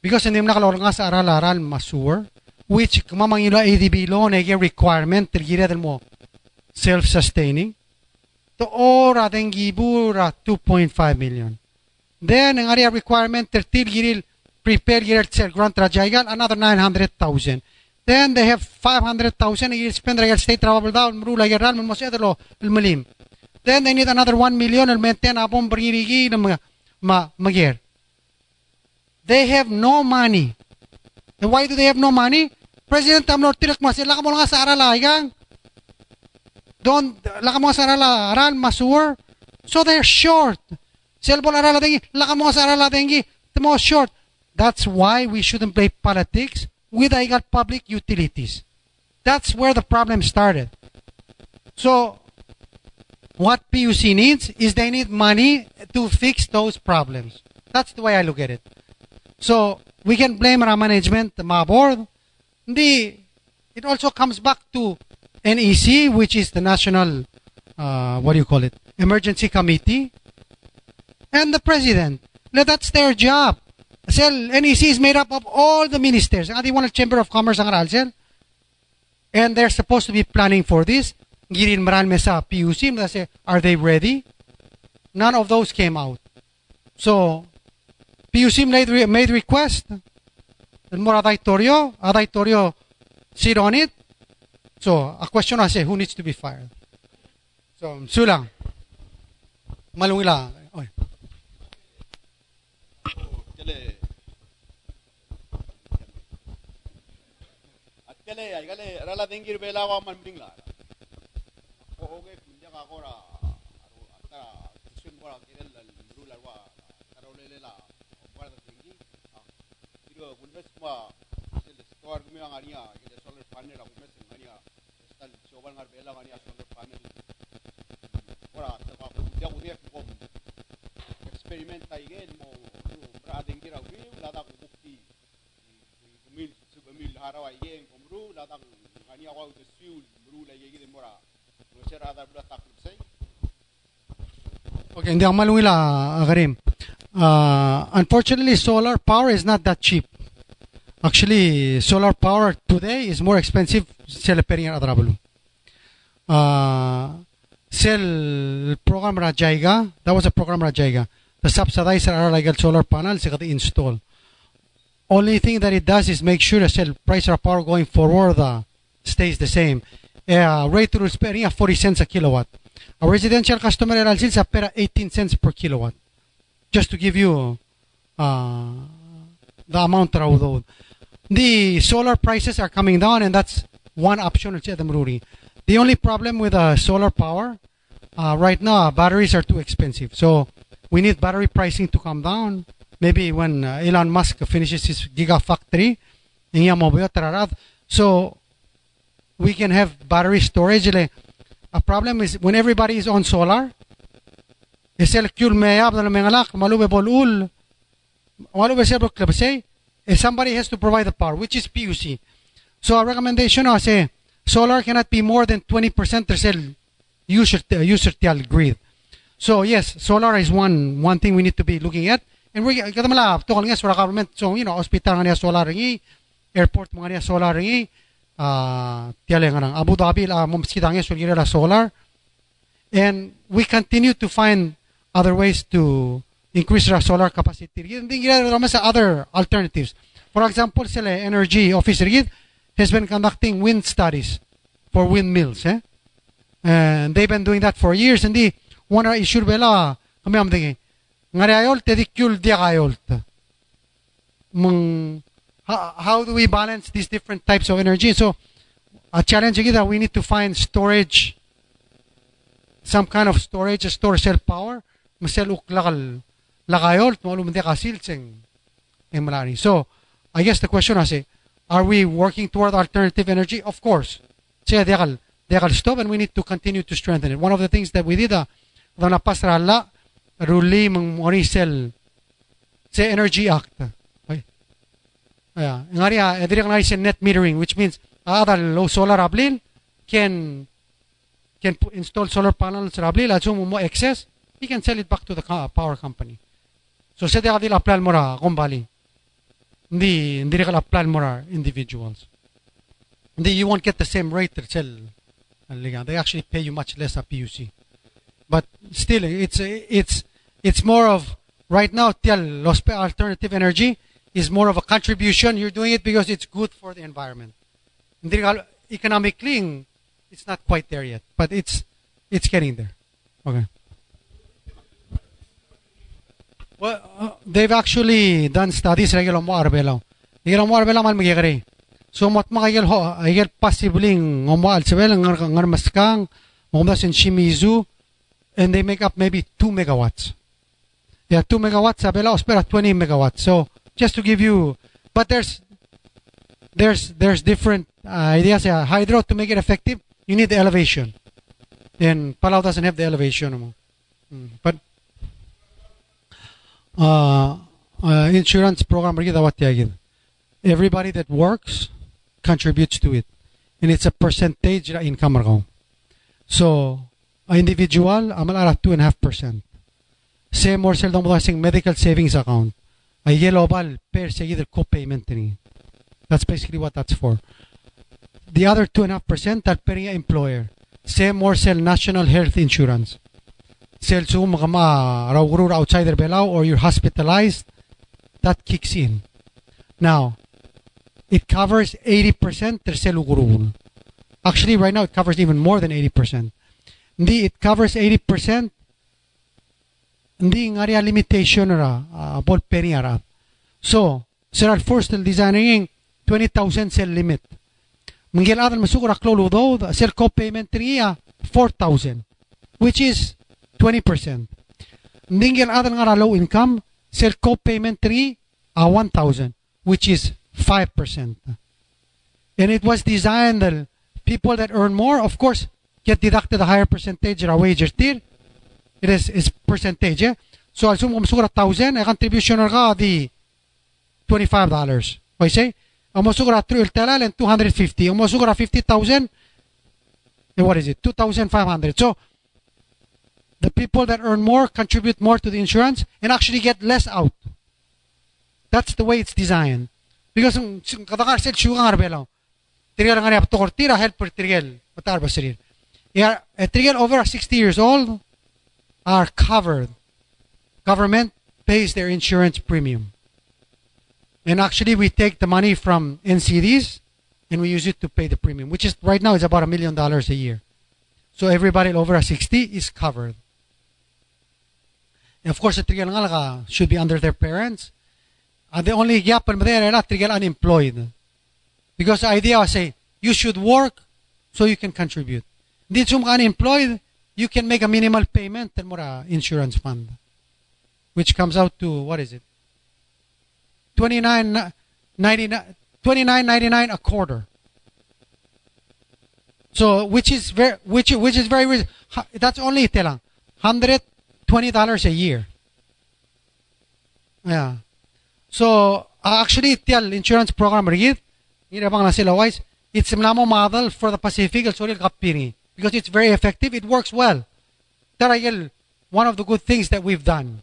because hindi mo nakalor nga sa aral-aral masur which kumamangilo ADB law na requirement tirgira del mo self-sustaining. To ora den gibura 2.5 million. Then ang area requirement tertil giril prepare giril sel grant rajaigal another 900,000 then they have 500,000 you spend real state travel down mru la geral mo sa lo malim then they need another 1 million al maintain na mga ma magyar they have no money and why do they have no money president amlor tilak mas laka mo sa don't laka mo sa aral masur so they're short selbol aral dengi laka mo sa short that's why we shouldn't play politics with IGAL public utilities. That's where the problem started. So, what PUC needs is they need money to fix those problems. That's the way I look at it. So, we can blame our management, the board. The, it also comes back to NEC, which is the National, uh, what do you call it, Emergency Committee, and the President. Now, that's their job. Sel, NEC is made up of all the ministers. Ang ating Chamber of Commerce ang. And they're supposed to be planning for this. Girin maran sa PUC. Are they ready? None of those came out. So, PUC made, made request. And more adaitorio. Adaitorio sit on it. So, a question I say, who needs to be fired? So, sulang. Malungila. Kale. Kale rala dengir bela wa man bring la. O oge kunja ka ko ra aru ata sun bora kirel la rula wa karole la bora da dengi. Iro gunmes ma sel store gumi ang ania kile solar panel ra gunmes ania stal choban ngar bela ania solar panel. Ora ta ka kunja udia ko experimenta igen mo rading bukti mil mil harawa igen komru fuel mru la yegi mora no Okay, hindi Karim. Uh, unfortunately, solar power is not that cheap. Actually, solar power today is more expensive sel pering adrabulu. Uh, sel program Rajaiga, that was a program Rajaiga. The subsidizer are like a solar panel, se kati install. Only thing that it does is make sure the price of power going forward uh, stays the same. Uh, rate to spending 40 cents a kilowatt. A residential customer era sales pera 18 cents per kilowatt. Just to give you uh, the amount raw The solar prices are coming down and that's one option. The only problem with uh, solar power uh, right now, batteries are too expensive. So we need battery pricing to come down. Maybe when uh, Elon Musk finishes his gigafactory, in so we can have battery storage. A problem is when everybody is on solar, somebody has to provide the power, which is PUC. So our recommendation is solar cannot be more than 20% tersel user user grid. So yes, solar is one one thing we need to be looking at. And we kata mala to nga solar government so you know hospital nga solar ringi airport mga solar ringi nga nang Abu Dhabi la mumsida nga sulgira la solar and we continue to find other ways to increase our solar capacity. Hindi gira naman sa other alternatives. For example, sila energy office rigid has been conducting wind studies for windmills. Eh? And they've been doing that for years. Hindi, one issue bela, kami am dingi. Ngari ayol, tedikyul dia ayol. Mang, how, do we balance these different types of energy? So, a challenge is that we need to find storage, some kind of storage, to store cell power. Masel uklakal lakayol, tumalum hindi kasilsing. Malari. So, I guess the question is, are we working toward alternative energy? Of course. Siya dekal, dekal stop and we need to continue to strengthen it. One of the things that we did, uh, na napasra la, ruli mong monisel, sa Energy Act. Yeah. Ngari, uh, ediri nga net metering, which means, other low solar ablil can can install solar panels sa ablil, at so mo excess, he can sell it back to the power company. So sa dila plan mo ra, kumbali. Hindi, hindi rin apply mo ra individuals. Hindi, you won't get the same rate sell. They actually pay you much less at PUC. But still, it's it's it's more of right now. Tell alternative energy is more of a contribution. You're doing it because it's good for the environment. Economically, it's not quite there yet, but it's it's getting there. Okay. Well, uh, they've actually done studies regular mo arbelaw. Regular mo arbelaw man magigari. So mat makagel ho, agel possibling ngomo alsebel ngar ngar maskang ngomo sin Shimizu and they make up maybe 2 megawatts. Yeah, 2 megawatts abela spera 20 megawatts. So just to give you but there's there's there's different uh, ideas yeah, hydro to make it effective, you need the elevation. And Palau doesn't have the elevation. Mm. But uh, uh, insurance program. Everybody that works contributes to it. And it's a percentage na income. So, individual, amal ara 2.5%. Same more dong sing medical savings account. A yellow bal per se either co-payment. That's basically what that's for. The other 2.5% that per employer. Same more sell national health insurance sel su mga ma raw outside their belao or you're hospitalized, that kicks in. Now, it covers 80% tersel gurul. Actually, right now it covers even more than 80%. Hindi, it covers 80%. Hindi nga rin limitation ra, uh, ball penny ara. So, sir first designing 20,000 cell limit. Manggil adan masukura klolo do, cell co-payment riya 4,000, which is 20%. Ningyan other nga low income, sir co-payment 3 uh, 1,000, which is 5%. And it was designed that people that earn more, of course, get deducted a higher percentage in of wages still. It is, is percentage, yeah? So, assume kung masugura 1,000, a eh, contribution di $25. Okay, say? Ang masugura 3 talal and 250. Ang masugura 50,000, eh, what is it? 2,500. So, the people that earn more contribute more to the insurance and actually get less out. That's the way it's designed. Because mm, kadakar sel shuga arbelo. Trigal ngari ap tokor tira help per trigal matar. Yeah, a trigal over 60 years old are covered. Government pays their insurance premium. And actually we take the money from NCDs and we use it to pay the premium, which is right now is about a million dollars a year. So everybody over 60 is covered. And of course, the trigal should be under their parents. And the only gap there is trigal unemployed. Because the idea was say, you should work so you can contribute. Hindi sum unemployed, you can make a minimal payment and more insurance fund. Which comes out to, what is it? 29.99 29.99 a quarter. So, which is very, which, which is very, that's only, ite lang, $120 a year. Yeah. So, actually, tial insurance program rigid, ngira bang na sila wise, it's mlamo model for the Pacific, also kapiri. Because it's very effective, it works well. Tarayel, one of the good things that we've done.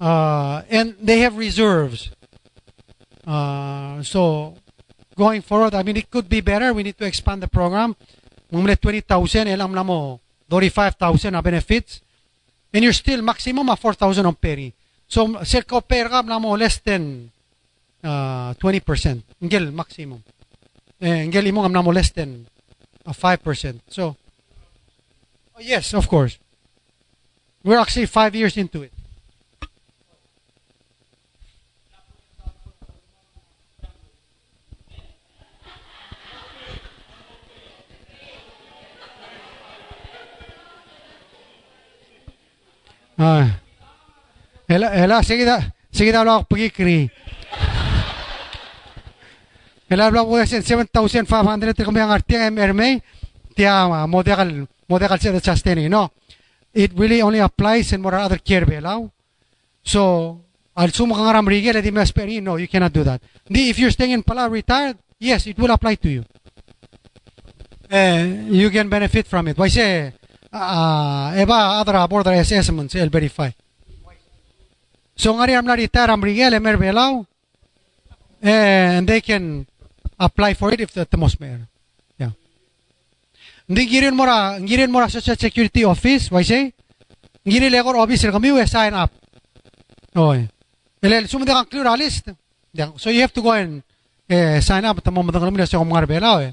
Uh, and they have reserves. Uh, so, going forward, I mean, it could be better. We need to expand the program. Mumle 20,000, elam na mo, 35,000 na benefits. And you're still maximum of 4,000 on peri. So, circa pera na mo less than uh, 20%. Ngel, maximum. Eh, ngel imo na mo less than uh, 5%. So, oh, yes, of course. We're actually five years into it. Ah. Ela, ela, sige da, sige da ako pagikri. Ela bla ko sen 7500 te kami ang artiang MRMA tia model model sa sustaining no. It really only applies in more other care belau. So, al sumo kang aram rigel di masperi no, you cannot do that. If you're staying in Pala retired, yes, it will apply to you. Eh, you can benefit from it. Why say uh, eba other border assessments el verify. So ngari am na retire am rigel emer belau and they can apply for it if the temos mayor. Yeah. Hindi girin mo ra, mo ra Social Security Office, why say? Girin legor office kami we sign up. Oy. Ele sumunod kang clear list. Yeah. So you have to go and eh, sign up tamo mo kami sa mga belau eh.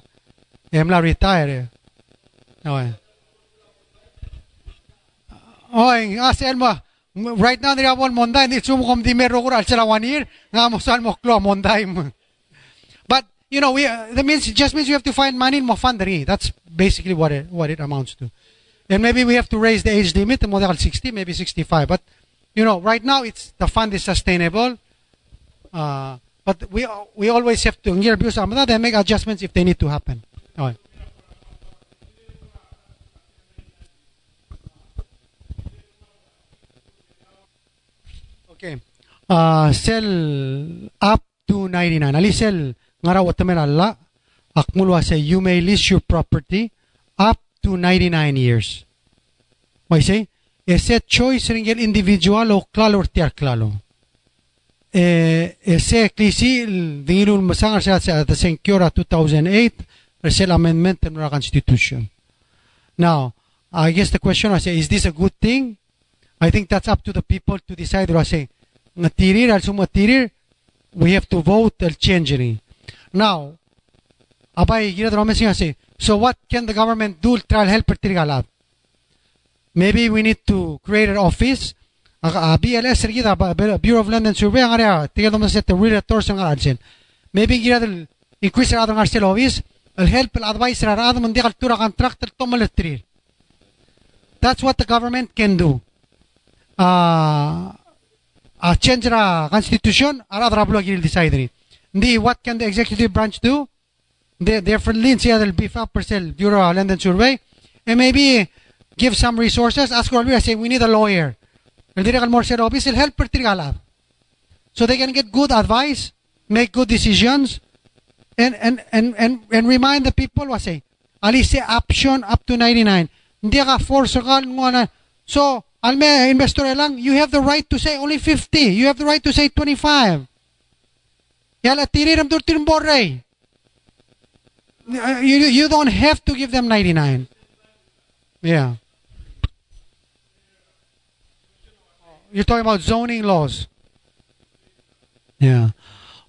Em la retire. eh. Oy. Oy, as elmo right now nila bon monday ni sumo kom di mero ko al sila one year nga mo sal mo klo monday mo. You know, we uh, that means it just means you have to find money in Mofandari. That's basically what it what it amounts to. And maybe we have to raise the age limit model 60, maybe 65. But you know, right now it's the fund is sustainable. Uh, but we we always have to ngir abuse they make adjustments if they need to happen. Okay. Okay. Uh, sell up to 99. Ali sell ngara watamel alla akmulwa say you may lease your property up to 99 years. Why say? Ese choice ringel individual o klalo tiar klalo. Ese klisi dingilul masangar sa sa the Senkyora 2008 Resel amendment in our constitution. Now, I guess the question I say, is this a good thing? I think that's up to the people to decide. I say, we have to vote al changing. Now, abay gina drama siya say, so what can the government do to help pertirgalat? Maybe we need to create an office. Uh, BLS kita Bureau of Land and Survey ang area tinggal naman sa the realtors ang arjen. Maybe kita increase ang atong arcel office, al help al advice ra ra man di kaltura contract al tomal trir. That's what the government can do. Uh, uh, change ra constitution ara drablo gil decide Ndi what can the executive branch do? They they're say they'll beef up Purcell Bureau of Land and Survey and maybe give some resources. Ask for say we need a lawyer. El direcal Morse office will help pertirgalab. So they can get good advice, make good decisions, and and and and, and remind the people what say. Ali say option up to 99. Hindi ka force ka ngona. So, alme investor lang, you have the right to say only 50. You have the right to say 25. Yala tiriram dur tirimborre. Uh, you you don't have to give them 99. Yeah. You're talking about zoning laws. Yeah.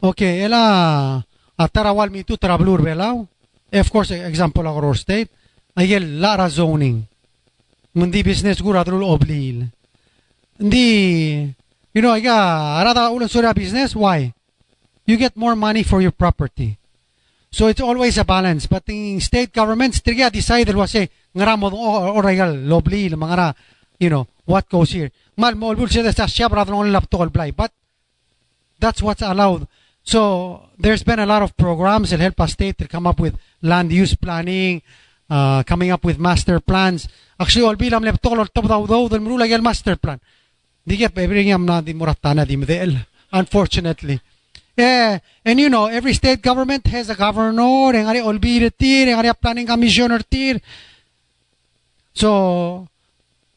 Okay, ela atarawal mi tu trablur belaw. Of course, example our state. Ayel lara zoning. Mundi business gura drul oblil. Ndi, you know, iga arada ulan sura business. Why? You get more money for your property. So it's always a balance. But in state governments, tiga decide was say ngaramo or igal lobli mangara, you know, what goes here. Mal mo bul siya sa siya brother on laptop blay. But that's what's allowed. So there's been a lot of programs that help a state to come up with land use planning, uh, coming up with master plans. Actually, all bilam lep tolo top daw dal murula gel master plan. Di get everything am na di muratana di mdel. Unfortunately. Yeah, and you know, every state government has a governor, and ari olbi tir, and ari a planning commissioner tir. So,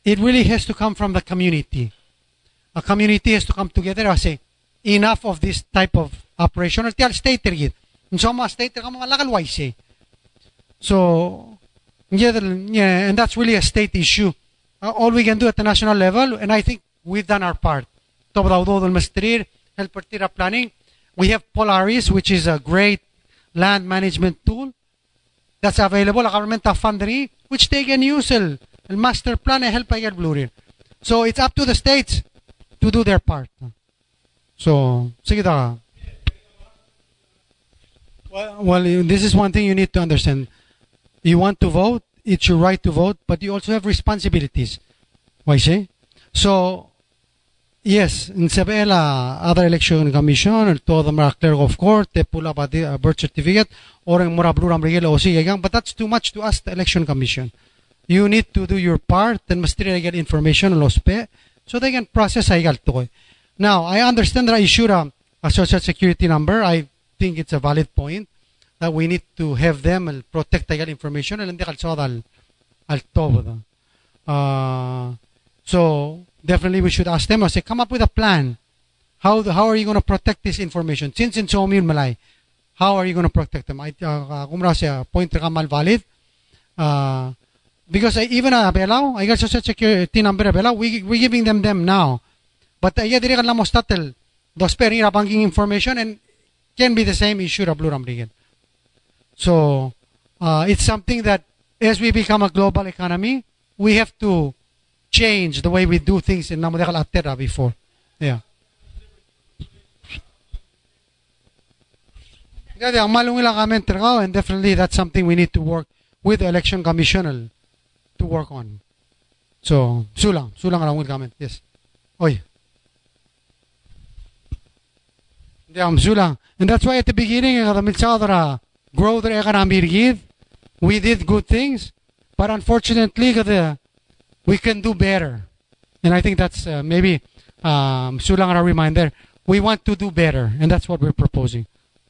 it really has to come from the community. A community has to come together and say, enough of this type of operation. Or tiyal state. And so, state tirgit, mga lakal waise. So, yeah, and that's really a state issue. Uh, all we can do at the national level, and I think we've done our part. Top daw daw dal mastrir, help partira planning. We have PALARIS, which is a great land management tool that's available, a government funding, which they can use el master plan and help get blue So it's up to the states to do their part. So, sige da. Well, well, this is one thing you need to understand. You want to vote, it's your right to vote, but you also have responsibilities. Why say? So, yes, in Sabela, other election commission, to the Mara clerk of court, they pull up a, birth certificate, or ang Mura Blue Ramrigel o sige but that's too much to ask the election commission. You need to do your part, and must get information on pe, so they can process ay to. Now, I understand that I issued a, a social security number. I think it's a valid point that we need to have them and protect the information and hindi kalsod al al todo. Uh, so definitely we should ask them. I say, come up with a plan. How the, how are you going to protect this information? Since in so malay, how are you going to protect them? I uh, kumra siya point ka mal valid. Uh, because I, even a Belao, I security number a Belao, we we giving them them now. But uh, yeah, dire kan lamos tatel dos per ira banking information and can be the same issue of Blue Ramrigan. So uh, it's something that as we become a global economy, we have to change the way we do things in Namodekal Atera before. Yeah. And definitely that's something we need to work with the election commissioner to work on. So, sulang, sulang lang comment. Yes. Oy. Sulang. And that's why at the beginning, the grow their economy. We did good things, but unfortunately, the, we can do better. And I think that's uh, maybe um, sulang a reminder. We want to do better, and that's what we're proposing.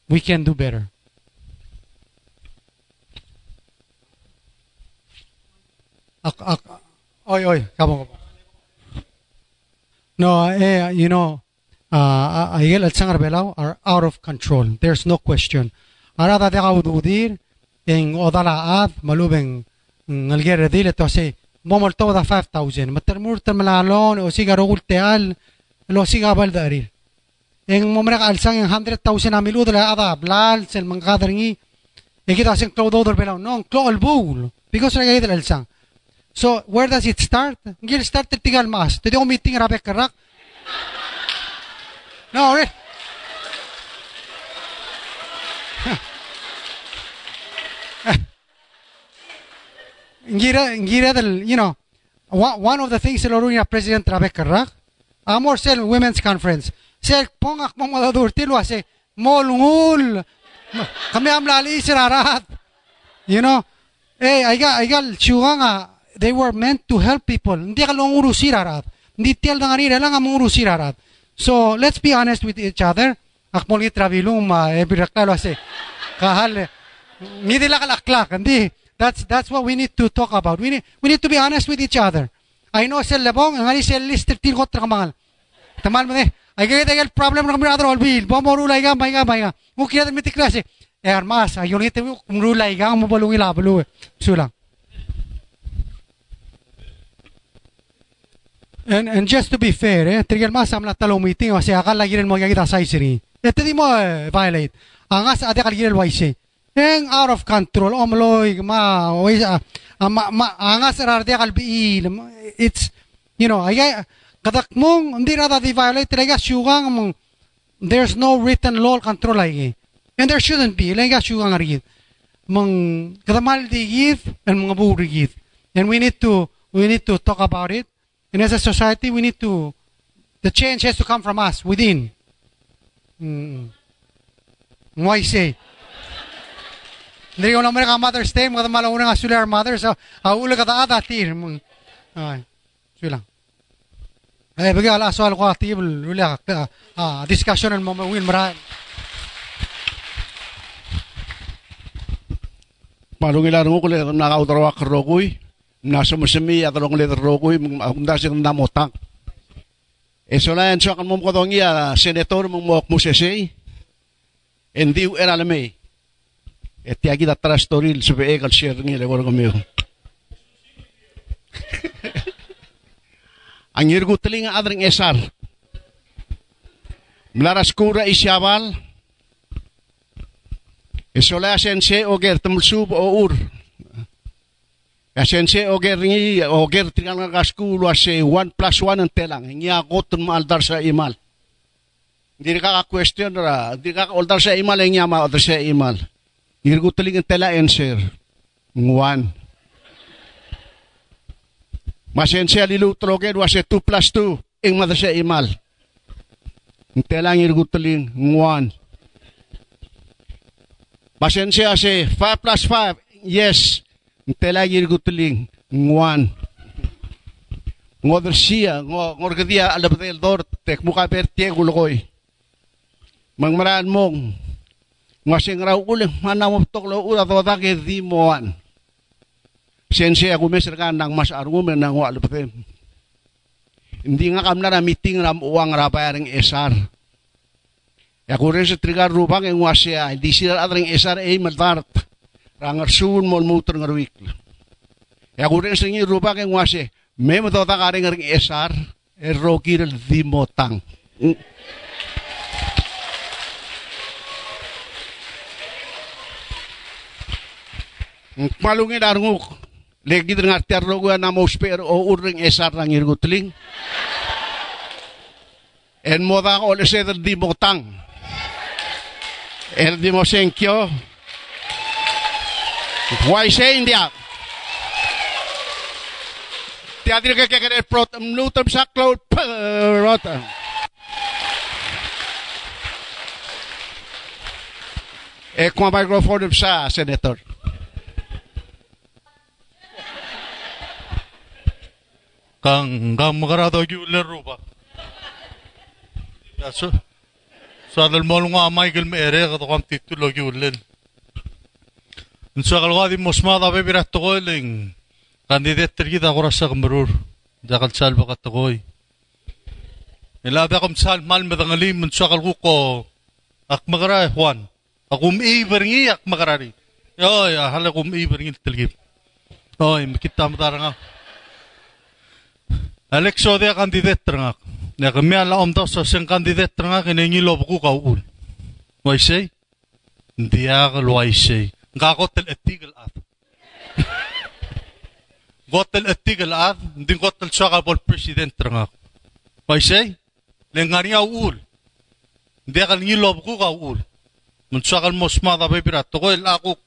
We can do better. Ak, ak, oy, oy, kabong, kabong. No, eh, you know, uh, ayel at sangar belaw are out of control. There's no question. Arada de kaududir, en odala ad, malubeng, ngalgere dile to say, momol to da 5,000. Matermurtan malalon, o siga rogulteal, lo siga baldarir. En momra ka alsang en 100,000 amilu de la ada, blal, sel mangkadaringi, e kita sing klo dodor belaw, no, klo albul, because ragay del alsang. So, where does it start? Gil start tigal mas. Tadi ko meeting rabe karak. No, wait. Ngira, ngira del, you know, one of the things that Lorunia President Rabe karak, amor sel women's conference. Sel pongak mo madadur tilo ase molungul. Kami amlali sirarat. You know, eh, aiga, aiga, chuganga, they were meant to help people. Hindi ka lang urusir arat. Hindi na nga lang ang urusir arat. So, let's be honest with each other. Akmol itravilum, eh, biraklalo ase. Kahal, hindi nila kalaklak. Hindi. That's, that's what we need to talk about. We need, we need to be honest with each other. I know sel lebong, ang ali sel lister tin ko trakamangal. Tamal mo ne. Ay kaya tayo problem ng kamera otro bil. Bomorulay ka, may ka, may ka. Mukha natin mitiklase. Eh, armas, ayun ito yung kumrulay ka, mabalong ilabalo eh. Sulang. And, and just to be fair, eh, trigger mas amla talo meeting kasi akal lagi rin mo kita sa isiri. Ito di mo eh, violate. Angas ade kal gilel waise. Out of control omloy ma ah, ma angas rarde kal biil. It's you know, ay kadak mong hindi rada di violate talaga syugang mong there's no written law control ay. And there shouldn't be. Talaga syugang arigid. Mong kadamal di gid and mga buri gid. And we need to we need to talk about it. And as a society, we need to, the change has to come from us, within. Mm. Why say? Hindi ko naman ka Mother's Day, mga malaw nga sila our mother, so, ah, ula ka taata, tir, mong, ay, sila. Eh, bagi ala soal ko ati ula ka, ah, discussion ang mamawin marahan. Malungilan ko kulit nakautrawa ka rogoy. Nasa masami at rong letter rogoy, munda siya namotang. E so layan siya kan mo ko dong iya, senator mo mo mo sesay. Hindi era alamay. E tiagi da trastoril sa be egal share ngi le ko kami. Ang irgo telinga adring esar. Mlaras kura isyabal. Isola sense oger tumsub o ur. Ya sense oger ngi oger tingal nga school wa se 1 plus 1 ang telang. Ngi ako tun maaldar sa imal. Hindi ka ka question ra, hindi ka ka aldar sa imal ang yama aldar sa imal. Irgutuling ang tela and share. Nguan. Masensya lilu trogen wasya 2 plus 2. Ing madasya imal. Ang tela ang irgutuling. Nguan. Masensya si 5 plus 5. Yes. Ang tela ang irgutuling. Nguan. Ngoder siya. Ngorgadia alabatel dort. Tek mukaper tiego lukoy. Mangmaraan mong Ngasing raw uling. Mana mo toklo ula toda ke di moan. Sensya ako meser ka nang mas argumen nang wa alabdel. Hindi nga kam na meeting ram uang rapayaring esar. Ya kurin sa trigar rupang ang wasya, hindi sila atring esar ay madart. Rangar suun mo mutur nga ruwik. Ya kurin sa inyo rupang ang wasya, may matota ka rin esar, e rokir di motang. Palungin arnguk. Lagi dengan tiar rogo na mo sper o uring esar ng irgutling. En moda ko lese di motang. El Dimosenkyo. Waise India. Tiadir ka kaya prot nutam sa cloud rota. E kung microphone sa senator. Kang kang magarado gyuler ruba. Yaso. So adal mo nga Michael me ere ka kam titulo gyulen. Unsa kalwadi mosmada be birat to ling. Kandidat tergi da kurasa kamrur. Jakal sal bakat to koy. Ilabi akong sal mal medangalim unsa kalku ko ak magara Juan. Akum iber ngi ak magarari. Yo ya hala kum iber Alexodia candidatrangak. Nagamia la omda sa sen candidatrangak inengi lobku kaul. Waisei? Diag loaisei. Gagotel etigal at. Gotel etigal at, din gotel saka bol president trangak. Waisei? Lengaria ul. Diag inengi lobku kaul. Munsagal mosmada bebira togo el akuk.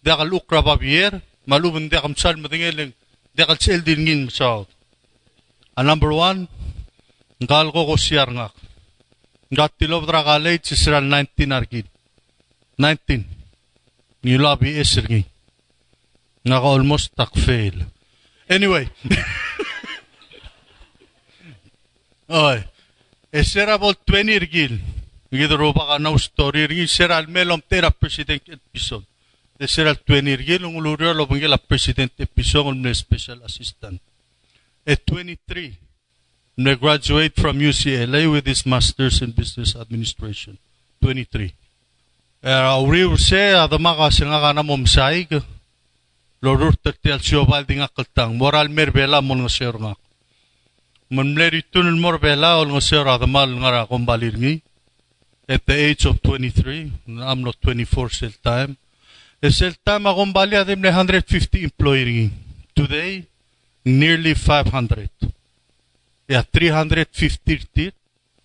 Diag lukra babier. Malubin diag msal madingeleng. Diag el sel dingin msaot. Masaw. A number one, ngal ko ko siyar nga. Ngat tilob tra kalay sisral 19 argid. 19. Ngilabi esir ngi. Nga ka almost tak fail. Anyway. Oy. Esera bol 20 irgil. Ngidro ba ka na story ringi seral melom tera president Etpison. Esera 20 irgil nguluryo lo bangila president Etpison ng special assistant. At 23, they graduate from UCLA with his master's in business administration. 23. Eh, Era uri urse adama ka singa kana mom saig. Lorur tertial siobal dinga kaltang moral merbela mon ngaser nga. Mon mleri tunul morbela ol ngaser adama ngara kombalir ngi. At the age of 23, I'm not 24 sel time. Eh, sel time akombali adim 150 employee. Today, nearly 500. Yeah, 350 tir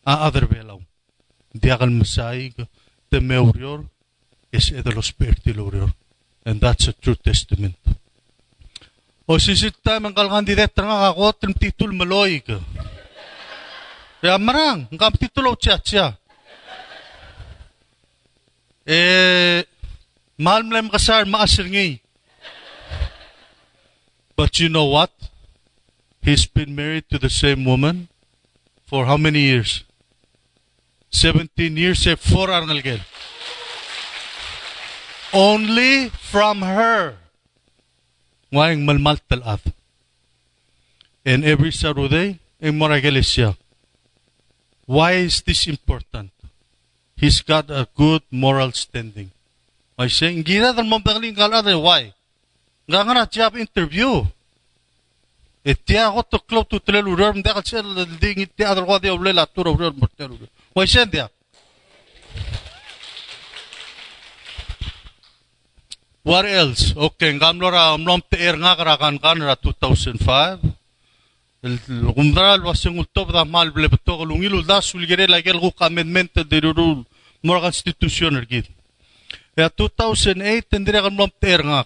a other belaw. Diagal masayig the meurior is edalos pertilurior. And that's a true testament. O sisit tayo mang kalkandidat nga ako trim titul maloy ka. Kaya marang, ang kam titulo siya siya. Eh, Mahal mlem kasar maasir ngi. But you know what? He's been married to the same woman for how many years? 17 years eh, for Arnalgel. Only from her. Ngayang malmal talat. And every Saturday, in Moragelisya. Why is this important? He's got a good moral standing. I say, ngira dan mambagling kalada, why? Nga nga interview. Itiya ako to club to telu rar mda ka sel ding itiya adar kwa dia ulela tura rar mortelu. Why say dia? What else? Okay, ngamlora amlom te er nga karakan kan ra 2005. Gumdral wasing ultop da mal ble beto lungilu da sulgere la gel gu amendment de rule mor constitution ergid. Ya 2008 tendire kan mlom te er nga.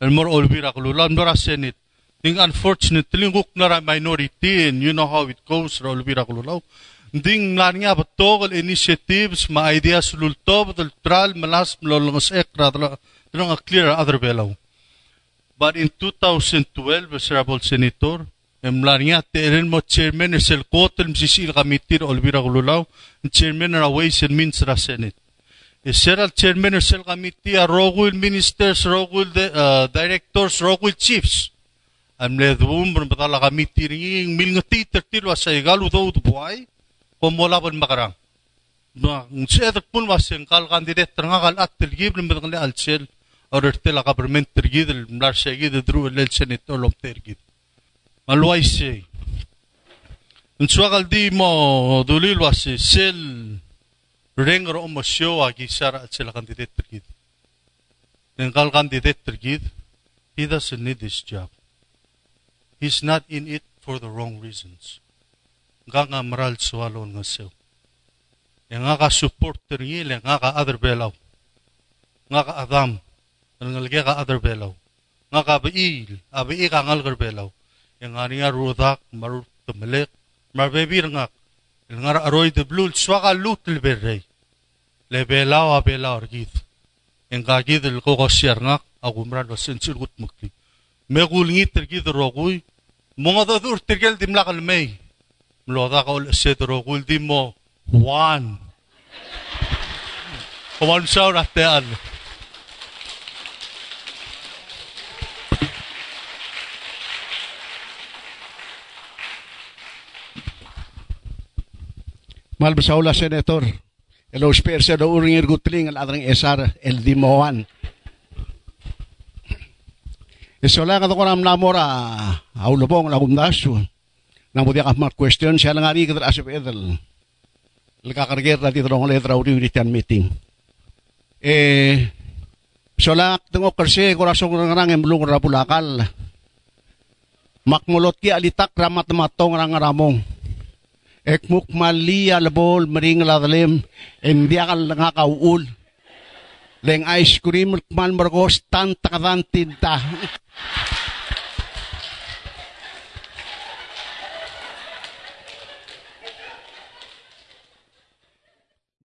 El mor olvira kululan mora senate. Ding unfortunately guk nara minority and you know how it goes ra olvira kululaw. Ding nanya betogol initiatives ma ideas lultob tral malas mlolongos ekra dala clear other below. But in 2012, Honorable Senator, emlarnya teren mo chairman sel kotel msisil kamitir olvira gululaw, chairman er Ways and Means ra Senate. Seral chairman sel committee a rogul ministers, rogul de, uh, directors, rogul chiefs. Am le dum bun batala committee ring mil ngati tertir wa sa igalu do buai ko mola ban makarang. Na nsedak pun wa sengkal kandidat terngal at tilgib lim batang le alsel orerte la government tergid el mlar segid dru el senator lom tergid. Malwai se. Nsuagal di mo dulil wa se sel Renger om a show agi sara at sila kandidat tergid. Nengkal kandidat tergid, he doesn't need this job. He's not in it for the wrong reasons. Nga nga maral swalon nga sew. Nga ka supporter ngil, yang nga ka other belaw. Nga ka adam, ngalge ka other belaw. Nga ka bail, abai ka ngalgar belaw. Nga niya rudak, marut tumelik, marbebir nga. Yang nga aroy de blul, swaka lutel berrey. Le belaw a belaw argid. Yang ka gid el kokosyar nga, agumran wa sensil gut mukli. Megul ngit tergid roguy, mga dadur tergel dimlakal may. Mloda ka ul set rogul di mo, one. Kuman siya natean. Mal besaula senator. Elo sper sa do uring gutling al adrang esar el dimoan. Isola ka ko nam namora aulobong la gumdasu. Nang budia ka mat question siya lang ari kadra asip edel. Lakakarger na dito ng letra uri wiritan meeting. Eh, solak tengok kerse korasong ngarang emblung rapulakal. Makmulot ki alitak ramat matong rang ramong. Ekmuk mali alabol mering ladalim embiakal nga kauul. Leng ice cream man margos tan takadan tinta. you